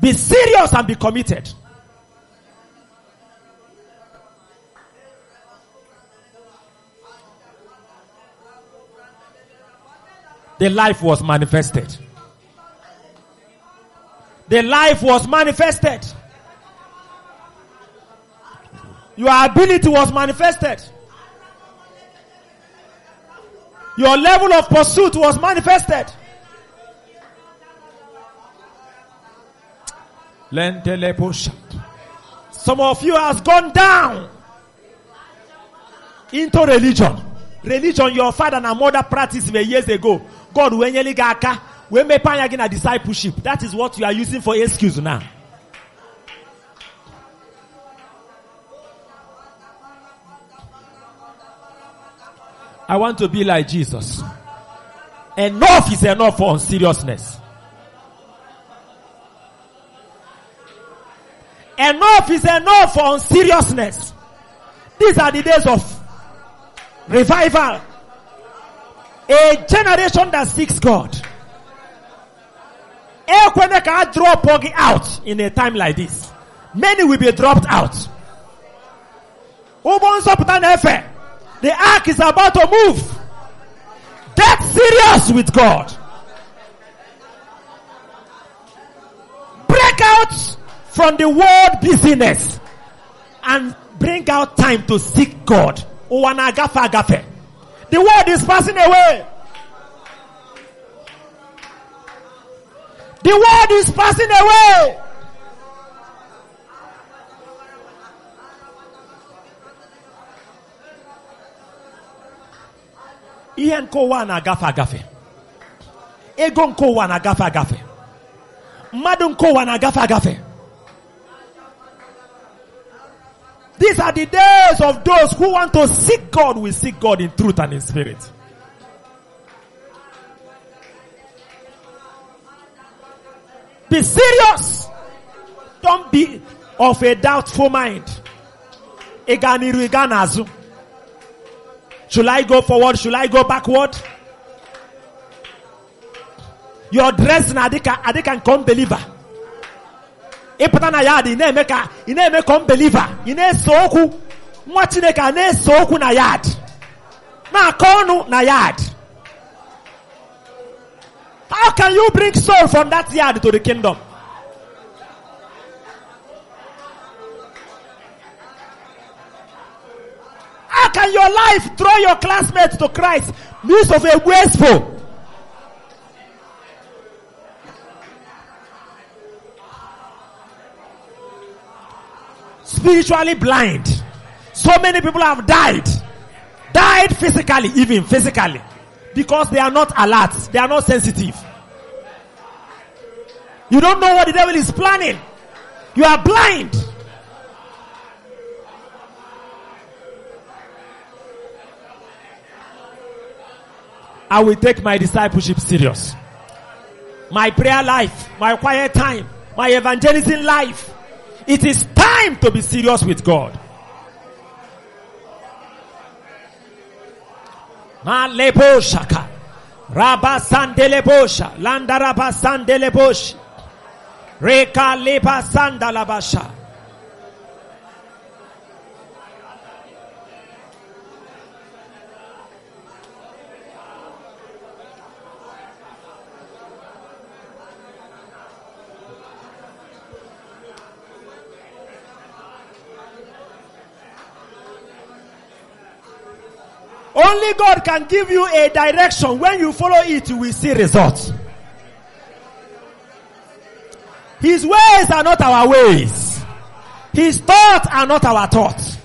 Be serious and be committed. The life was manifested. The life was manifested. Your ability was manifested. Your level of pursuit was manifested. Some of you has gone down into religion. Religion your father and mother practiced years ago. God when you aka we may again a discipleship. That is what you are using for excuse now. I want to be like Jesus. Enough is enough for seriousness. Enough is enough for seriousness. These are the days of revival. A generation that seeks God. can drop out in a time like this. Many will be dropped out. The ark is about to move. Get serious with God. Break out from the world busyness and bring out time to seek God. The world is passing away. The world is passing away. Ihe nke ụwa na-agafe agafe ego nke ụwa na-agafe agafe mmadụ nke ụwa na-agafe agafe These are the days of those who want to seek God will seek God in truth and in spirit. Be serious. Don't be of a doubtful mind. Iganiru iganazu. Should I go forward? Should I go backward? Your dress na adika adika come believer. ịpụta na yard ị na-eme ka ị na-eme ka unbeliever ị na-ese okwu nwa chineke a na-ese okwu na yard na-akọ na yard how can you bring soul from that yard to the kingdom how can your life draw your classmates to christ news of a wasteful spiritually blind. So many people have died. Died physically, even physically. Because they are not alert. They are not sensitive. You don't know what the devil is planning. You are blind. I will take my discipleship serious. My prayer life, my quiet time, my evangelism life, it is time to be serious with God. Malebo shaka. Raba sandelebosha. Landa raba sandelebosh. Reka leba Only God can give you a direction. When you follow it, you will see results. His ways are not our ways. His thoughts are not our thoughts.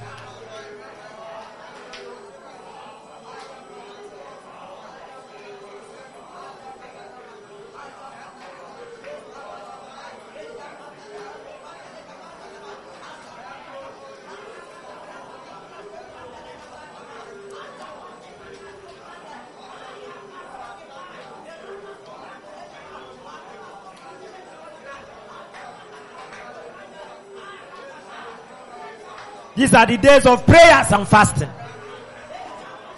These are the days of prayers and fasting.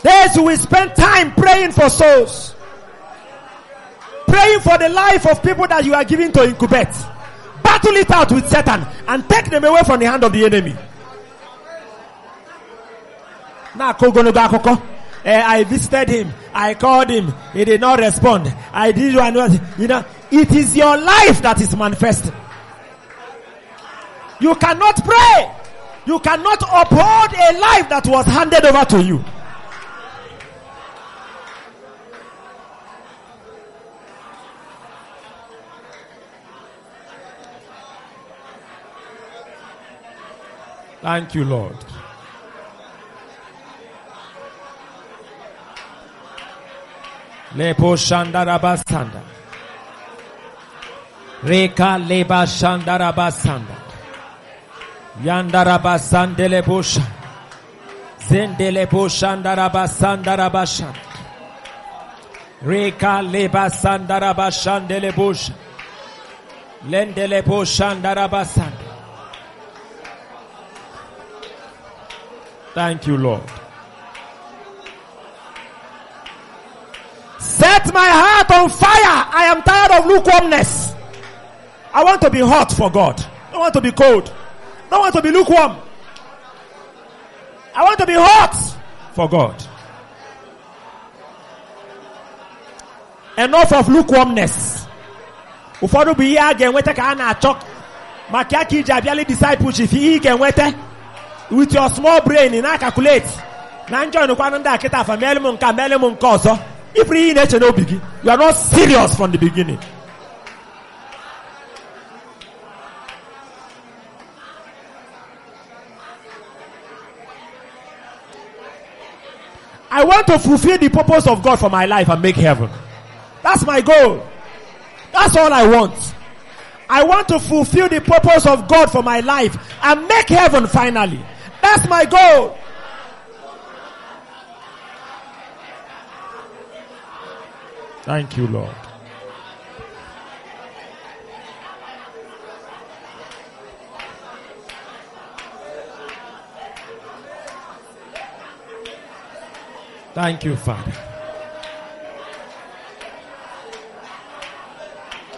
Days we spend time praying for souls. Praying for the life of people that you are giving to incubate. Battle it out with Satan and take them away from the hand of the enemy. Now, uh, I visited him. I called him. He did not respond. I did one. You know, it is your life that is manifesting. You cannot pray. You cannot uphold a life that was handed over to you. Thank you, Lord. Lepo shandarabasanda. Reka leba shandarabasanda. Yandarabasandele bosha. Zendele boshandarabasandarabasan. Reka leba. Thank you, Lord. Set my heart on fire. I am tired of lukewarmness. I want to be hot for God. I want to be cold. I want to be lukewarm. I want to be hot for God. Enough of lukewarmness. Ụfọdụ bụ ihe a ga-enweta ka a na-achọ maka aka iji abịali discipleship ihe ị ga-enweta with your small brain na calculate na njọ nụkwanụ ndị akịta afa meele m nke a meele m nke ọzọ ịpụrụ ihe you are not serious from the beginning I want to fulfill the purpose of God for my life and make heaven. That's my goal. That's all I want. I want to fulfill the purpose of God for my life and make heaven finally. That's my goal. Thank you, Lord. Thank you, Father.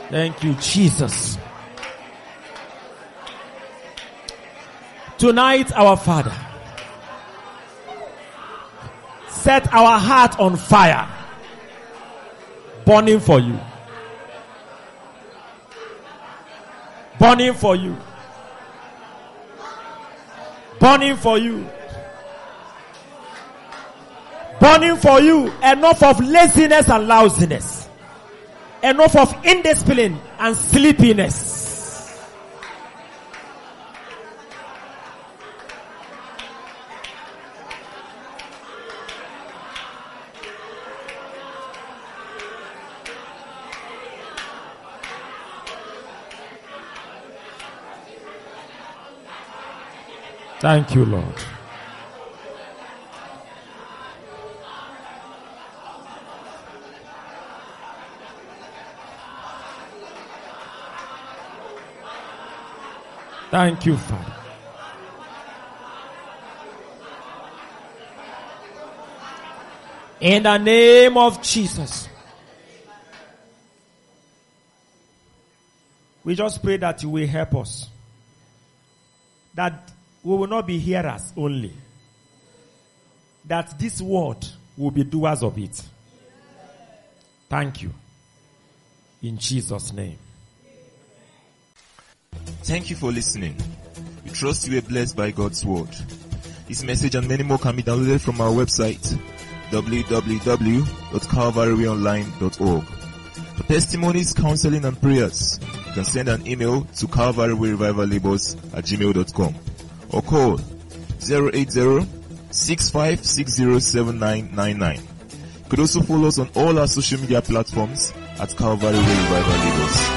Thank you, Jesus. Tonight, our Father, set our heart on fire, burning for you. Burning for you. Burning for you. Burning for you. Enough of laziness and lousiness. Enough of indiscipline and sleepiness. Thank you, Lord. Thank you, Father. In the name of Jesus. We just pray that you will help us. That we will not be hearers only. That this word will be doers of it. Thank you. In Jesus' name. Thank you for listening. We trust you were blessed by God's word. This message and many more can be downloaded from our website www.calvaryonline.org. For testimonies, counseling and prayers, you can send an email to calvaryrevivallabels at gmail.com or call 080-6560-7999. You could also follow us on all our social media platforms at Calvary Revival Labels.